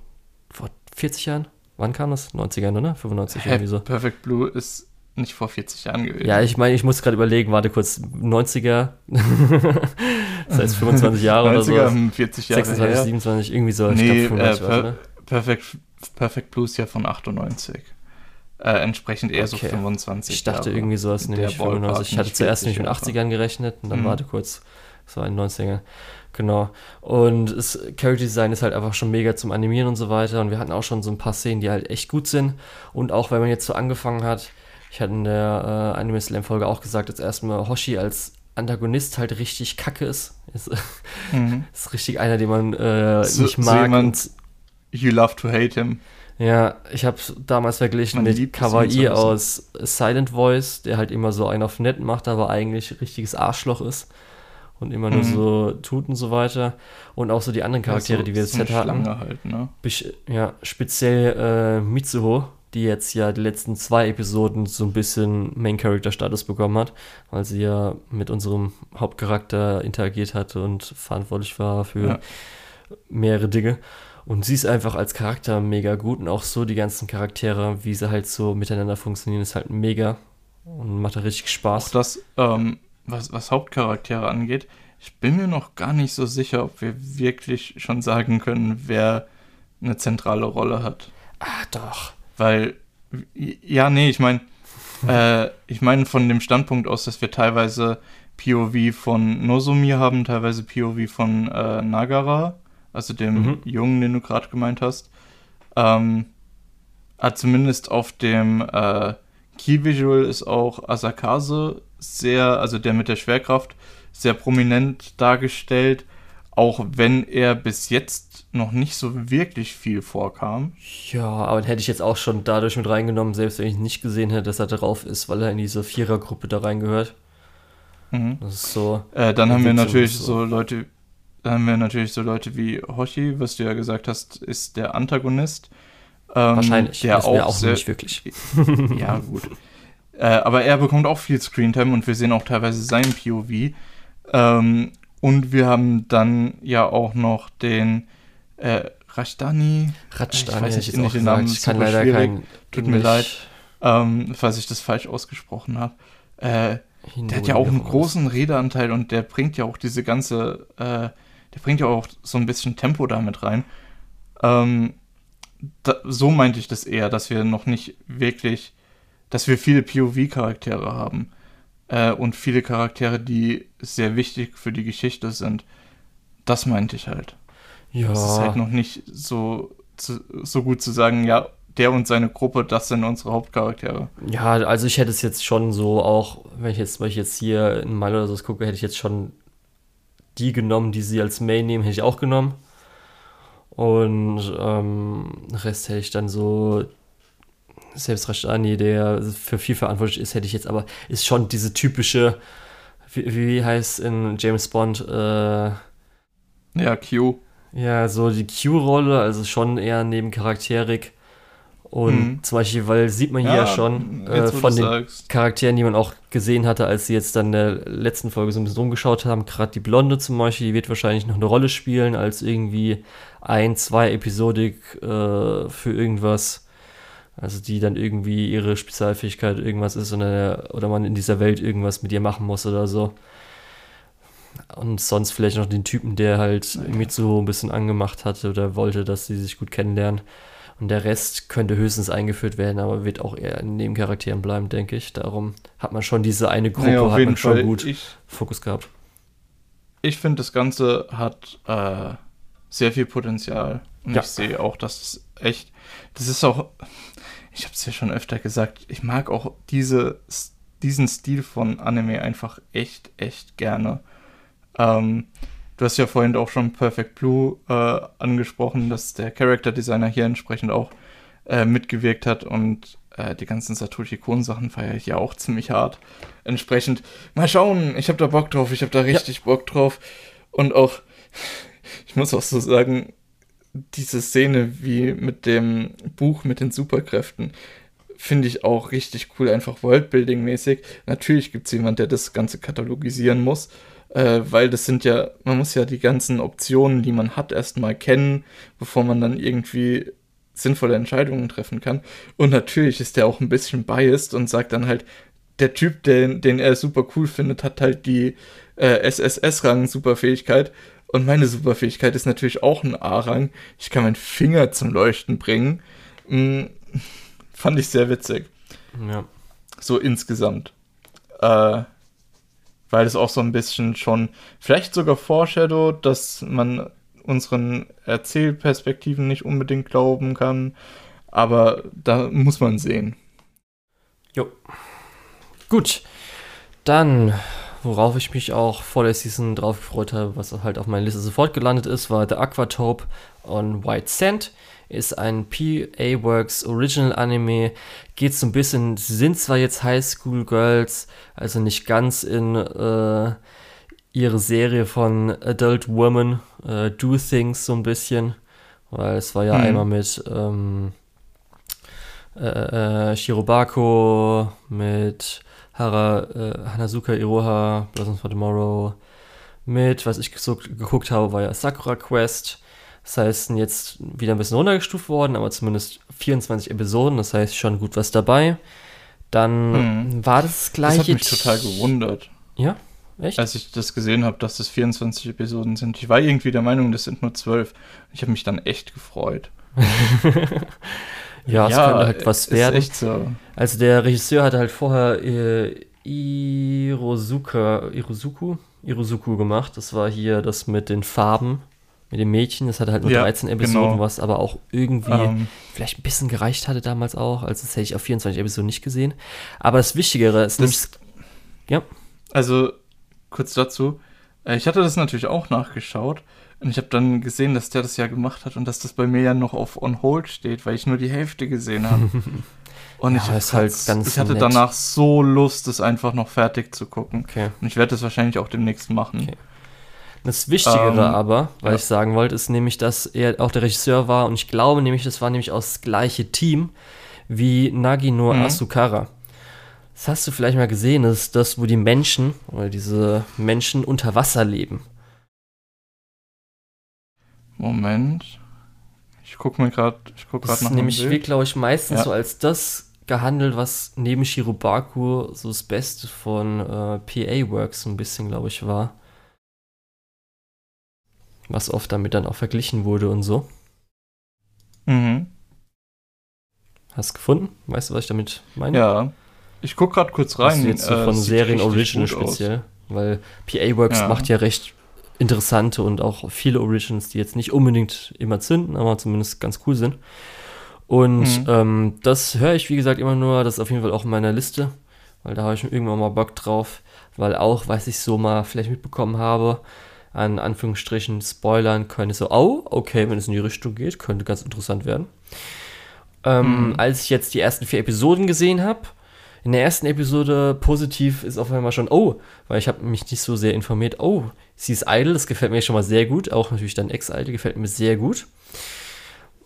vor 40 Jahren? Wann kam das? 90ern, oder? 95 irgendwie so. Perfect Blue ist nicht vor 40 Jahren gewesen. Ja, ich meine, ich muss gerade überlegen, warte kurz, 90er, (laughs) das heißt 25 Jahre 90er, oder so. 40 Jahre 26, her. 27, irgendwie so. Nee, glaub, äh, per Perfect, Perfect Blue ist ja von 98. Äh, entsprechend eher okay. so 25 Ich dachte Jahre irgendwie sowas, nämlich 95. Ich hatte zuerst nämlich mit 80ern gerechnet und dann mhm. warte kurz, so ein 90er. Genau. Und das Character Design ist halt einfach schon mega zum Animieren und so weiter. Und wir hatten auch schon so ein paar Szenen, die halt echt gut sind. Und auch wenn man jetzt so angefangen hat, ich hatte in der äh, Anime Slam Folge auch gesagt, dass erstmal Hoshi als Antagonist halt richtig kacke ist. Ist, mhm. (laughs) ist richtig einer, den man äh, so, nicht mag. So jemand, you love to hate him. Ja, ich habe damals verglichen man mit Kawaii aus Silent Voice, der halt immer so einen auf nett macht, aber eigentlich richtiges Arschloch ist und immer nur mhm. so tut und so weiter. Und auch so die anderen Charaktere, ja, so, die wir jetzt so hatten. Halt, ne? Ja, speziell äh, Mitsuho, die jetzt ja die letzten zwei Episoden so ein bisschen Main Character Status bekommen hat, weil sie ja mit unserem Hauptcharakter interagiert hatte und verantwortlich war für ja. mehrere Dinge. Und sie ist einfach als Charakter mega gut und auch so die ganzen Charaktere, wie sie halt so miteinander funktionieren, ist halt mega und macht richtig Spaß. Auch das, ähm, was, was Hauptcharaktere angeht, ich bin mir noch gar nicht so sicher, ob wir wirklich schon sagen können, wer eine zentrale Rolle hat. Ah, doch. Weil, ja, nee, ich meine, (laughs) äh, ich meine von dem Standpunkt aus, dass wir teilweise POV von Nozomi haben, teilweise POV von äh, Nagara, also dem mhm. Jungen, den du gerade gemeint hast. Ähm, zumindest auf dem äh, Key Visual ist auch Asakase sehr, also der mit der Schwerkraft, sehr prominent dargestellt, auch wenn er bis jetzt noch nicht so wirklich viel vorkam. Ja, aber hätte ich jetzt auch schon dadurch mit reingenommen, selbst wenn ich nicht gesehen hätte, dass er drauf ist, weil er in diese Vierergruppe da reingehört. Mhm. Das ist so. Äh, dann haben wir natürlich so. so Leute, dann haben wir natürlich so Leute wie Hoshi, was du ja gesagt hast, ist der Antagonist. Ähm, Wahrscheinlich. Der auch, auch nicht wirklich. (laughs) ja, gut. Äh, aber er bekommt auch viel Screentime und wir sehen auch teilweise sein POV. Ähm, und wir haben dann ja auch noch den äh, Rajdani. Rajdani, ich weiß nicht, nicht den Namen. Ich kann leider schwierig. kein Tut mir leid, ähm, falls ich das falsch ausgesprochen habe. Äh, der hat ja auch einen großen Redeanteil und der bringt ja auch diese ganze, äh, der bringt ja auch so ein bisschen Tempo damit rein. Ähm, da, so meinte ich das eher, dass wir noch nicht wirklich dass wir viele POV-Charaktere haben äh, und viele Charaktere, die sehr wichtig für die Geschichte sind. Das meinte ich halt. Ja. Es ist halt noch nicht so, so gut zu sagen, ja, der und seine Gruppe, das sind unsere Hauptcharaktere. Ja, also ich hätte es jetzt schon so auch, wenn ich jetzt, wenn ich jetzt hier in Mal oder so gucke, hätte ich jetzt schon die genommen, die sie als Main nehmen, hätte ich auch genommen. Und ähm, Rest hätte ich dann so selbst Rashani, der für viel verantwortlich ist, hätte ich jetzt aber, ist schon diese typische, wie, wie heißt in James Bond, äh, ja, Q. Ja, so die Q-Rolle, also schon eher nebencharakterig. Und mhm. zum Beispiel, weil sieht man hier ja, ja schon äh, von den sagst. Charakteren, die man auch gesehen hatte, als sie jetzt dann in der letzten Folge so ein bisschen rumgeschaut haben, gerade die Blonde zum Beispiel, die wird wahrscheinlich noch eine Rolle spielen, als irgendwie ein, zwei Episodik äh, für irgendwas also die dann irgendwie ihre Spezialfähigkeit irgendwas ist oder, oder man in dieser Welt irgendwas mit ihr machen muss oder so. Und sonst vielleicht noch den Typen, der halt ja. Mitsuho ein bisschen angemacht hatte oder wollte, dass sie sich gut kennenlernen. Und der Rest könnte höchstens eingeführt werden, aber wird auch eher in Nebencharakteren bleiben, denke ich. Darum hat man schon diese eine Gruppe, naja, hat man schon Fall. gut ich, Fokus gehabt. Ich finde, das Ganze hat äh, sehr viel Potenzial. Und ja. ich sehe auch, dass es echt, das ist auch, (laughs) ich habe es ja schon öfter gesagt, ich mag auch diese, diesen Stil von Anime einfach echt, echt gerne. Ähm, du hast ja vorhin auch schon Perfect Blue äh, angesprochen, dass der Character Designer hier entsprechend auch äh, mitgewirkt hat und äh, die ganzen Satoshi Kon Sachen feiere ich ja auch ziemlich hart. Entsprechend, mal schauen, ich habe da Bock drauf, ich habe da richtig ja. Bock drauf und auch, ich muss auch so sagen, diese Szene wie mit dem Buch mit den Superkräften finde ich auch richtig cool, einfach Worldbuilding-mäßig. Natürlich gibt es jemanden, der das Ganze katalogisieren muss, äh, weil das sind ja, man muss ja die ganzen Optionen, die man hat, erstmal kennen, bevor man dann irgendwie sinnvolle Entscheidungen treffen kann. Und natürlich ist der auch ein bisschen biased und sagt dann halt, der Typ, den, den er super cool findet, hat halt die äh, SSS-Rang-Superfähigkeit und meine Superfähigkeit ist natürlich auch ein A-Rang. Ich kann meinen Finger zum Leuchten bringen. Hm, fand ich sehr witzig. Ja. So insgesamt. Äh, weil es auch so ein bisschen schon, vielleicht sogar Foreshadow, dass man unseren Erzählperspektiven nicht unbedingt glauben kann. Aber da muss man sehen. Jo. Gut. Dann worauf ich mich auch vor der Season drauf gefreut habe, was halt auf meiner Liste sofort gelandet ist, war The Aquatope on White Sand. Ist ein PA Works Original Anime. Geht so ein bisschen, sind zwar jetzt High School Girls, also nicht ganz in äh, ihre Serie von Adult Women, äh, Do Things so ein bisschen. Weil es war ja mhm. einmal mit ähm, äh, äh Shirobako, mit Hara, äh, Hanazuka Iroha, Blossoms for Tomorrow. Mit, was ich so geguckt habe, war ja Sakura Quest. Das heißt, jetzt wieder ein bisschen runtergestuft worden, aber zumindest 24 Episoden, das heißt schon gut was dabei. Dann hm. war das gleiche. Das hat mich total gewundert. Ja, echt? Als ich das gesehen habe, dass das 24 Episoden sind. Ich war irgendwie der Meinung, das sind nur 12. Ich habe mich dann echt gefreut. (laughs) Ja, es ja, könnte halt was werden. Echt so. Also der Regisseur hatte halt vorher äh, Irosuka, Irosuku, Irosuku gemacht. Das war hier das mit den Farben, mit dem Mädchen. Das hatte halt nur ja, 13 Episoden, genau. was aber auch irgendwie. Ähm. vielleicht ein bisschen gereicht hatte damals auch. Also das hätte ich auf 24 Episoden nicht gesehen. Aber das Wichtigere ist nämlich. Ja. Also kurz dazu. Äh, ich hatte das natürlich auch nachgeschaut. Und ich habe dann gesehen, dass der das ja gemacht hat und dass das bei mir ja noch auf On Hold steht, weil ich nur die Hälfte gesehen habe. (laughs) Und ja, ich, halt ganz ich hatte nett. danach so Lust, es einfach noch fertig zu gucken. Okay. Und ich werde das wahrscheinlich auch demnächst machen. Okay. Das Wichtigere ähm, aber, weil ja. ich sagen wollte, ist nämlich, dass er auch der Regisseur war und ich glaube nämlich, das war nämlich aus das gleiche Team wie Nagino mhm. Asukara. Das hast du vielleicht mal gesehen, das ist das, wo die Menschen oder diese Menschen unter Wasser leben. Moment. Ich gucke mir gerade ich guck Das ist nämlich, wird, glaube ich, meistens ja. so als das gehandelt, was neben Shirobaku so das Beste von äh, PA Works ein bisschen, glaube ich, war. Was oft damit dann auch verglichen wurde und so. Mhm. Hast du gefunden? Weißt du, was ich damit meine? Ja. Ich gucke gerade kurz rein. Also jetzt so von äh, Serien Original speziell. Aus. Weil PA Works ja. macht ja recht interessante und auch viele Originals, die jetzt nicht unbedingt immer zünden, aber zumindest ganz cool sind. Und mhm. ähm, das höre ich, wie gesagt, immer nur. Das ist auf jeden Fall auch in meiner Liste, weil da habe ich irgendwann mal Bock drauf. Weil auch, was ich so mal vielleicht mitbekommen habe, an Anführungsstrichen Spoilern könnte so, oh, okay, wenn es in die Richtung geht, könnte ganz interessant werden. Ähm, mhm. Als ich jetzt die ersten vier Episoden gesehen habe, in der ersten Episode positiv ist auf einmal schon, oh, weil ich habe mich nicht so sehr informiert, oh, sie ist idle, das gefällt mir schon mal sehr gut, auch natürlich dann Ex-Idle gefällt mir sehr gut.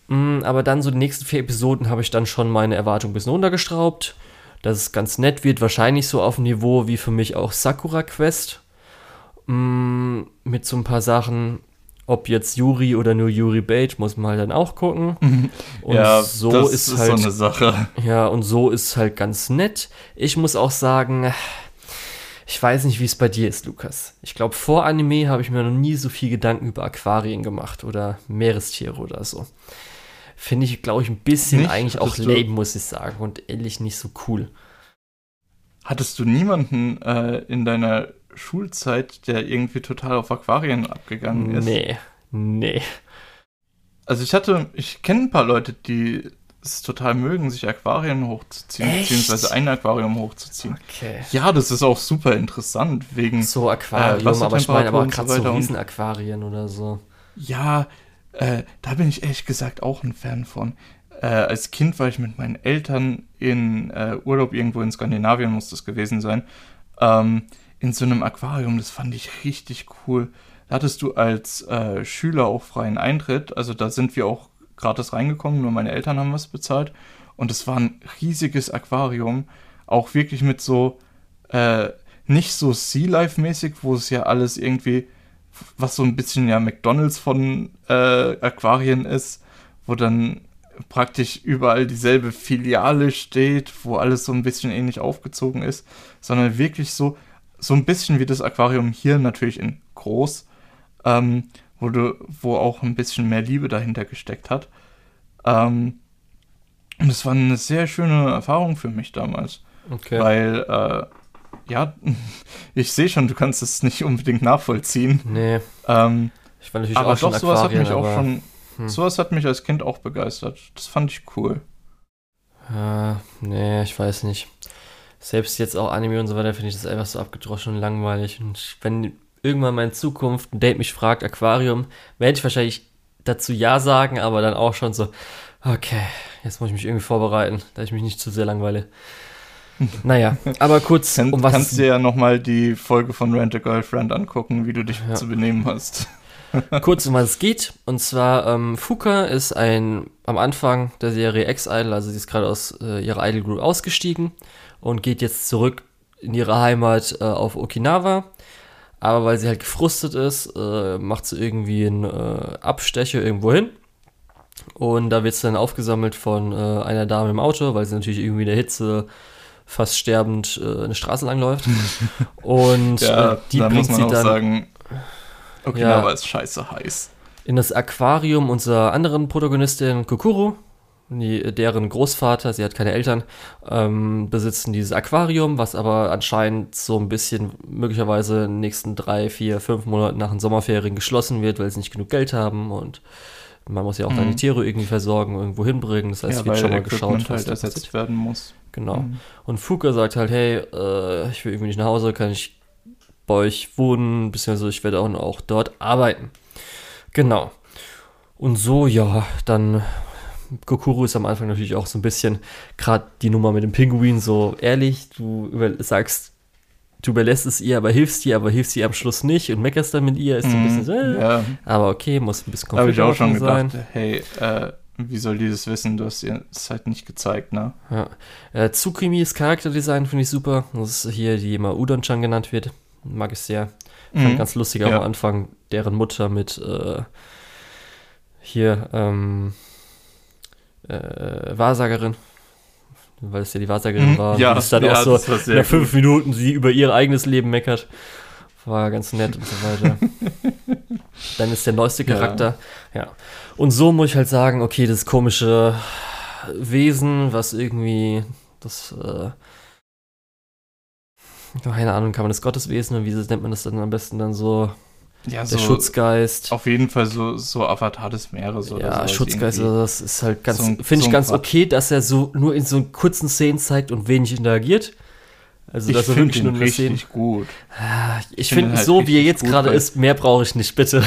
Mm, aber dann so die nächsten vier Episoden habe ich dann schon meine Erwartungen ein bisschen runtergestraubt, dass es ganz nett wird, wahrscheinlich so auf dem Niveau wie für mich auch Sakura Quest. Mm, mit so ein paar Sachen, ob jetzt Yuri oder nur Yuri Bait, muss man halt dann auch gucken. Und ja, so das ist, ist halt, so eine Sache. Ja, und so ist halt ganz nett. Ich muss auch sagen, ich weiß nicht, wie es bei dir ist, Lukas. Ich glaube, vor Anime habe ich mir noch nie so viel Gedanken über Aquarien gemacht oder Meerestiere oder so. Finde ich, glaube ich, ein bisschen nicht? eigentlich auch lame, muss ich sagen. Und ehrlich nicht so cool. Hattest du niemanden äh, in deiner Schulzeit, der irgendwie total auf Aquarien abgegangen ist. Nee, nee. Also ich hatte, ich kenne ein paar Leute, die es total mögen, sich Aquarien hochzuziehen, Echt? beziehungsweise ein Aquarium hochzuziehen. Okay. Ja, das ist auch super interessant, wegen. So Aquarium, Äh, aber ich meine aber gerade so so Riesenaquarien oder so. Ja, äh, da bin ich ehrlich gesagt auch ein Fan von. Äh, als Kind war ich mit meinen Eltern in äh, Urlaub irgendwo in Skandinavien, muss das gewesen sein, ähm, in so einem Aquarium. Das fand ich richtig cool. Da hattest du als äh, Schüler auch freien Eintritt. Also da sind wir auch gratis reingekommen, nur meine Eltern haben was bezahlt. Und es war ein riesiges Aquarium, auch wirklich mit so, äh, nicht so Sea Life-mäßig, wo es ja alles irgendwie, was so ein bisschen ja McDonalds von äh, Aquarien ist, wo dann praktisch überall dieselbe Filiale steht, wo alles so ein bisschen ähnlich aufgezogen ist, sondern wirklich so, so ein bisschen wie das Aquarium hier natürlich in groß, ähm, wo, du, wo auch ein bisschen mehr Liebe dahinter gesteckt hat. Ähm, und es war eine sehr schöne Erfahrung für mich damals, Okay. weil, äh, ja, (laughs) ich sehe schon, du kannst es nicht unbedingt nachvollziehen. nee, Ähm, ich war natürlich aber auch schon doch, sowas hat Aquarien, mich auch aber, schon, hm. sowas hat mich als Kind auch begeistert. Das fand ich cool. Ja, nee, ich weiß nicht. Selbst jetzt auch Anime und so weiter finde ich das einfach so abgedroschen und langweilig. Und wenn irgendwann mal in Zukunft ein Date mich fragt, Aquarium, werde ich wahrscheinlich dazu Ja sagen, aber dann auch schon so, okay, jetzt muss ich mich irgendwie vorbereiten, da ich mich nicht zu sehr langweile. (laughs) Naja, aber kurz, Kann, um was kannst dir ja nochmal die Folge von Rent a Girlfriend angucken, wie du dich Ja. zu benehmen hast. (laughs) kurz um was es geht. Und zwar, ähm, Fuka ist ein am Anfang der Serie Ex-Idol, also sie ist gerade aus äh, ihrer Idol Group ausgestiegen und geht jetzt zurück in ihre Heimat äh, auf Okinawa. Aber weil sie halt gefrustet ist, äh, macht sie irgendwie einen äh, Abstecher irgendwo hin. Und da wird sie dann aufgesammelt von äh, einer Dame im Auto, weil sie natürlich irgendwie in der Hitze fast sterbend äh, eine Straße langläuft. (laughs) Und Ja, äh, die da bringt muss man sie dann sagen, Okinawa Ja. ist scheiße heiß. in das Aquarium unserer anderen Protagonistin Kokuru. Die, deren Großvater, sie hat keine Eltern, ähm, besitzen dieses Aquarium, was aber anscheinend so ein bisschen möglicherweise in den nächsten drei, vier, fünf Monaten nach den Sommerferien geschlossen wird, weil sie nicht genug Geld haben und man muss ja auch dann Mhm. die Tiere irgendwie versorgen, irgendwo hinbringen. Das heißt, ja, wird schon mal geschaut, was halt ersetzt passiert. werden muss. Genau. Mhm. Und Fuka sagt halt, hey, äh, ich will irgendwie nicht nach Hause, kann ich bei euch wohnen, beziehungsweise ich werde auch, auch dort arbeiten. Genau. Und so, ja, dann Kokuru ist am Anfang natürlich auch so ein bisschen, gerade die Nummer mit dem Pinguin, so ehrlich, du über, sagst, du überlässt es ihr, aber hilfst ihr, aber hilfst ihr am Schluss nicht und meckerst dann mit ihr, ist so ein Mhm. bisschen so, äh, Ja, aber okay, muss ein bisschen da habe ich auch schon konfliktoffen gedacht, hey, äh, wie soll die das wissen? Du hast ihr es halt nicht gezeigt, ne? Ja. Äh, Tsukimis Charakterdesign finde ich super. Das ist hier, die immer Udon-chan genannt wird. Mag ich sehr. Fand Mhm. ganz lustig auch Ja. am Anfang, deren Mutter mit äh, hier ähm, äh, Wahrsagerin. Weil es ja die Wahrsagerin Mhm. war. Ja, die ist dann ja, auch so nach fünf. Minuten sie über ihr eigenes Leben meckert. War ganz nett und so weiter. (laughs) Dann ist der neueste Ja. Charakter. Ja. Und so muss ich halt sagen, okay, das komische Wesen, was irgendwie das, äh, keine Ahnung, kann man das Gotteswesen und wie nennt man das dann am besten dann so? Ja, Der so Schutzgeist. auf jeden Fall so, so Avatar des Meeres oder Ja, Schutzgeist, also das ist halt ganz, So finde ich so ein ganz Quatsch. okay, dass er so nur in so kurzen Szenen zeigt und wenig interagiert. Also, Ich er finde wirklich ihn nur richtig gut. Ah, Ich finde finde, halt so wie er jetzt gerade ist, mehr brauche ich nicht, bitte.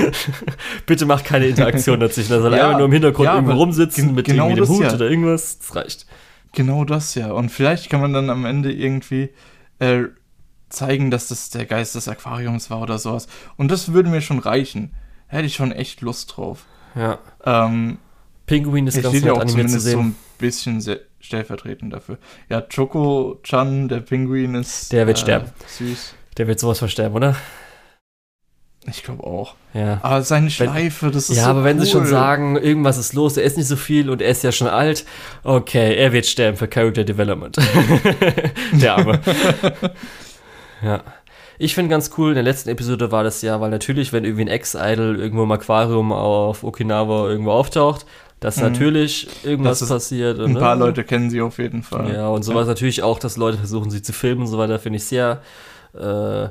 (laughs) bitte macht keine Interaktion dazwischen. Er soll Ja, einfach nur im Hintergrund ja, irgendwo rumsitzen mit genau irgendwie dem das Hut ja. oder irgendwas. Das reicht. Genau das ja. Und vielleicht kann man dann am Ende irgendwie äh, zeigen, dass das der Geist des Aquariums war oder sowas. Und das würde mir schon reichen. Hätte ich schon echt Lust drauf. Ja. Ähm, Pinguin ist ganz ja auch animiert zu zumindest so sehen. ein bisschen stellvertretend dafür. Ja, Choco-chan, der Pinguin ist. Der wird sterben. Süß. Der wird sowas versterben, oder? Ich glaube auch. Ja. Aber seine Schleife, das ist ja, so aber wenn sie schon cool. sagen, irgendwas ist los, er ist nicht so viel und er ist ja schon alt, okay, er wird sterben für Character Development. (laughs) der Arme. (laughs) ja. Ich finde ganz cool, in der letzten Episode war das ja, weil natürlich, wenn irgendwie ein Ex-Idol irgendwo im Aquarium auf Okinawa irgendwo auftaucht, dass Mhm. natürlich irgendwas Das passiert. Ein ne? paar Leute kennen sie auf jeden Fall. Ja, und sowas natürlich auch, dass Leute versuchen, sie zu filmen und so weiter, finde ich sehr äh,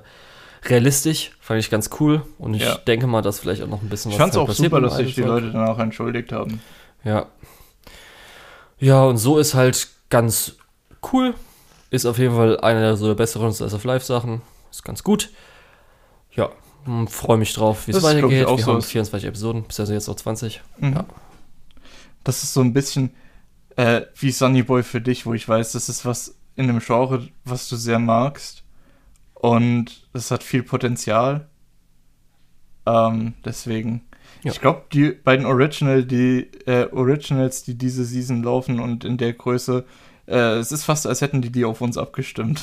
realistisch. Fand ich ganz cool. Und ich Ja. denke mal, dass vielleicht auch noch ein bisschen Ich fand es auch super, dass sich die. Leute danach entschuldigt haben. Ja. Ja, und so ist halt ganz cool. Ist auf jeden Fall einer der so der besseren Slice of Life Sachen. Ist ganz gut. Ja, freue mich drauf, wie es weitergeht. Wir so haben 24 Episoden, bis also jetzt noch 20. Mhm. Ja. Das ist so ein bisschen äh, wie Sunny Boy für dich, wo ich weiß, das ist was in dem Genre, was du sehr magst. Und es hat viel Potenzial. Ähm, deswegen. Ja. Ich glaube, die beiden Original, die äh, Originals, die diese Season laufen und in der Größe, äh, es ist fast, als hätten die die auf uns abgestimmt.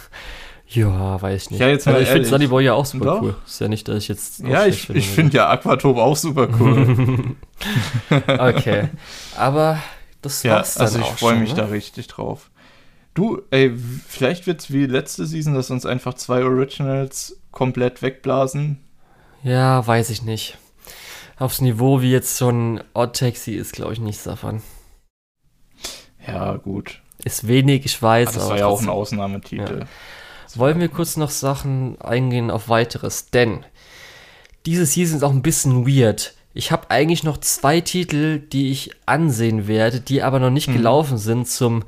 (laughs) ja, weiß ich nicht. Ja, jetzt mal ich finde Sunny Boy ja auch super Doch. cool. Ist ja nicht, dass ich jetzt. Ja, ich, ich finde ja Aquatop auch super cool. (laughs) okay. Aber das ja, war's dann also ich freue mich ne? da richtig drauf. Du, ey, vielleicht wird's wie letzte Season, dass uns einfach zwei Originals komplett wegblasen. Ja, weiß ich nicht. Aufs Niveau wie jetzt so ein Odd Taxi ist, glaube ich, nichts davon. Ja, gut. Ist wenig, ich weiß. Aber das war ja auch ein Ausnahmetitel. Ja. Wollen wir kurz noch Sachen eingehen auf weiteres? Denn diese Season ist auch ein bisschen weird. Ich habe eigentlich noch zwei Titel, die ich ansehen werde, die aber noch nicht mhm. gelaufen sind zum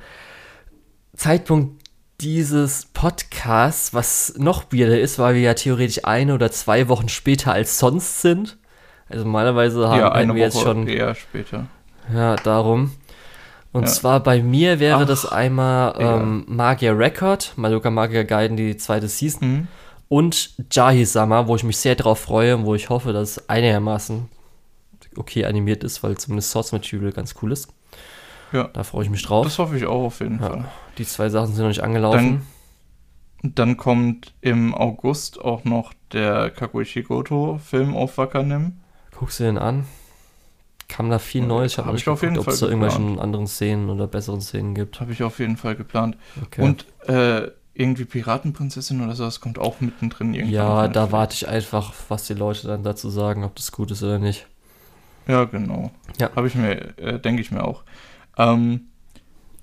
Zeitpunkt dieses Podcasts, was noch weirder ist, weil wir ja theoretisch eine oder zwei Wochen später als sonst sind. Also normalerweise haben ja, wir jetzt schon eher später. Ja, darum. Und ja. zwar bei mir wäre Ach, das einmal ähm, Magier Record, Madoka Magier Gaiden, die zweite Season. Mhm. Und Jahi-sama, wo ich mich sehr drauf freue und wo ich hoffe, dass es einigermaßen okay animiert ist, weil zumindest Source Material ganz cool ist. Ja. Da freue ich mich drauf. Das hoffe ich auch auf jeden ja. Fall. Die zwei Sachen sind noch nicht angelaufen. Dann, dann kommt im August auch noch der Kakuichi Goto-Film auf Wakanim. Guckst du den an? Kam da viel Neues? Ich habe hab nicht auf geguckt, ob es da irgendwelche anderen Szenen oder besseren Szenen gibt. Habe ich auf jeden Fall geplant. Okay. Und äh, irgendwie Piratenprinzessin oder sowas kommt auch mittendrin irgendwann. Ja, da warte ich einfach, was die Leute dann dazu sagen, ob das gut ist oder nicht. Ja, genau. Ja. Habe ich mir, äh, denke ich mir auch. Ähm,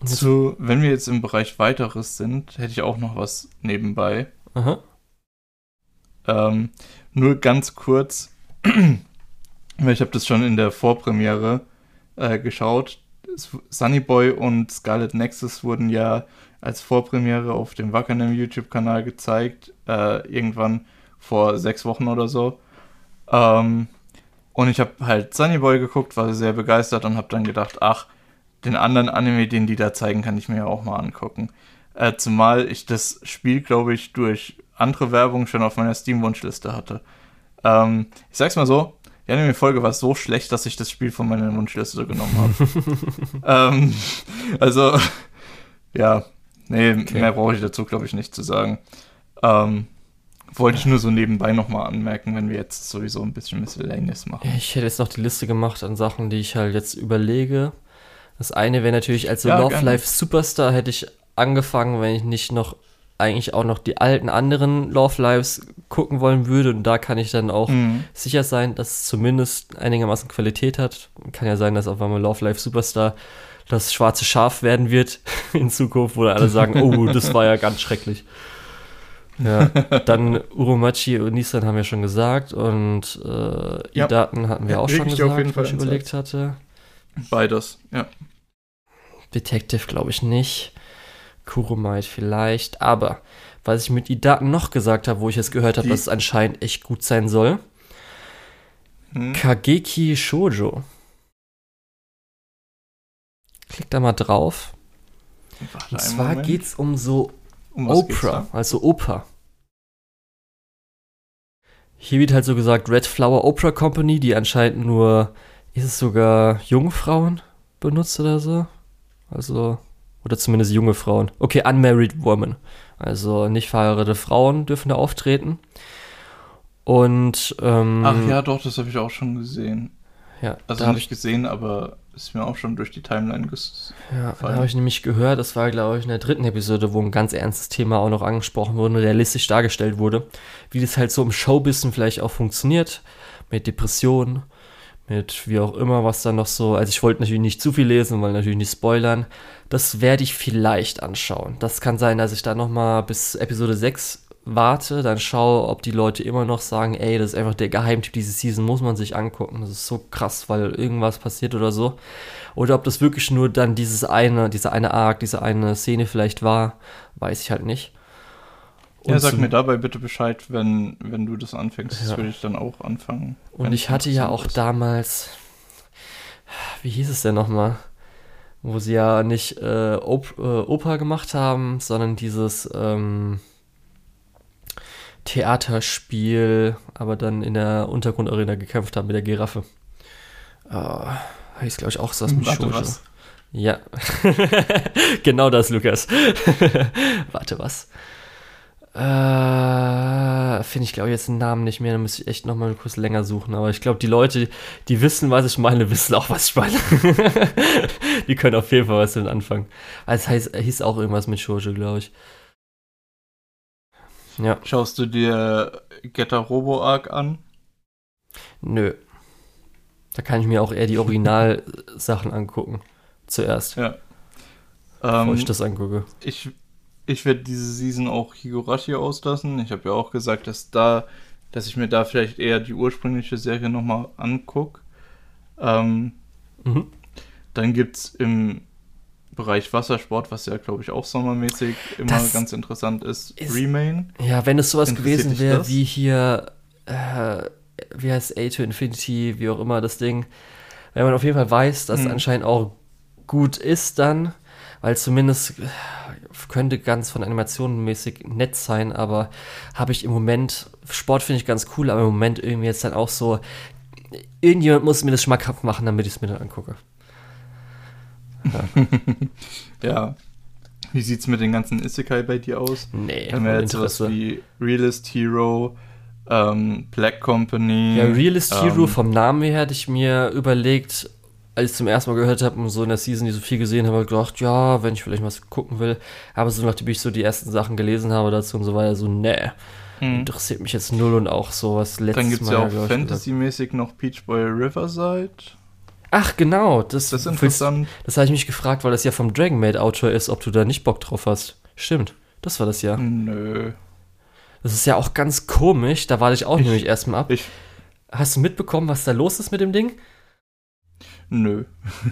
zu, wenn wir jetzt im Bereich weiteres sind, hätte ich auch noch was nebenbei. Aha. Ähm, nur ganz kurz, ich habe das schon in der Vorpremiere äh, geschaut. Sunny Boy und Scarlet Nexus wurden ja als Vorpremiere auf dem Wackernem YouTube-Kanal gezeigt, äh, irgendwann vor sechs Wochen oder so. Ähm, und ich habe halt Sunny Boy geguckt, war sehr begeistert und habe dann gedacht, ach, den anderen Anime, den die da zeigen, kann ich mir ja auch mal angucken. Äh, zumal ich das Spiel, glaube ich, durch andere Werbung schon auf meiner Steam-Wunschliste hatte. Ähm, ich sag's mal so, die Anime-Folge war so schlecht, dass ich das Spiel von meiner Wunschliste genommen habe. (laughs) ähm, also, ja, nee, okay. mehr brauche ich dazu, glaube ich, nicht zu sagen. Ähm, wollte ich nur so nebenbei nochmal anmerken, wenn wir jetzt sowieso ein bisschen Miscellaneous machen. Ich hätte jetzt noch die Liste gemacht an Sachen, die ich halt jetzt überlege. Das eine wäre natürlich, als ja, Love Life Superstar hätte ich angefangen, wenn ich nicht noch eigentlich auch noch die alten anderen Love Lives gucken wollen würde. Und da kann ich dann auch mhm. sicher sein, dass es zumindest einigermaßen Qualität hat. Kann ja sein, dass auf einmal Love Life Superstar das schwarze Schaf werden wird (laughs) in Zukunft, wo alle sagen, oh, das war ja ganz schrecklich. Ja, (laughs) dann Uromachi und Nissan haben wir schon gesagt und äh, ja. Daten hatten wir auch schon gesagt, was ich überlegt hatte. Beides, ja. Detective glaube ich nicht. Kurumite vielleicht. Aber was ich mit Idaten noch gesagt habe, wo ich es gehört habe, dass es anscheinend echt gut sein soll. Hm. Kageki Shoujo. Klick da mal drauf. Warte Und zwar geht es um so um Oprah, also Oper. Hier wird halt so gesagt Red Flower Opera Company, die anscheinend nur, ist es sogar Jungfrauen benutzt oder so? Also, oder zumindest junge Frauen. Okay, unmarried women. Also nicht verheiratete Frauen dürfen da auftreten. Und ähm, Ach ja, doch, das habe ich auch schon gesehen. Ja, also nicht gesehen, aber ist mir auch schon durch die Timeline gefallen. Ja, da habe ich nämlich gehört, das war, glaube ich, in der dritten Episode, wo ein ganz ernstes Thema auch noch angesprochen wurde und realistisch dargestellt wurde, wie das halt so im Showbissen vielleicht auch funktioniert, mit Depressionen mit wie auch immer, was da noch so. Also ich wollte natürlich nicht zu viel lesen, weil natürlich nicht spoilern. Das werde ich vielleicht anschauen. Das kann sein, dass ich da nochmal bis Episode 6 warte, dann schaue, ob die Leute immer noch sagen, ey, das ist einfach der Geheimtipp, diese Season muss man sich angucken. Das ist so krass, weil irgendwas passiert oder so. Oder ob das wirklich nur dann dieses eine, diese eine Arc, diese eine Szene vielleicht war, weiß ich halt nicht. Und ja, sag mir dabei bitte Bescheid, wenn, wenn du das anfängst. Ja. Das würde ich dann auch anfangen. Und ich hatte ja auch ist. damals, wie hieß es denn nochmal? Wo sie ja nicht äh, Op äh, Oper gemacht haben, sondern dieses ähm, Theaterspiel, aber dann in der Untergrundarena gekämpft haben mit der Giraffe. Uh, hieß, glaube ich, auch so was mit Warte, was? Ja. (laughs) genau das, Lukas. (laughs) Warte, was? Äh, Finde ich, glaube ich, jetzt einen Namen nicht mehr. Da müsste ich echt nochmal kurz länger suchen. Aber ich glaube, die Leute, die wissen, was ich meine, wissen auch, was ich meine. (laughs) die können auf jeden Fall was damit anfangen. Also, es heißt, hieß auch irgendwas mit Shoujo, glaube ich. Ja. Schaust du dir Getter Robo Arc an? Nö. Da kann ich mir auch eher die Originalsachen angucken. Zuerst. Ja. Bevor ähm, ich das angucke. Ich, ich werde diese Season auch Higurashi auslassen. Ich habe ja auch gesagt, dass da, dass ich mir da vielleicht eher die ursprüngliche Serie nochmal angucke. Ähm, mhm. Dann gibt es im Bereich Wassersport, was ja, glaube ich, auch sommermäßig immer das ganz interessant ist, ist Remain. Ja, wenn es sowas gewesen wäre wie hier, äh, wie heißt A to Infinity, wie auch immer das Ding, wenn man auf jeden Fall weiß, dass hm. es anscheinend auch gut ist dann, weil zumindest äh, könnte ganz von Animationen mäßig nett sein, aber habe ich im Moment, Sport finde ich ganz cool, aber im Moment irgendwie jetzt dann auch so, irgendjemand muss mir das schmackhaft machen, damit ich es mir dann angucke. Ja. (laughs) ja. Wie sieht's mit den ganzen Isekai bei dir aus? Nee, Haben wir jetzt sowas wie Realist Hero, ähm, Black Company. Ja, Realist ähm, Hero vom Namen her hatte ich mir überlegt, als ich zum ersten Mal gehört habe und so in der Season die so viel gesehen habe, gedacht, ja, wenn ich vielleicht was gucken will. Aber so nachdem ich so die ersten Sachen gelesen habe dazu und so weiter, so, nee. Hm. Interessiert mich jetzt null und auch so was letztes Dann gibt es ja auch Fantasy-mäßig noch Peach Boy Riverside. Ach, genau. Das, das ist interessant. Das habe ich mich gefragt, weil das ja vom Dragon Maid Autor ist, ob du da nicht Bock drauf hast. Stimmt. Das war das ja. Nö. Das ist ja auch ganz komisch. Da warte ich auch ich, nämlich erstmal ab. Ich, Hast du mitbekommen, was da los ist mit dem Ding? Nö.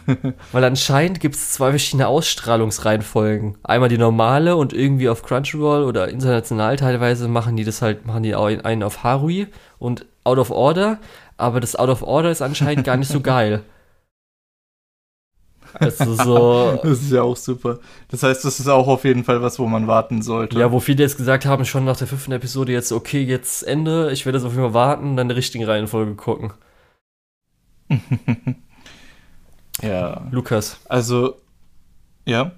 (laughs) Weil anscheinend gibt es zwei verschiedene Ausstrahlungsreihenfolgen. Einmal die normale und irgendwie auf Crunchyroll oder international teilweise machen die das halt, machen die einen auf Harui und Out of Order. Aber das Out of Order ist anscheinend gar nicht so (laughs) geil. Also (laughs) so. das ist ja auch super. Das heißt, das ist auch auf jeden Fall was, wo man warten sollte. Ja, wo viele jetzt gesagt haben, schon nach der fünften Episode jetzt, okay, jetzt Ende, ich werde jetzt auf jeden Fall warten, dann in der richtigen Reihenfolge gucken. Ja. Lukas. Also, ja.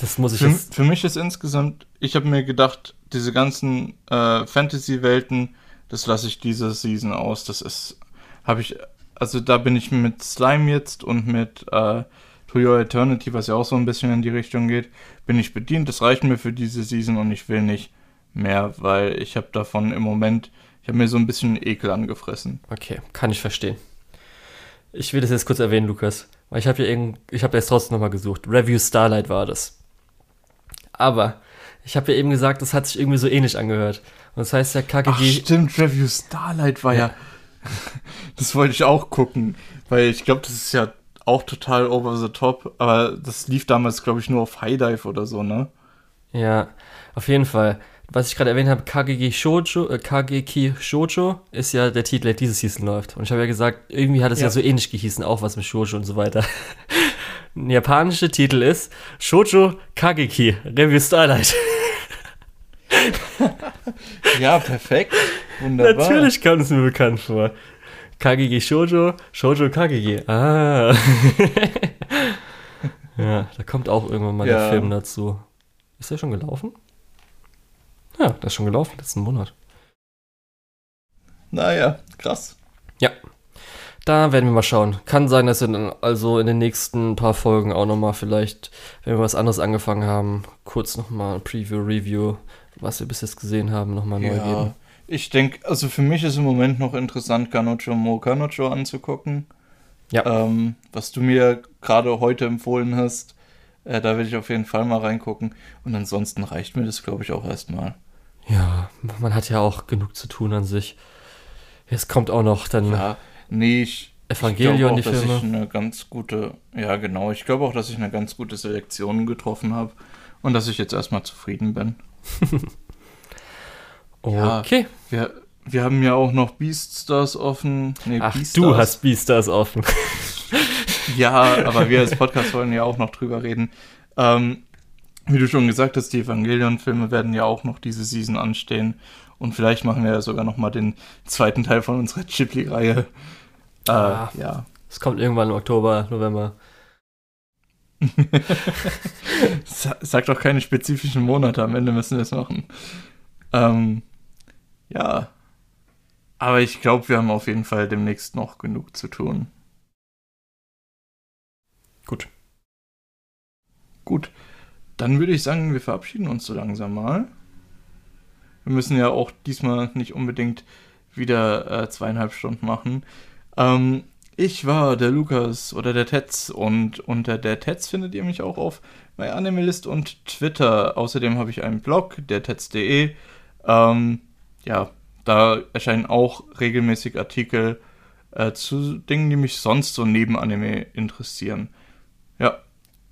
Das muss ich für, jetzt. Für mich ist insgesamt, ich habe mir gedacht, diese ganzen äh, Fantasy-Welten, das lasse ich diese Season aus. Das ist, habe ich also da bin ich mit Slime jetzt und mit äh, To Your Eternity, was ja auch so ein bisschen in die Richtung geht, bin ich bedient. Das reicht mir für diese Season und ich will nicht mehr, weil ich habe davon im Moment, ich habe mir so ein bisschen Ekel angefressen. Okay, kann ich verstehen. Ich will das jetzt kurz erwähnen, Lukas, weil ich habe ja irgend, ich habe jetzt trotzdem nochmal gesucht. Review Starlight war das. Aber ich habe ja eben gesagt, das hat sich irgendwie so ähnlich angehört. Und das heißt ja KGG. Ach, stimmt, Review Starlight war ja, ja (laughs) das wollte ich auch gucken, weil ich glaube, das ist ja auch total over the top, aber das lief damals, glaube ich, nur auf High Dive oder so, ne? Ja, auf jeden Fall. Was ich gerade erwähnt habe, Kageki Shoujo, äh, Kageki Shoujo ist ja der Titel, der dieses Season läuft. Und ich habe ja gesagt, irgendwie hat es ja. ja so ähnlich gehießen, auch was mit Shoujo und so weiter. (laughs) Ein japanischer Titel ist Shoujo Kageki Review Starlight. (laughs) ja, perfekt. Wunderbar. Natürlich kam es mir bekannt vor. Kagegi Shoujo, Shoujo Kagegi. Ah. (laughs) ja, da kommt auch irgendwann mal ja. der Film dazu. Ist der schon gelaufen? Ja, der ist schon gelaufen, letzten Monat. Naja, krass. Ja. Da werden wir mal schauen. Kann sein, dass wir dann also in den nächsten paar Folgen auch nochmal vielleicht, wenn wir was anderes angefangen haben, kurz nochmal Preview, Review, was wir bis jetzt gesehen haben, nochmal neu ja. geben. Ich denke, also für mich ist im Moment noch interessant, Kanocho Mo Kanocho anzugucken. Ja. Ähm, was du mir gerade heute empfohlen hast, äh, da will ich auf jeden Fall mal reingucken. Und ansonsten reicht mir das, glaube ich, auch erstmal. Ja, man hat ja auch genug zu tun an sich. Jetzt kommt auch noch dann ja, nee, ich, Evangelion, ich die Filme. Dass ich eine ganz gute, ja genau, ich glaube auch, dass ich eine ganz gute Selektion getroffen habe und dass ich jetzt erstmal zufrieden bin. (laughs) okay. Ja, wir, wir haben ja auch noch Beaststars offen. Nee, Ach, Beastars. du hast Beaststars offen. (laughs) ja, aber wir als Podcast wollen ja auch noch drüber reden. Ähm, wie du schon gesagt hast, die Evangelion-Filme werden ja auch noch diese Season anstehen. Und vielleicht machen wir ja sogar noch mal den zweiten Teil von unserer Ghibli-Reihe. Äh, ah, ja. Es kommt irgendwann im Oktober, November. (laughs) Sag doch keine spezifischen Monate, am Ende müssen wir es machen. Ähm, ja. Aber ich glaube, wir haben auf jeden Fall demnächst noch genug zu tun. Gut. Gut. Dann würde ich sagen, wir verabschieden uns so langsam mal. Wir müssen ja auch diesmal nicht unbedingt wieder äh, zweieinhalb Stunden machen. Ähm, ich war der Lukas oder der Tetz und unter der Tetz findet ihr mich auch auf MyAnimalist und Twitter. Außerdem habe ich einen Blog, der Tetz.de. Ähm, ja, da erscheinen auch regelmäßig Artikel äh, zu Dingen, die mich sonst so neben Anime interessieren.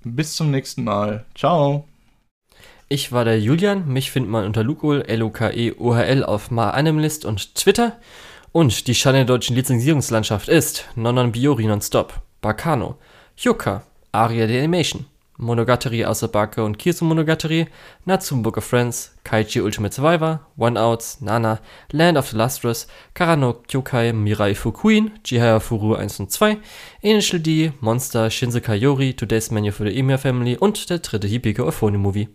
Bis zum nächsten Mal. Ciao. Ich war der Julian. Mich findet man unter Lukol, L-U-K-E-O-H-L auf MyAnimalist und Twitter. Und die Schande der deutschen Lizenzierungslandschaft ist Nonon Biori Nonstop, Bakano, Yuka, Aria the Animation, Monogatari Asabake und Kirsu Monogatari, Natsum Book of Friends, Kaichi Ultimate Survivor, One Outs, Nana, Land of the Lustrous, Karano Kyokai Mirai Fukuin, Jihaya Furu 1 und 2, Initial D, Monster, Shinsekai Yori, Today's Menu for the Emir Family und der dritte Hibike Euphony Movie.